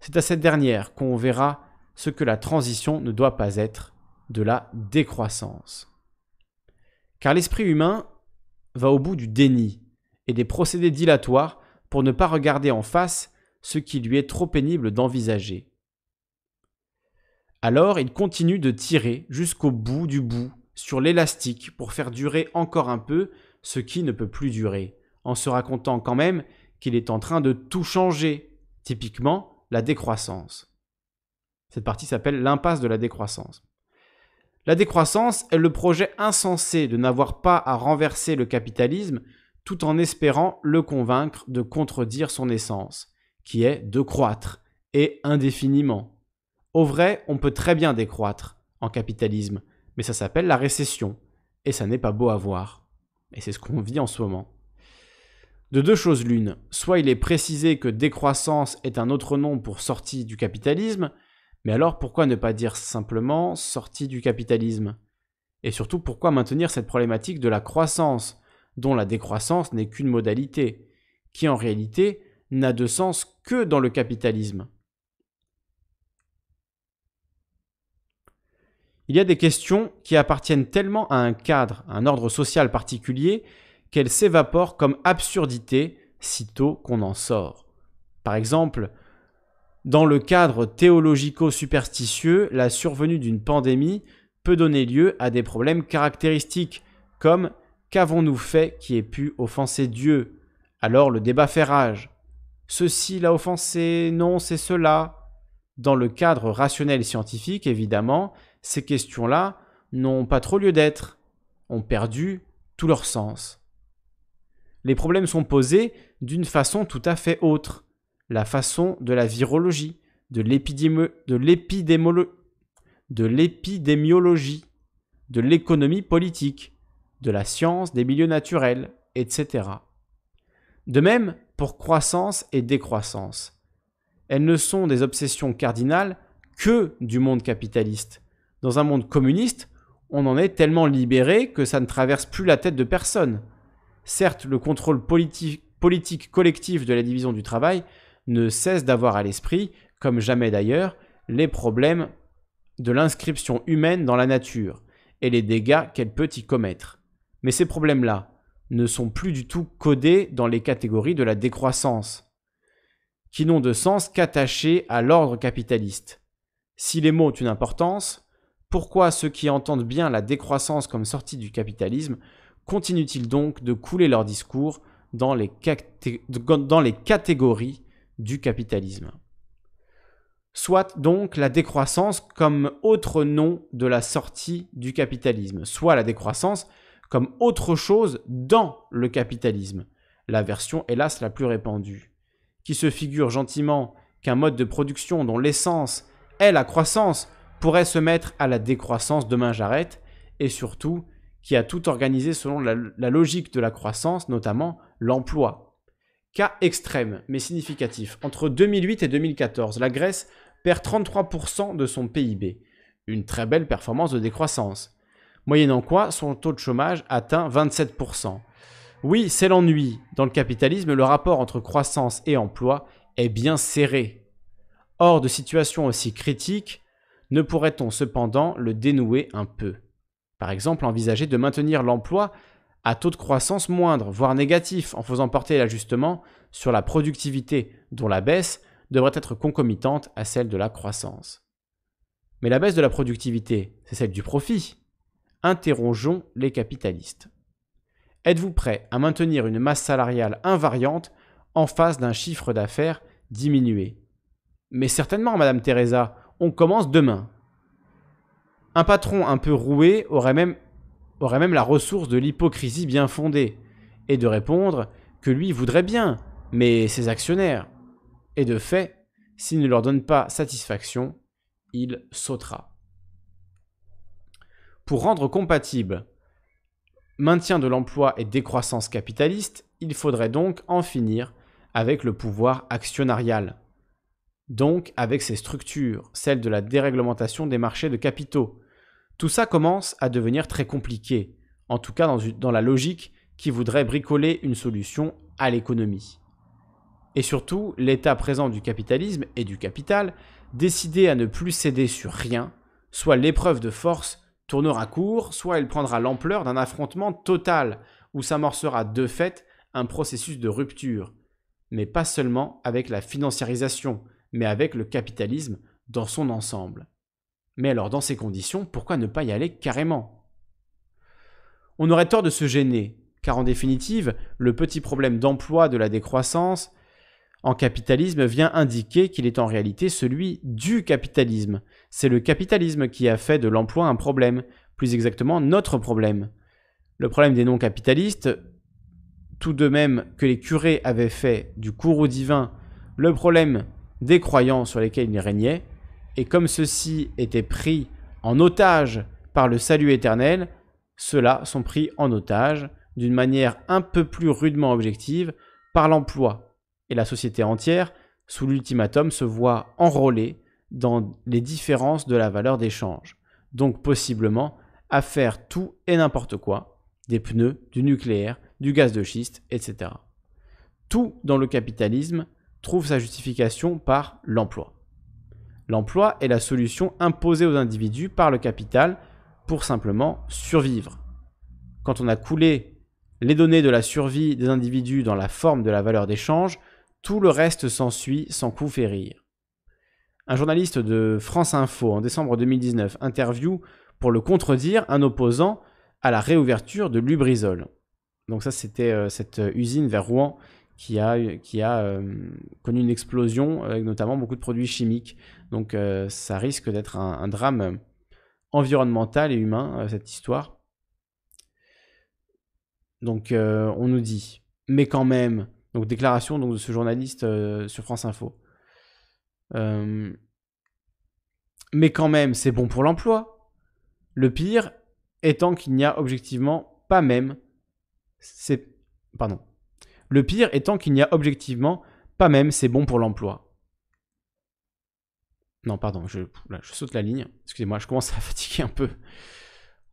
C'est à cette dernière qu'on verra ce que la transition ne doit pas être, de la décroissance. Car l'esprit humain va au bout du déni et des procédés dilatoires pour ne pas regarder en face ce qui lui est trop pénible d'envisager. Alors il continue de tirer jusqu'au bout du bout sur l'élastique pour faire durer encore un peu ce qui ne peut plus durer, en se racontant quand même qu'il est en train de tout changer, typiquement la décroissance. Cette partie s'appelle l'impasse de la décroissance. La décroissance est le projet insensé de n'avoir pas à renverser le capitalisme tout en espérant le convaincre de contredire son essence, qui est de croître, et indéfiniment. Au vrai, on peut très bien décroître en capitalisme, mais ça s'appelle la récession, et ça n'est pas beau à voir. Et c'est ce qu'on vit en ce moment. De deux choses l'une, soit il est précisé que décroissance est un autre nom pour sortie du capitalisme, mais alors pourquoi ne pas dire simplement sortie du capitalisme Et surtout pourquoi maintenir cette problématique de la croissance, dont la décroissance n'est qu'une modalité, qui en réalité n'a de sens que dans le capitalisme? Il y a des questions qui appartiennent tellement à un cadre, à un ordre social particulier, qu'elles s'évaporent comme absurdité sitôt qu'on en sort. Par exemple, dans le cadre théologico-superstitieux, la survenue d'une pandémie peut donner lieu à des problèmes caractéristiques, comme Qu'avons-nous fait qui ait pu offenser Dieu? Alors le débat fait rage. Ceci l'a offensé, non, c'est cela. Dans le cadre rationnel scientifique, évidemment, ces questions-là n'ont pas trop lieu d'être, ont perdu tout leur sens. Les problèmes sont posés d'une façon tout à fait autre, la façon de la virologie, de l'épidémiologie, de l'économie politique, de la science des milieux naturels, etc. De même pour croissance et décroissance. Elles ne sont des obsessions cardinales que du monde capitaliste, dans un monde communiste, on en est tellement libéré que ça ne traverse plus la tête de personne. Certes, le contrôle politique, collectif de la division du travail ne cesse d'avoir à l'esprit, comme jamais d'ailleurs, les problèmes de l'inscription humaine dans la nature et les dégâts qu'elle peut y commettre. Mais ces problèmes-là ne sont plus du tout codés dans les catégories de la décroissance, qui n'ont de sens qu'attachés à l'ordre capitaliste. Si les mots ont une importance, pourquoi ceux qui entendent bien la décroissance comme sortie du capitalisme continuent-ils donc de couler leur discours dans les, dans les catégories du capitalisme Soit donc la décroissance comme autre nom de la sortie du capitalisme, soit la décroissance comme autre chose dans le capitalisme, la version hélas la plus répandue, qui se figure gentiment qu'un mode de production dont l'essence est la croissance pourrait se mettre à la décroissance, demain j'arrête, et surtout qui a tout organisé selon la, logique de la croissance, notamment l'emploi. Cas extrême mais significatif. Entre 2008 et 2014, la Grèce perd 33% de son PIB. Une très belle performance de décroissance. Moyennant quoi, son taux de chômage atteint 27%. Oui, c'est l'ennui. Dans le capitalisme, le rapport entre croissance et emploi est bien serré. Hors de situations aussi critiques, ne pourrait-on cependant le dénouer un peu? Par exemple, envisager de maintenir l'emploi à taux de croissance moindre, voire négatif, en faisant porter l'ajustement sur la productivité, dont la baisse devrait être concomitante à celle de la croissance. Mais la baisse de la productivité, c'est celle du profit. Interrogeons les capitalistes. Êtes-vous prêt à maintenir une masse salariale invariante en face d'un chiffre d'affaires diminué? Mais certainement, Madame Teresa, on commence demain. Un patron un peu roué aurait même, aurait même la ressource de l'hypocrisie bien fondée, et de répondre que lui voudrait bien, mais ses actionnaires. Et de fait, s'il ne leur donne pas satisfaction, il sautera. Pour rendre compatible maintien de l'emploi et décroissance capitaliste, il faudrait donc en finir avec le pouvoir actionnarial donc avec ses structures, celles de la déréglementation des marchés de capitaux. Tout ça commence à devenir très compliqué, en tout cas dans, la logique qui voudrait bricoler une solution à l'économie. Et surtout, l'état présent du capitalisme et du capital, décidé à ne plus céder sur rien, soit l'épreuve de force tournera court, soit elle prendra l'ampleur d'un affrontement total, où s'amorcera de fait un processus de rupture, mais pas seulement avec la financiarisation, mais avec le capitalisme dans son ensemble. Mais alors dans ces conditions, pourquoi ne pas y aller carrément? On aurait tort de se gêner, car en définitive, le petit problème d'emploi de la décroissance en capitalisme vient indiquer qu'il est en réalité celui du capitalisme. C'est le capitalisme qui a fait de l'emploi un problème, plus exactement notre problème. Le problème des non-capitalistes, tout de même que les curés avaient fait du courroux divin le problème des croyants sur lesquels ils régnaient, et comme ceux-ci étaient pris en otage par le salut éternel, ceux-là sont pris en otage d'une manière un peu plus rudement objective par l'emploi et la société entière, sous l'ultimatum, se voit enrôlée dans les différences de la valeur d'échange. Donc possiblement à faire tout et n'importe quoi, des pneus, du nucléaire, du gaz de schiste, etc. Tout dans le capitalisme trouve sa justification par l'emploi. L'emploi est la solution imposée aux individus par le capital pour simplement survivre. Quand on a coulé les données de la survie des individus dans la forme de la valeur d'échange, tout le reste s'ensuit sans coup férir. Un journaliste de France Info en décembre 2019 interview pour le contredire un opposant à la réouverture de Lubrizol. Donc ça c'était euh, cette usine vers Rouen qui a, euh, connu une explosion avec notamment beaucoup de produits chimiques. Donc euh, ça risque d'être un, drame environnemental et humain, cette histoire. Donc on nous dit, mais quand même, donc déclaration donc, de ce journaliste euh, sur France Info. Euh, mais quand même, c'est bon pour l'emploi. Le pire étant qu'il n'y a objectivement pas même. C'est pardon. Le pire étant qu'il n'y a objectivement pas même c'est bon pour l'emploi. Non, pardon, je, saute la ligne. Excusez-moi, je commence à (laughs) fatiguer un peu.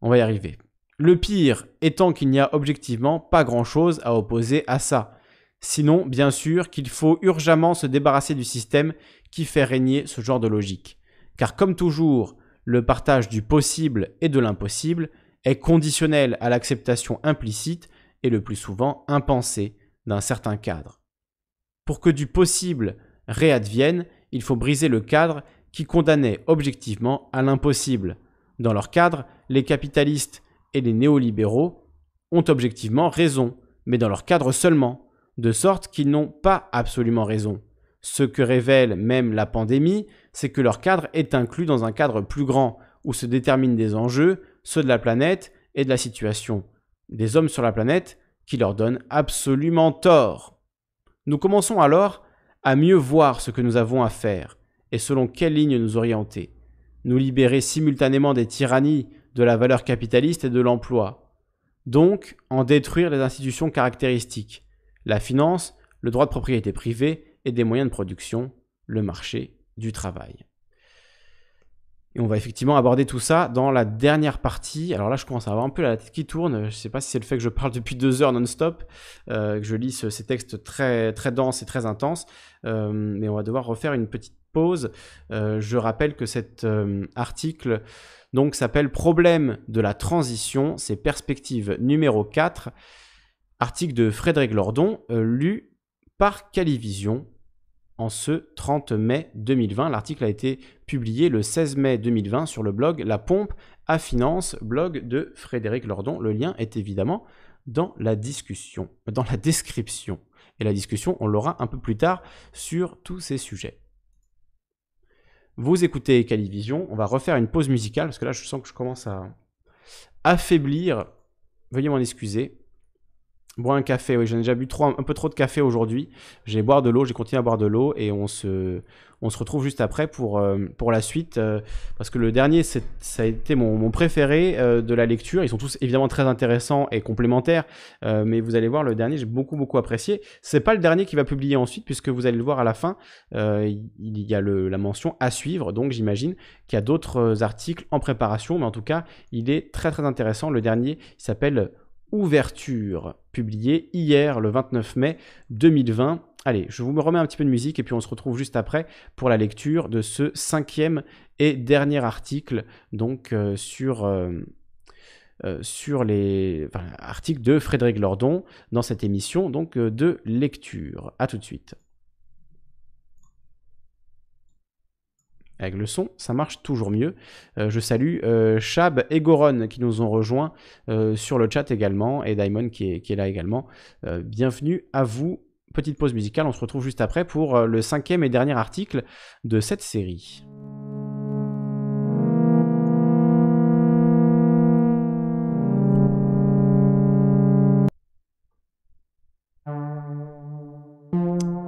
On va y arriver. Le pire étant qu'il n'y a objectivement pas grand-chose à opposer à ça. Sinon, bien sûr qu'il faut urgemment se débarrasser du système qui fait régner ce genre de logique. Car comme toujours, le partage du possible et de l'impossible est conditionnel à l'acceptation implicite et le plus souvent impensée d'un certain cadre. Pour que du possible réadvienne, il faut briser le cadre qui condamnait objectivement à l'impossible. Dans leur cadre, les capitalistes et les néolibéraux ont objectivement raison, mais dans leur cadre seulement de sorte qu'ils n'ont pas absolument raison. Ce que révèle même la pandémie, c'est que leur cadre est inclus dans un cadre plus grand, où se déterminent des enjeux, ceux de la planète et de la situation. Des hommes sur la planète qui leur donnent absolument tort. Nous commençons alors à mieux voir ce que nous avons à faire, et selon quelle ligne nous orienter. Nous libérer simultanément des tyrannies de la valeur capitaliste et de l'emploi. Donc, en détruire les institutions caractéristiques, la finance, le droit de propriété privée et des moyens de production, le marché du travail. Et on va effectivement aborder tout ça dans la dernière partie. Alors là, je commence à avoir un peu la tête qui tourne. Je ne sais pas si c'est le fait que je parle depuis deux heures non-stop, euh, que je lis ces textes très, denses et très intenses. Euh, mais on va devoir refaire une petite pause. Euh, je rappelle que cet article donc s'appelle Problème de la transition. C'est perspective numéro 4. Article de Frédéric Lordon, lu par Calivision en ce 30 mai 2020. L'article a été publié le 16 mai 2020 sur le blog La Pompe à Finance, blog de Frédéric Lordon. Le lien est évidemment dans la discussion, dans la description. Et la discussion, on l'aura un peu plus tard sur tous ces sujets. Vous écoutez Calivision, on va refaire une pause musicale parce que là je sens que je commence à affaiblir. Veuillez m'en excuser. Boire un café, oui, j'en ai déjà bu un, peu trop de café aujourd'hui. J'ai boire de l'eau, j'ai continué à boire de l'eau et on se, on se retrouve juste après pour, euh, pour la suite. Euh, parce que le dernier, ça a été mon, mon préféré euh, de la lecture. Ils sont tous évidemment très intéressants et complémentaires. mais vous allez voir, le dernier, j'ai beaucoup, beaucoup apprécié. C'est pas le dernier qui va publier ensuite, puisque vous allez le voir à la fin. il y a le, la mention à suivre. Donc j'imagine qu'il y a d'autres articles en préparation. Mais en tout cas, il est très, très intéressant. Le dernier, il s'appelle Ouverture, publié hier le 29 mai 2020. Allez, je vous remets un petit peu de musique et puis on se retrouve juste après pour la lecture de ce cinquième et dernier article donc euh, sur, euh, sur les articles de Frédéric Lordon dans cette émission donc de lecture. A tout de suite. Avec le son, ça marche toujours mieux. Euh, je salue euh, Chab et Goron qui nous ont rejoints euh, sur le chat également, et Diamond qui est, là également. bienvenue à vous. Petite pause musicale, on se retrouve juste après pour le cinquième et dernier article de cette série.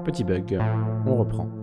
Petit bug, on reprend.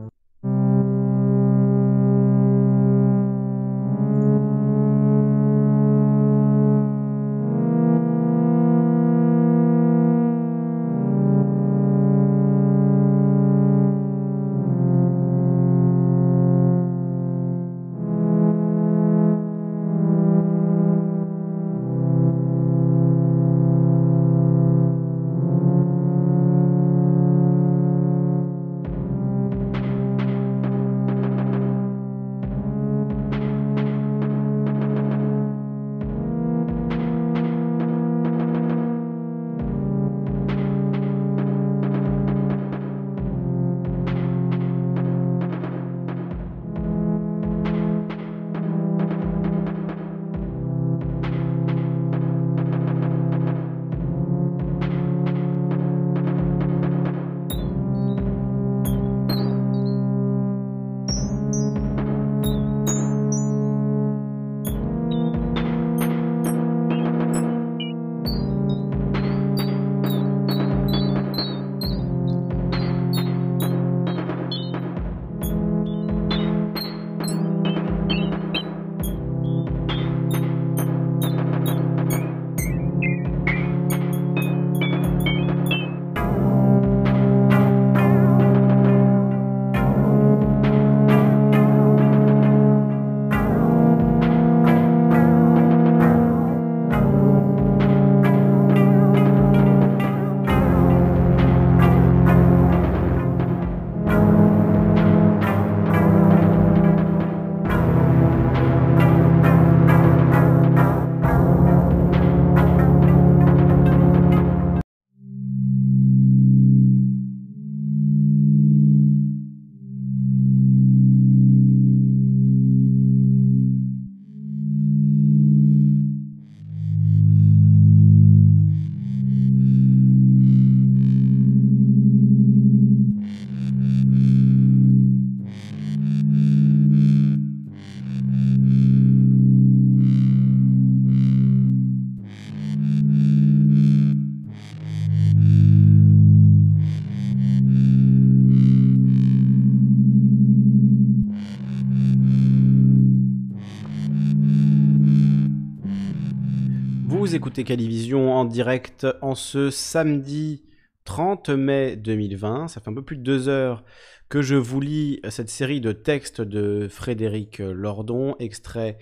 Écoutez Calivision en direct en ce samedi 30 mai 2020. Ça fait un peu plus de deux heures que je vous lis cette série de textes de Frédéric Lordon, extrait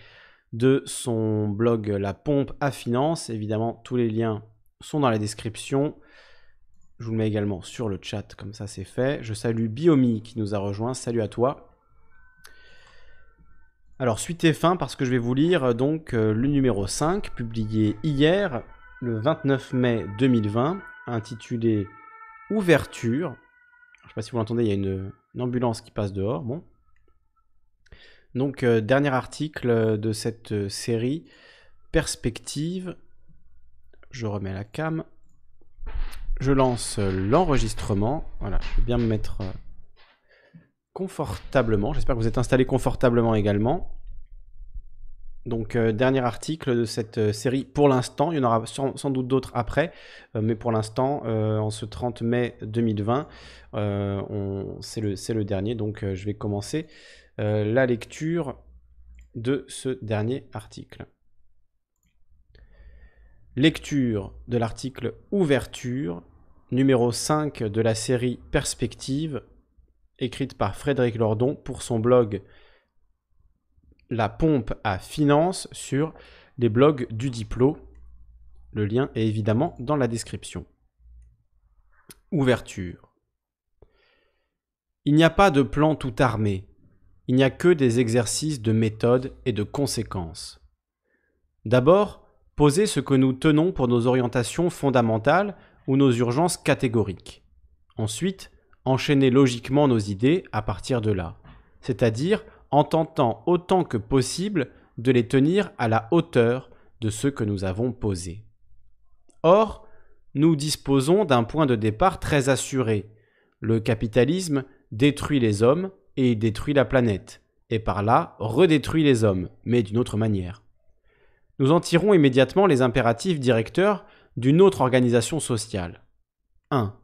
de son blog La Pompe à Finance. Évidemment, tous les liens sont dans la description. Je vous le mets également sur le chat, comme ça c'est fait. Je salue Biomi qui nous a rejoint. Salut à toi. Alors, suite et fin, parce que je vais vous lire euh, donc euh, le numéro 5, publié hier, le 29 mai 2020, intitulé Ouverture. Je ne sais pas si vous l'entendez, il y a une, ambulance qui passe dehors. Bon. Donc, euh, dernier article de cette série, Perspective. Je remets la cam. Je lance l'enregistrement. Voilà, je vais bien me mettre confortablement. J'espère que vous êtes installé confortablement également. Donc, euh, dernier article de cette euh, série pour l'instant. Il y en aura sans, doute d'autres après, euh, mais pour l'instant, en ce 30 mai 2020, c'est le, le, dernier. Donc, je vais commencer la lecture de ce dernier article. Lecture de l'article Ouverture, numéro 5 de la série Perspective, écrite par Frédéric Lordon pour son blog La pompe à finance sur les blogs du Diplo. Le lien est évidemment dans la description. Ouverture. Il n'y a pas de plan tout armé. Il n'y a que des exercices de méthode et de conséquences. D'abord, poser ce que nous tenons pour nos orientations fondamentales ou nos urgences catégoriques. Ensuite, enchaîner logiquement nos idées à partir de là, c'est-à-dire en tentant autant que possible de les tenir à la hauteur de ce que nous avons posé. Or, nous disposons d'un point de départ très assuré. Le capitalisme détruit les hommes et détruit la planète, et par là redétruit les hommes, mais d'une autre manière. Nous en tirons immédiatement les impératifs directeurs d'une autre organisation sociale. 1.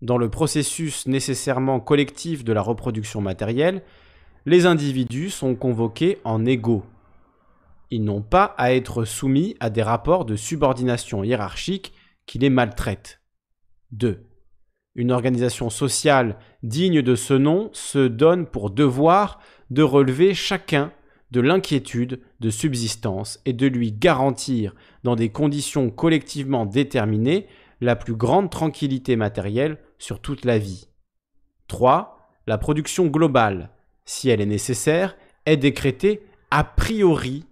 Dans le processus nécessairement collectif de la reproduction matérielle, les individus sont convoqués en égaux. Ils n'ont pas à être soumis à des rapports de subordination hiérarchique qui les maltraitent. 2. Une organisation sociale digne de ce nom se donne pour devoir de relever chacun de l'inquiétude de subsistance et de lui garantir, dans des conditions collectivement déterminées, la plus grande tranquillité matérielle sur toute la vie. 3. La production globale, si elle est nécessaire, est décrétée a priori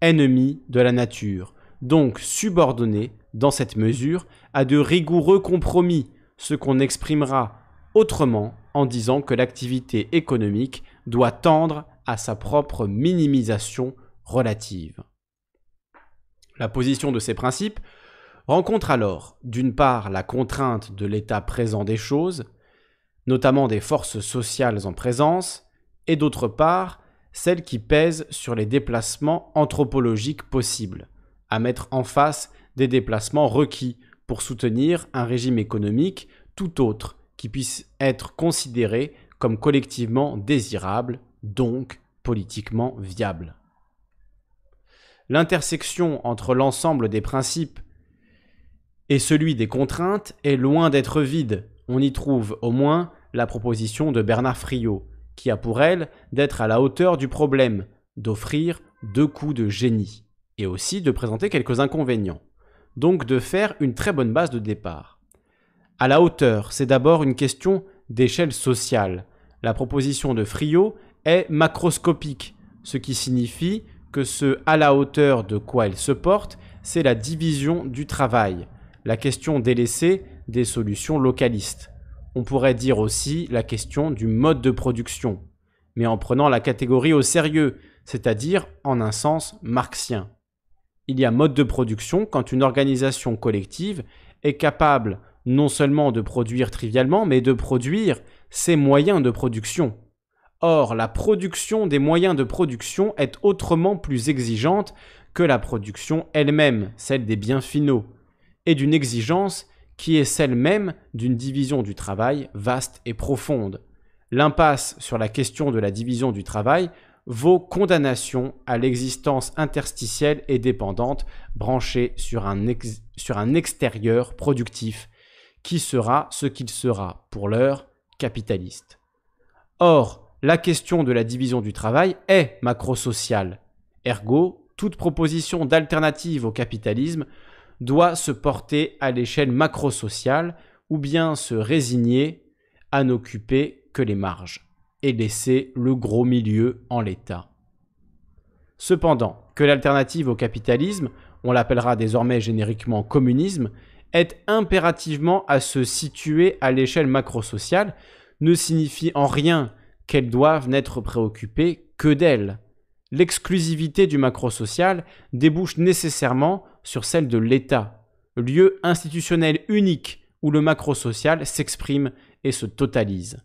ennemie de la nature, donc subordonnée, dans cette mesure, à de rigoureux compromis, ce qu'on exprimera autrement en disant que l'activité économique doit tendre à sa propre minimisation relative. La position de ces principes rencontre alors, d'une part, la contrainte de l'état présent des choses, notamment des forces sociales en présence, et d'autre part, celle qui pèse sur les déplacements anthropologiques possibles, à mettre en face des déplacements requis pour soutenir un régime économique tout autre qui puisse être considéré comme collectivement désirable, donc politiquement viable. L'intersection entre l'ensemble des principes et celui des contraintes est loin d'être vide. On y trouve au moins la proposition de Bernard Friot, qui a pour elle d'être à la hauteur du problème, d'offrir deux coups de génie, et aussi de présenter quelques inconvénients, donc de faire une très bonne base de départ. À la hauteur, c'est d'abord une question d'échelle sociale. La proposition de Friot est macroscopique, ce qui signifie que ce à la hauteur de quoi elle se porte, c'est la division du travail, la question délaissée des solutions localistes. On pourrait dire aussi la question du mode de production, mais en prenant la catégorie au sérieux, c'est-à-dire en un sens marxien. Il y a mode de production quand une organisation collective est capable non seulement de produire trivialement, mais de produire ses moyens de production. Or, la production des moyens de production est autrement plus exigeante que la production elle-même, celle des biens finaux, et d'une exigence qui est celle même d'une division du travail vaste et profonde. L'impasse sur la question de la division du travail vaut condamnation à l'existence interstitielle et dépendante branchée sur un, sur un extérieur productif, qui sera ce qu'il sera pour l'heure capitaliste. Or, la question de la division du travail est macrosociale. Ergo, toute proposition d'alternative au capitalisme doit se porter à l'échelle macro-sociale ou bien se résigner à n'occuper que les marges et laisser le gros milieu en l'état. Cependant, que l'alternative au capitalisme, on l'appellera désormais génériquement communisme, est impérativement à se situer à l'échelle macro-sociale ne signifie en rien qu'elles doivent n'être préoccupées que d'elles. L'exclusivité du macro-social débouche nécessairement sur celle de l'État, lieu institutionnel unique où le macro-social s'exprime et se totalise.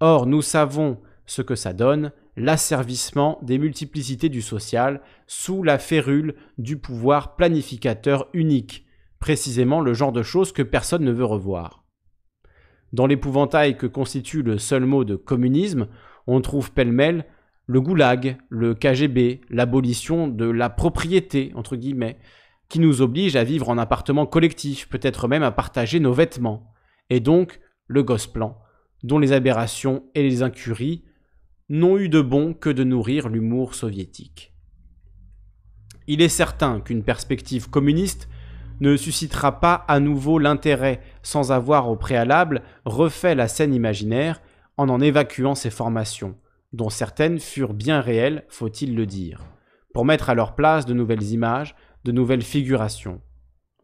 Or, nous savons ce que ça donne, l'asservissement des multiplicités du social sous la férule du pouvoir planificateur unique, précisément le genre de choses que personne ne veut revoir. Dans l'épouvantail que constitue le seul mot de communisme, on trouve pêle-mêle le goulag, le KGB, l'abolition de la propriété, entre guillemets, qui nous oblige à vivre en appartement collectif, peut-être même à partager nos vêtements, et donc le Gosplan, dont les aberrations et les incuries n'ont eu de bon que de nourrir l'humour soviétique. Il est certain qu'une perspective communiste ne suscitera pas à nouveau l'intérêt sans avoir au préalable refait la scène imaginaire en en évacuant ses formations, dont certaines furent bien réelles, faut-il le dire, pour mettre à leur place de nouvelles images, de nouvelles figurations.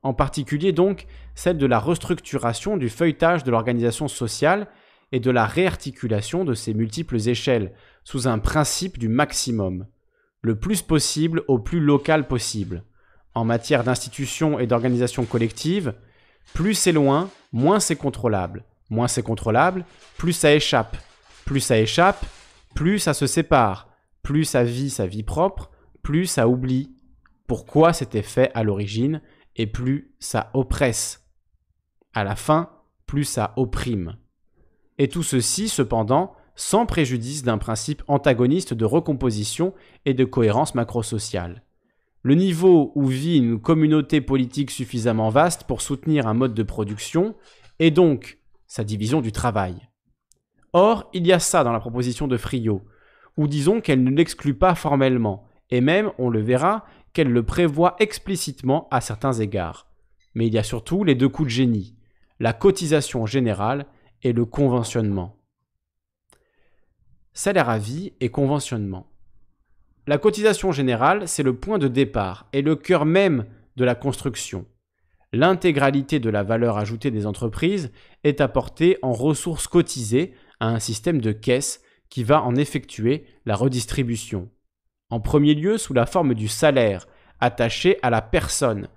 En particulier donc celle de la restructuration du feuilletage de l'organisation sociale et de la réarticulation de ses multiples échelles sous un principe du maximum, le plus possible au plus local possible. En matière d'institution et d'organisation collective, plus c'est loin, moins c'est contrôlable. Moins c'est contrôlable, plus ça échappe. Plus ça échappe, plus ça se sépare. Plus ça vit sa vie propre, plus ça oublie pourquoi c'était fait à l'origine, et plus ça oppresse. À la fin, plus ça opprime. Et tout ceci, cependant, sans préjudice d'un principe antagoniste de recomposition et de cohérence macrosociale. Le niveau où vit une communauté politique suffisamment vaste pour soutenir un mode de production est donc sa division du travail. Or, il y a ça dans la proposition de Friot, ou disons qu'elle ne l'exclut pas formellement, et même, on le verra, qu'elle le prévoit explicitement à certains égards. Mais il y a surtout les deux coups de génie, la cotisation générale et le conventionnement. Salaire à vie et conventionnement. La cotisation générale, c'est le point de départ et le cœur même de la construction. L'intégralité de la valeur ajoutée des entreprises est apportée en ressources cotisées à un système de caisse qui va en effectuer la redistribution. En premier lieu sous la forme du salaire attaché à la personne,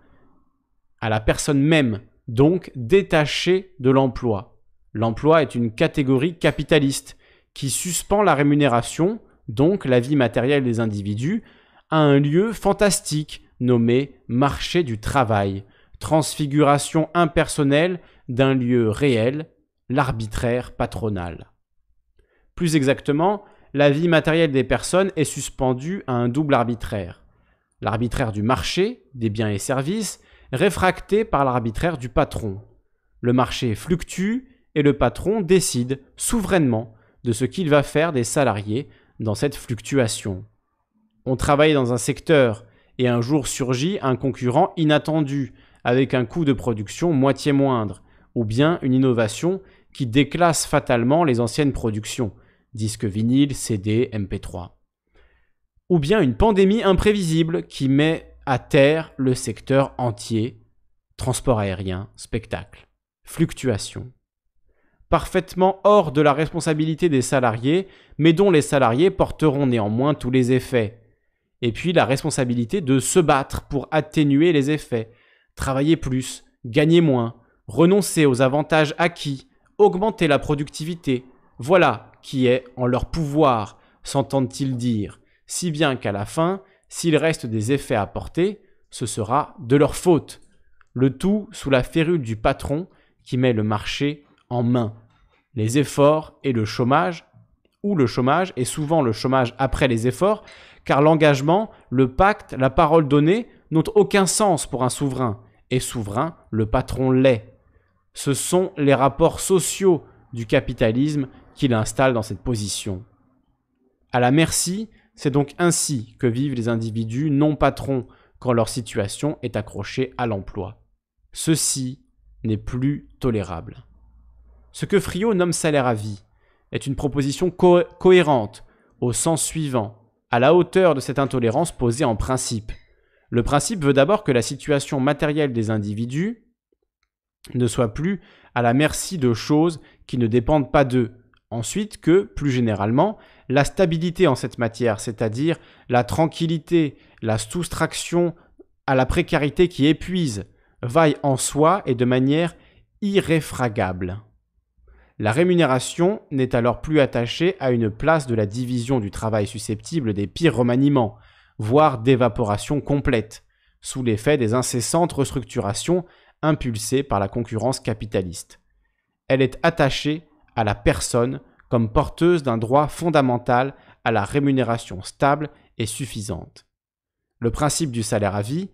à la personne même, donc détaché de l'emploi. L'emploi est une catégorie capitaliste qui suspend la rémunération, donc la vie matérielle des individus, à un lieu fantastique nommé marché du travail, transfiguration impersonnelle d'un lieu réel, l'arbitraire patronal. Plus exactement, la vie matérielle des personnes est suspendue à un double arbitraire. L'arbitraire du marché, des biens et services, réfracté par l'arbitraire du patron. Le marché fluctue et le patron décide souverainement de ce qu'il va faire des salariés dans cette fluctuation. On travaille dans un secteur et un jour surgit un concurrent inattendu avec un coût de production moitié moindre, ou bien une innovation qui déclasse fatalement les anciennes productions, disques vinyle, CD, MP3. Ou bien une pandémie imprévisible qui met à terre le secteur entier, transport aérien, spectacle, fluctuation parfaitement hors de la responsabilité des salariés, mais dont les salariés porteront néanmoins tous les effets. Et puis la responsabilité de se battre pour atténuer les effets, travailler plus, gagner moins, renoncer aux avantages acquis, augmenter la productivité. Voilà qui est en leur pouvoir, s'entendent-ils dire, si bien qu'à la fin, s'il reste des effets à porter, ce sera de leur faute. Le tout sous la férule du patron qui met le marché en main. Les efforts et le chômage, ou le chômage, et souvent le chômage après les efforts, car l'engagement, le pacte, la parole donnée n'ont aucun sens pour un souverain, et souverain, le patron l'est. Ce sont les rapports sociaux du capitalisme qui l'installent dans cette position. À la merci, c'est donc ainsi que vivent les individus non patrons quand leur situation est accrochée à l'emploi. Ceci n'est plus tolérable. Ce que Friot nomme salaire à vie est une proposition cohérente au sens suivant, à la hauteur de cette intolérance posée en principe. Le principe veut d'abord que la situation matérielle des individus ne soit plus à la merci de choses qui ne dépendent pas d'eux. Ensuite que, plus généralement, la stabilité en cette matière, c'est-à-dire la tranquillité, la soustraction à la précarité qui épuise, vaille en soi et de manière irréfragable. La rémunération n'est alors plus attachée à une place de la division du travail susceptible des pires remaniements, voire d'évaporation complète, sous l'effet des incessantes restructurations impulsées par la concurrence capitaliste. Elle est attachée à la personne comme porteuse d'un droit fondamental à la rémunération stable et suffisante. Le principe du salaire à vie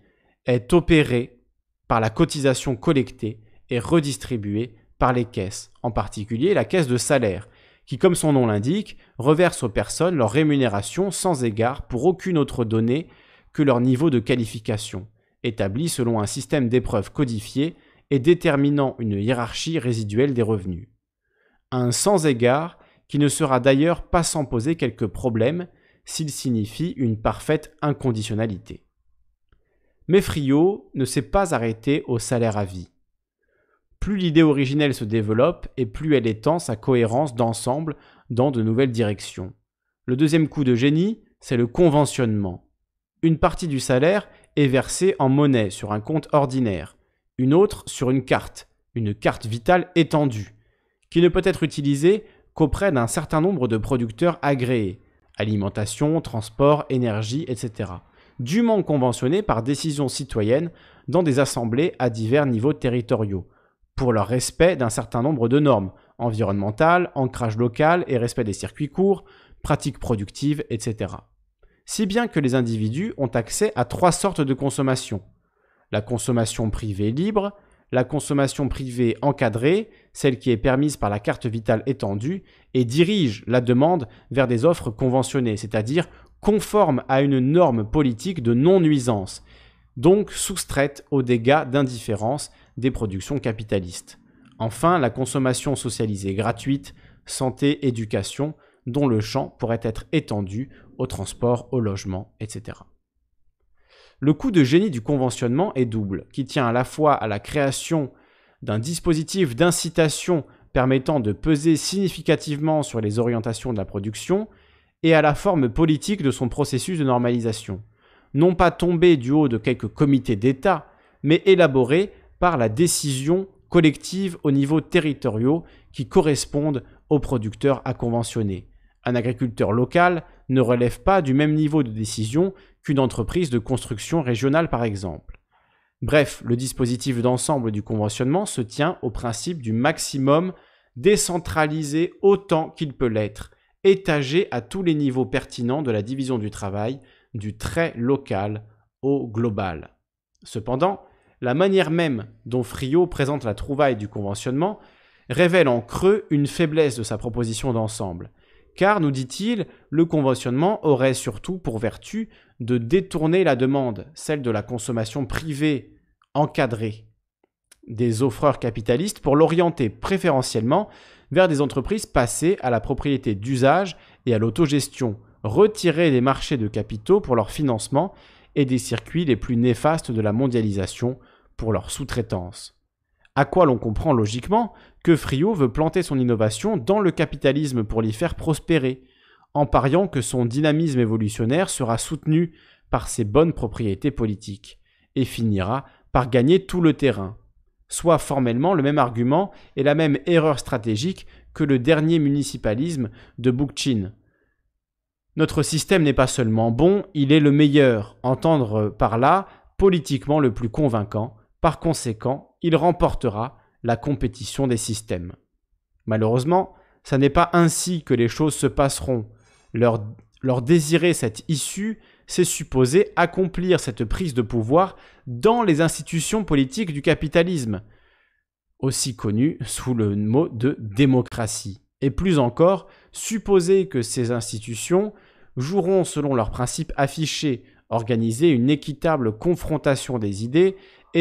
est opéré par la cotisation collectée et redistribuée par les caisses, en particulier la caisse de salaire, qui, comme son nom l'indique, reverse aux personnes leur rémunération sans égard pour aucune autre donnée que leur niveau de qualification, établi selon un système d'épreuves codifié et déterminant une hiérarchie résiduelle des revenus. Un sans égard qui ne sera d'ailleurs pas sans poser quelques problèmes s'il signifie une parfaite inconditionnalité. Mais Friot ne s'est pas arrêté au salaire à vie. Plus l'idée originelle se développe et plus elle étend sa cohérence d'ensemble dans de nouvelles directions. Le deuxième coup de génie, c'est le conventionnement. Une partie du salaire est versée en monnaie sur un compte ordinaire, une autre sur une carte, une carte vitale étendue, qui ne peut être utilisée qu'auprès d'un certain nombre de producteurs agréés, alimentation, transport, énergie, etc., dûment conventionnés par décision citoyenne dans des assemblées à divers niveaux territoriaux, pour leur respect d'un certain nombre de normes environnementales, ancrage local et respect des circuits courts, pratiques productives, etc. Si bien que les individus ont accès à trois sortes de consommation. La consommation privée libre, la consommation privée encadrée, celle qui est permise par la carte vitale étendue, et dirige la demande vers des offres conventionnées, c'est-à-dire conformes à une norme politique de non-nuisance, donc soustraites aux dégâts d'indifférence des productions capitalistes. Enfin, la consommation socialisée gratuite, santé, éducation, dont le champ pourrait être étendu au transport, au logement, etc. Le coût de génie du conventionnement est double, qui tient à la fois à la création d'un dispositif d'incitation permettant de peser significativement sur les orientations de la production et à la forme politique de son processus de normalisation, non pas tombé du haut de quelques comités d'État, mais élaboré par la décision collective au niveau territoriaux qui correspondent aux producteurs à conventionner. Un agriculteur local ne relève pas du même niveau de décision qu'une entreprise de construction régionale par exemple. Bref, le dispositif d'ensemble du conventionnement se tient au principe du maximum décentralisé autant qu'il peut l'être, étagé à tous les niveaux pertinents de la division du travail, du très local au global. Cependant, la manière même dont Friot présente la trouvaille du conventionnement révèle en creux une faiblesse de sa proposition d'ensemble. Car, nous dit-il, le conventionnement aurait surtout pour vertu de détourner la demande, celle de la consommation privée, encadrée, des offreurs capitalistes pour l'orienter préférentiellement vers des entreprises passées à la propriété d'usage et à l'autogestion, retirer des marchés de capitaux pour leur financement et des circuits les plus néfastes de la mondialisation pour leur sous-traitance. À quoi l'on comprend logiquement que Friot veut planter son innovation dans le capitalisme pour l'y faire prospérer, en pariant que son dynamisme évolutionnaire sera soutenu par ses bonnes propriétés politiques, et finira par gagner tout le terrain, soit formellement le même argument et la même erreur stratégique que le dernier municipalisme de Bookchin, notre système n'est pas seulement bon, il est le meilleur, entendre par là politiquement le plus convaincant, par conséquent, il remportera la compétition des systèmes. Malheureusement, ça n'est pas ainsi que les choses se passeront. Leur, désirer cette issue, c'est supposer accomplir cette prise de pouvoir dans les institutions politiques du capitalisme, aussi connues sous le mot de démocratie. Et plus encore, supposer que ces institutions joueront selon leurs principes affichés, organiser une équitable confrontation des idées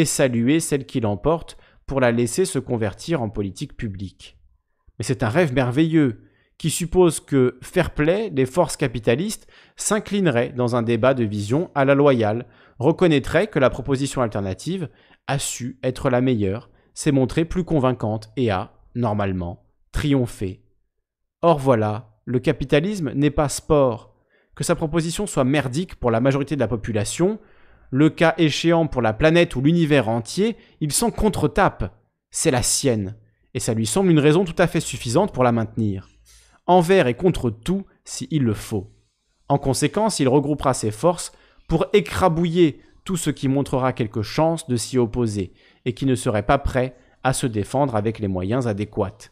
saluer celle qui l'emporte pour la laisser se convertir en politique publique. Mais c'est un rêve merveilleux qui suppose que fair play, les forces capitalistes s'inclineraient dans un débat de vision à la loyale, reconnaîtraient que la proposition alternative a su être la meilleure, s'est montrée plus convaincante et a, normalement, triomphé. Or voilà, le capitalisme n'est pas sport, que sa proposition soit merdique pour la majorité de la population, le cas échéant pour la planète ou l'univers entier, il s'en contre-tape. C'est la sienne, et ça lui semble une raison tout à fait suffisante pour la maintenir. Envers et contre tout, si il le faut. En conséquence, il regroupera ses forces pour écrabouiller tout ce qui montrera quelque chance de s'y opposer, et qui ne serait pas prêt à se défendre avec les moyens adéquats.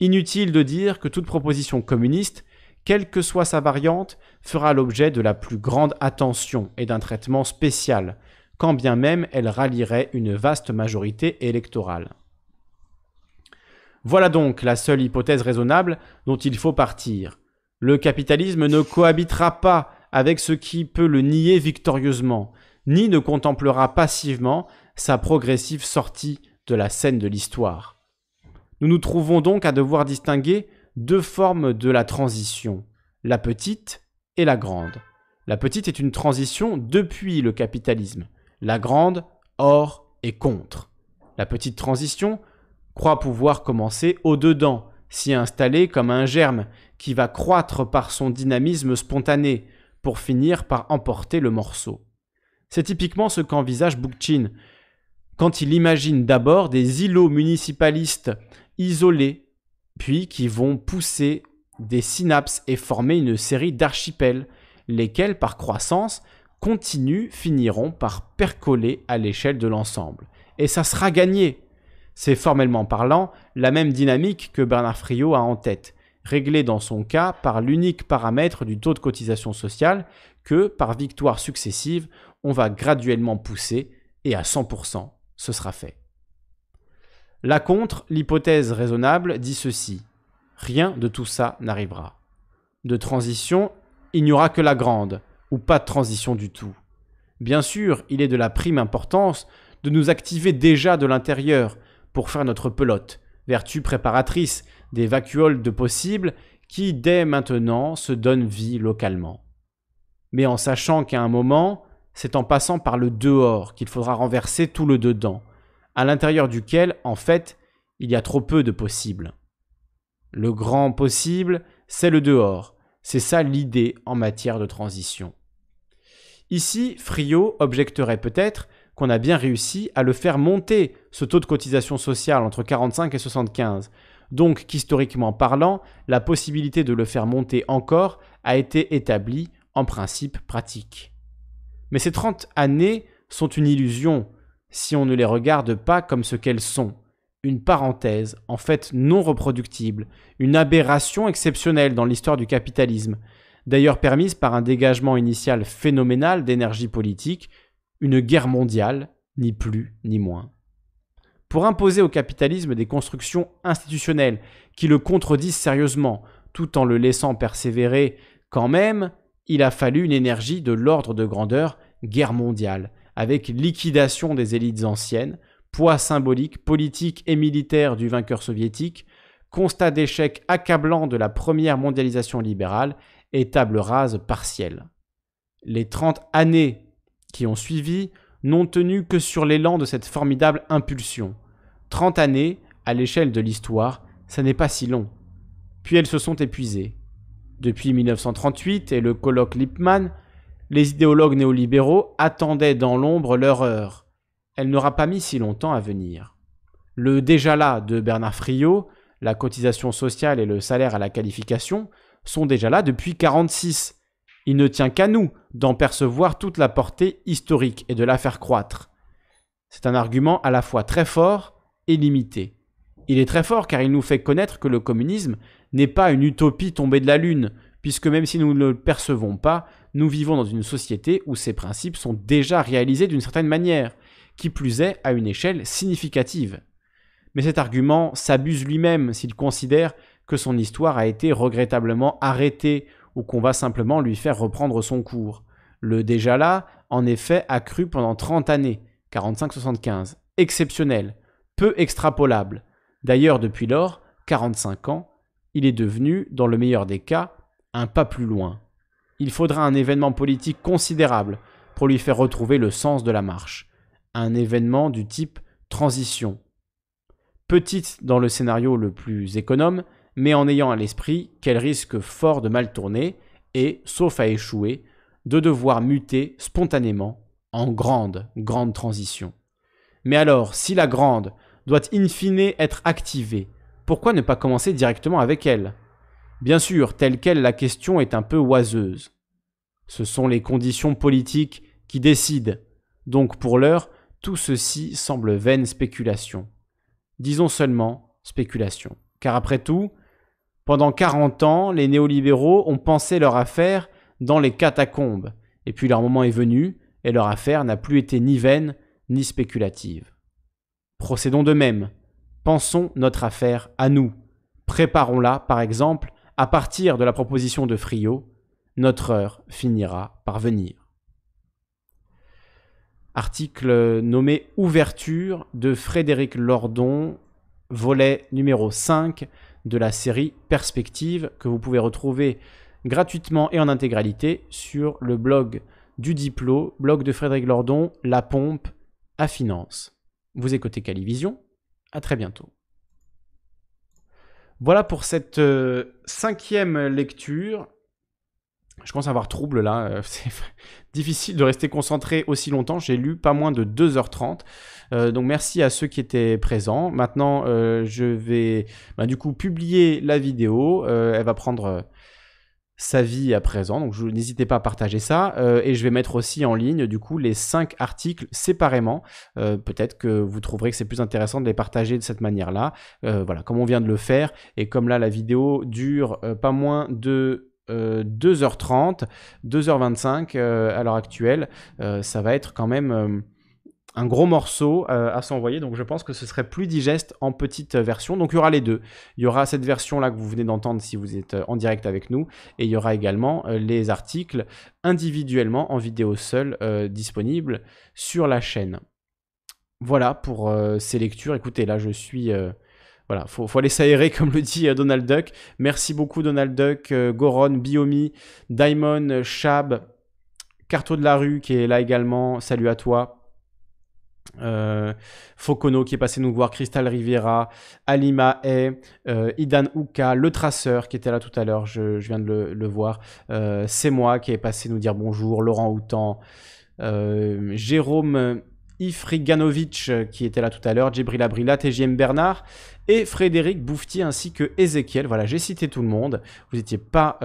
Inutile de dire que toute proposition communiste quelle que soit sa variante, fera l'objet de la plus grande attention et d'un traitement spécial, quand bien même elle rallierait une vaste majorité électorale. Voilà donc la seule hypothèse raisonnable dont il faut partir. Le capitalisme ne cohabitera pas avec ce qui peut le nier victorieusement, ni ne contemplera passivement sa progressive sortie de la scène de l'histoire. Nous nous trouvons donc à devoir distinguer deux formes de la transition, la petite et la grande. La petite est une transition depuis le capitalisme. La grande, hors et contre. La petite transition croit pouvoir commencer au-dedans, s'y installer comme un germe qui va croître par son dynamisme spontané, pour finir par emporter le morceau. C'est typiquement ce qu'envisage Bookchin quand il imagine d'abord des îlots municipalistes isolés, puis qui vont pousser des synapses et former une série d'archipels, lesquels, par croissance, continuent, finiront par percoler à l'échelle de l'ensemble. Et ça sera gagné. C'est formellement parlant la même dynamique que Bernard Friot a en tête, réglée dans son cas par l'unique paramètre du taux de cotisation sociale que, par victoire successive, on va graduellement pousser et à 100%, ce sera fait. La contre, l'hypothèse raisonnable, dit ceci. Rien de tout ça n'arrivera. De transition, il n'y aura que la grande, ou pas de transition du tout. Bien sûr, il est de la prime importance de nous activer déjà de l'intérieur pour faire notre pelote, vertu préparatrice des vacuoles de possibles qui, dès maintenant, se donnent vie localement. Mais en sachant qu'à un moment, c'est en passant par le dehors qu'il faudra renverser tout le dedans, à l'intérieur duquel, en fait, il y a trop peu de possibles. Le grand possible, c'est le dehors. C'est ça l'idée en matière de transition. Ici, Friot objecterait peut-être qu'on a bien réussi à le faire monter, ce taux de cotisation sociale entre 45 et 75. Donc qu'historiquement parlant, la possibilité de le faire monter encore a été établie en principe pratique. Mais ces 30 années sont une illusion si on ne les regarde pas comme ce qu'elles sont, une parenthèse, en fait non reproductible, une aberration exceptionnelle dans l'histoire du capitalisme, d'ailleurs permise par un dégagement initial phénoménal d'énergie politique, une guerre mondiale, ni plus ni moins. Pour imposer au capitalisme des constructions institutionnelles qui le contredisent sérieusement, tout en le laissant persévérer quand même, il a fallu une énergie de l'ordre de grandeur guerre mondiale, avec liquidation des élites anciennes, poids symbolique, politique et militaire du vainqueur soviétique, constat d'échec accablant de la première mondialisation libérale et table rase partielle. Les 30 années qui ont suivi n'ont tenu que sur l'élan de cette formidable impulsion. 30 années, à l'échelle de l'histoire, ça n'est pas si long. Puis elles se sont épuisées. Depuis 1938 et le colloque Lippmann, les idéologues néolibéraux attendaient dans l'ombre leur heure elle n'aura pas mis si longtemps à venir. Le déjà là de Bernard Friot, la cotisation sociale et le salaire à la qualification, sont déjà là depuis 46. Il ne tient qu'à nous d'en percevoir toute la portée historique et de la faire croître. C'est un argument à la fois très fort et limité. Il est très fort car il nous fait connaître que le communisme n'est pas une utopie tombée de la lune, puisque même si nous ne le percevons pas, nous vivons dans une société où ces principes sont déjà réalisés d'une certaine manière qui plus est à une échelle significative. Mais cet argument s'abuse lui-même s'il considère que son histoire a été regrettablement arrêtée ou qu'on va simplement lui faire reprendre son cours. Le déjà là, en effet, a cru pendant 30 années, 45-75, exceptionnel, peu extrapolable. D'ailleurs, depuis lors, 45 ans, il est devenu, dans le meilleur des cas, un pas plus loin. Il faudra un événement politique considérable pour lui faire retrouver le sens de la marche un événement du type transition. Petite dans le scénario le plus économe, mais en ayant à l'esprit qu'elle risque fort de mal tourner et, sauf à échouer, de devoir muter spontanément en grande, grande transition. Mais alors, si la grande doit in fine être activée, pourquoi ne pas commencer directement avec elle? Bien sûr, telle qu'elle, la question est un peu oiseuse. Ce sont les conditions politiques qui décident. Donc pour l'heure, tout ceci semble vaine spéculation. Disons seulement spéculation. Car après tout, pendant 40 ans, les néolibéraux ont pensé leur affaire dans les catacombes, et puis leur moment est venu, et leur affaire n'a plus été ni vaine ni spéculative. Procédons de même. Pensons notre affaire à nous. Préparons-la, par exemple, à partir de la proposition de Friot. Notre heure finira par venir article nommé Ouverture de Frédéric Lordon, volet numéro 5 de la série Perspective que vous pouvez retrouver gratuitement et en intégralité sur le blog du diplôme, blog de Frédéric Lordon, la pompe à finance. Vous écoutez Calivision, à très bientôt. Voilà pour cette euh, cinquième lecture. Je commence à avoir trouble là. Euh, (laughs) c'est difficile de rester concentré aussi longtemps. J'ai lu pas moins de 2h30. Euh, donc merci à ceux qui étaient présents. Maintenant, je vais bah, du coup publier la vidéo. elle va prendre sa vie à présent. Donc n'hésitez pas à partager ça. Euh, et je vais mettre aussi en ligne du coup les cinq articles séparément. Euh, peut-être que vous trouverez que c'est plus intéressant de les partager de cette manière-là. Euh, voilà, comme on vient de le faire. Et comme là la vidéo dure pas moins de 2h30, 2h25 à l'heure actuelle, ça va être quand même un gros morceau euh, à s'envoyer. Donc je pense que ce serait plus digeste en petite version. Donc il y aura les deux. Il y aura cette version-là que vous venez d'entendre si vous êtes euh, en direct avec nous. Et il y aura également euh, les articles individuellement en vidéo seule disponibles sur la chaîne. Voilà pour ces lectures. Écoutez, là je suis... Voilà, faut, faut aller s'aérer (laughs) comme le dit Donald Duck. Merci beaucoup Donald Duck, Goron, Biomi, Diamond, Shab, Carto de la rue qui est là également. Salut à toi. Euh, Focono qui est passé nous voir, Crystal Rivera, Alima E, Idan Uka, le traceur qui était là tout à l'heure, je, viens de le, voir. Euh, c'est moi qui est passé nous dire bonjour, Laurent Houtan, Jérôme Ifriganovic qui était là tout à l'heure, Djibril Abrila, TJM Bernard et Frédéric Bouffetier ainsi que Ezekiel. Voilà, j'ai cité tout le monde. Vous n'étiez pas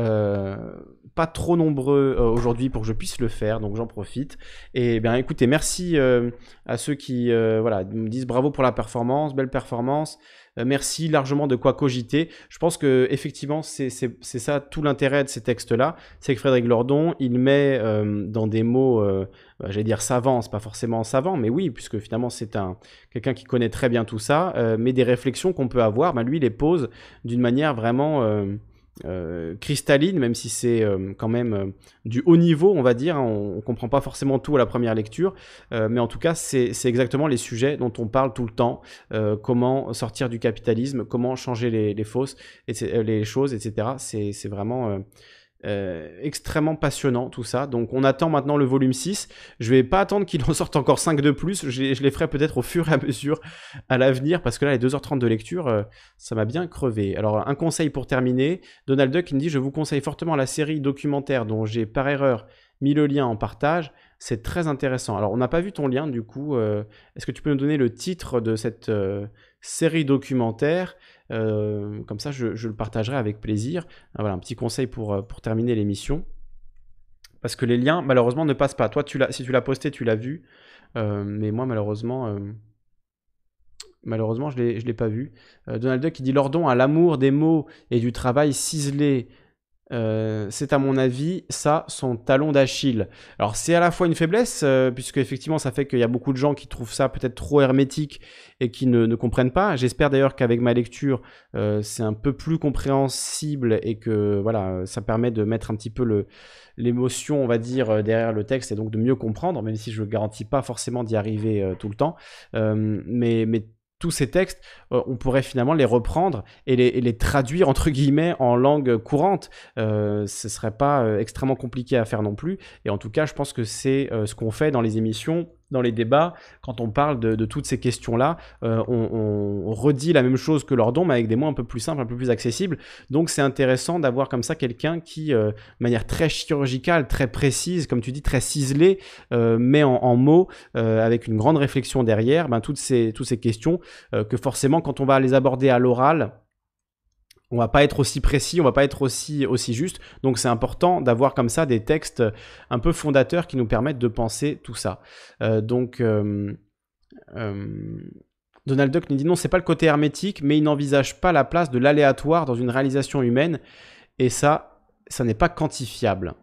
pas trop nombreux euh, aujourd'hui pour que je puisse le faire, donc j'en profite. Et bien écoutez, merci euh, à ceux qui euh, voilà, me disent bravo pour la performance, belle performance. merci largement de quoi cogiter. Je pense que effectivement c'est ça tout l'intérêt de ces textes-là, c'est que Frédéric Lordon il met dans des mots, bah, j'allais dire savants, c'est pas forcément savant, mais oui, puisque finalement c'est un quelqu'un qui connaît très bien tout ça, mais des réflexions qu'on peut avoir, bah, lui les pose d'une manière vraiment euh, cristalline, même si c'est euh, quand même euh, du haut niveau, on va dire. On, ne comprend pas forcément tout à la première lecture, mais en tout cas, c'est exactement les sujets dont on parle tout le temps. comment sortir du capitalisme, comment changer les, les fausses, les choses, etc. C'est vraiment euh, extrêmement passionnant tout ça. Donc on attend maintenant le volume 6. Je vais pas attendre qu'il en sorte encore 5 de plus. Je, les ferai peut-être au fur et à mesure à l'avenir parce que là les 2h30 de lecture, euh, ça m'a bien crevé. Alors un conseil pour terminer. Donald Duck me dit je vous conseille fortement la série documentaire dont j'ai par erreur mis le lien en partage. C'est très intéressant. Alors on n'a pas vu ton lien du coup. Euh, est-ce que tu peux nous donner le titre de cette série documentaire euh, comme ça, je, le partagerai avec plaisir. Ah, voilà, un petit conseil pour, euh, pour terminer l'émission. Parce que les liens, malheureusement, ne passent pas. Toi, tu si tu l'as posté, tu l'as vu. Euh, mais moi, malheureusement, malheureusement, je ne l'ai pas vu. Donald Duck qui dit Lordon a l'amour des mots et du travail ciselé euh, c'est à mon avis ça son talon d'Achille. Alors c'est à la fois une faiblesse euh, puisque effectivement ça fait qu'il y a beaucoup de gens qui trouvent ça peut-être trop hermétique et qui ne, comprennent pas. J'espère d'ailleurs qu'avec ma lecture euh, c'est un peu plus compréhensible et que voilà ça permet de mettre un petit peu l'émotion on va dire derrière le texte et donc de mieux comprendre même si je ne garantis pas forcément d'y arriver tout le temps. mais tous ces textes, euh, on pourrait finalement les reprendre et les, traduire entre guillemets en langue courante. Euh, ce serait pas euh, extrêmement compliqué à faire non plus. Et en tout cas, je pense que c'est euh, ce qu'on fait dans les émissions dans les débats, quand on parle de, toutes ces questions-là, euh, on, redit la même chose que Lordon, mais avec des mots un peu plus simples, un peu plus accessibles. Donc c'est intéressant d'avoir comme ça quelqu'un qui, euh, de manière très chirurgicale, très précise, comme tu dis, très ciselée, euh, met en, mots, avec une grande réflexion derrière, ben, toutes, ces, toutes ces questions que forcément, quand on va les aborder à l'oral, on va pas être aussi précis, on va pas être aussi, juste. Donc c'est important d'avoir comme ça des textes un peu fondateurs qui nous permettent de penser tout ça. Euh, donc euh, euh, Donald Duck nous dit non, c'est pas le côté hermétique, mais il n'envisage pas la place de l'aléatoire dans une réalisation humaine. Et ça, ça n'est pas quantifiable.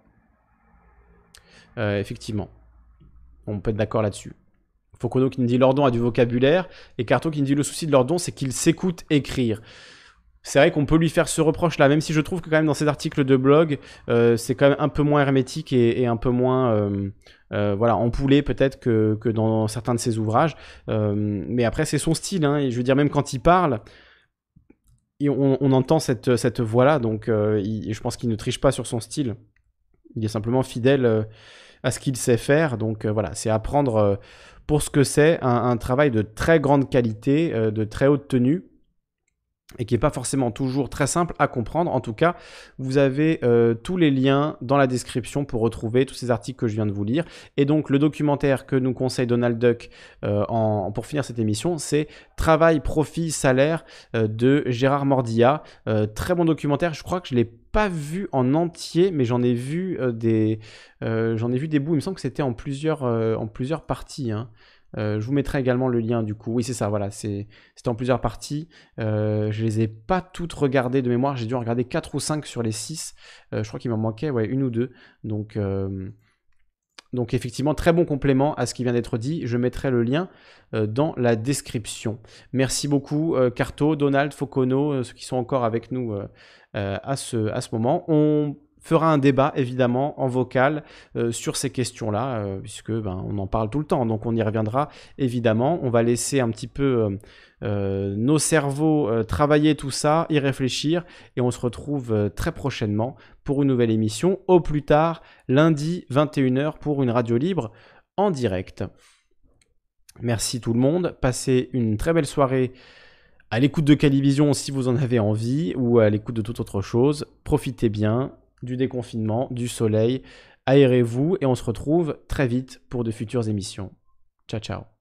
effectivement. On peut être d'accord là-dessus. Focono qui nous dit Lordon a du vocabulaire et Carto qui nous dit le souci de Lordon c'est qu'il s'écoute écrire c'est vrai qu'on peut lui faire ce reproche-là, même si je trouve que quand même dans ses articles de blog, euh, c'est quand même un peu moins hermétique et, un peu moins euh, euh, voilà, empoulé peut-être que, dans certains de ses ouvrages. mais après, c'est son style, hein, et je veux dire, même quand il parle, on, entend cette, cette voix-là, donc je pense qu'il ne triche pas sur son style. Il est simplement fidèle à ce qu'il sait faire. Donc voilà, c'est apprendre pour ce que c'est un, travail de très grande qualité, de très haute tenue et qui n'est pas forcément toujours très simple à comprendre. En tout cas, vous avez euh, tous les liens dans la description pour retrouver tous ces articles que je viens de vous lire. Et donc, le documentaire que nous conseille Donald Duck euh, pour finir cette émission, c'est Travail, profit, salaire euh, de Gérard Mordilla. très bon documentaire. Je crois que je l'ai pas vu en entier, mais j'en ai vu des, j'en ai vu des bouts. Il me semble que c'était en plusieurs, en plusieurs parties. Hein. Euh, je vous mettrai également le lien du coup. Oui, c'est ça, voilà, c'est en plusieurs parties. Euh, je les ai pas toutes regardées de mémoire, j'ai dû en regarder 4 ou 5 sur les 6. Euh, je crois qu'il m'en manquait ouais, une ou deux. Donc, euh, donc effectivement, très bon complément à ce qui vient d'être dit. Je mettrai le lien dans la description. Merci beaucoup Carto, Donald, Focono, ceux qui sont encore avec nous à, ce, à ce moment. On fera un débat évidemment en vocal euh, sur ces questions-là, euh, puisque ben, on en parle tout le temps, donc on y reviendra évidemment. On va laisser un petit peu euh, nos cerveaux travailler tout ça, y réfléchir, et on se retrouve très prochainement pour une nouvelle émission, au plus tard lundi 21h pour une radio libre en direct. Merci tout le monde, passez une très belle soirée à l'écoute de Calivision si vous en avez envie, ou à l'écoute de toute autre chose. Profitez bien, du déconfinement, du soleil. Aérez-vous et on se retrouve très vite pour de futures émissions. Ciao ciao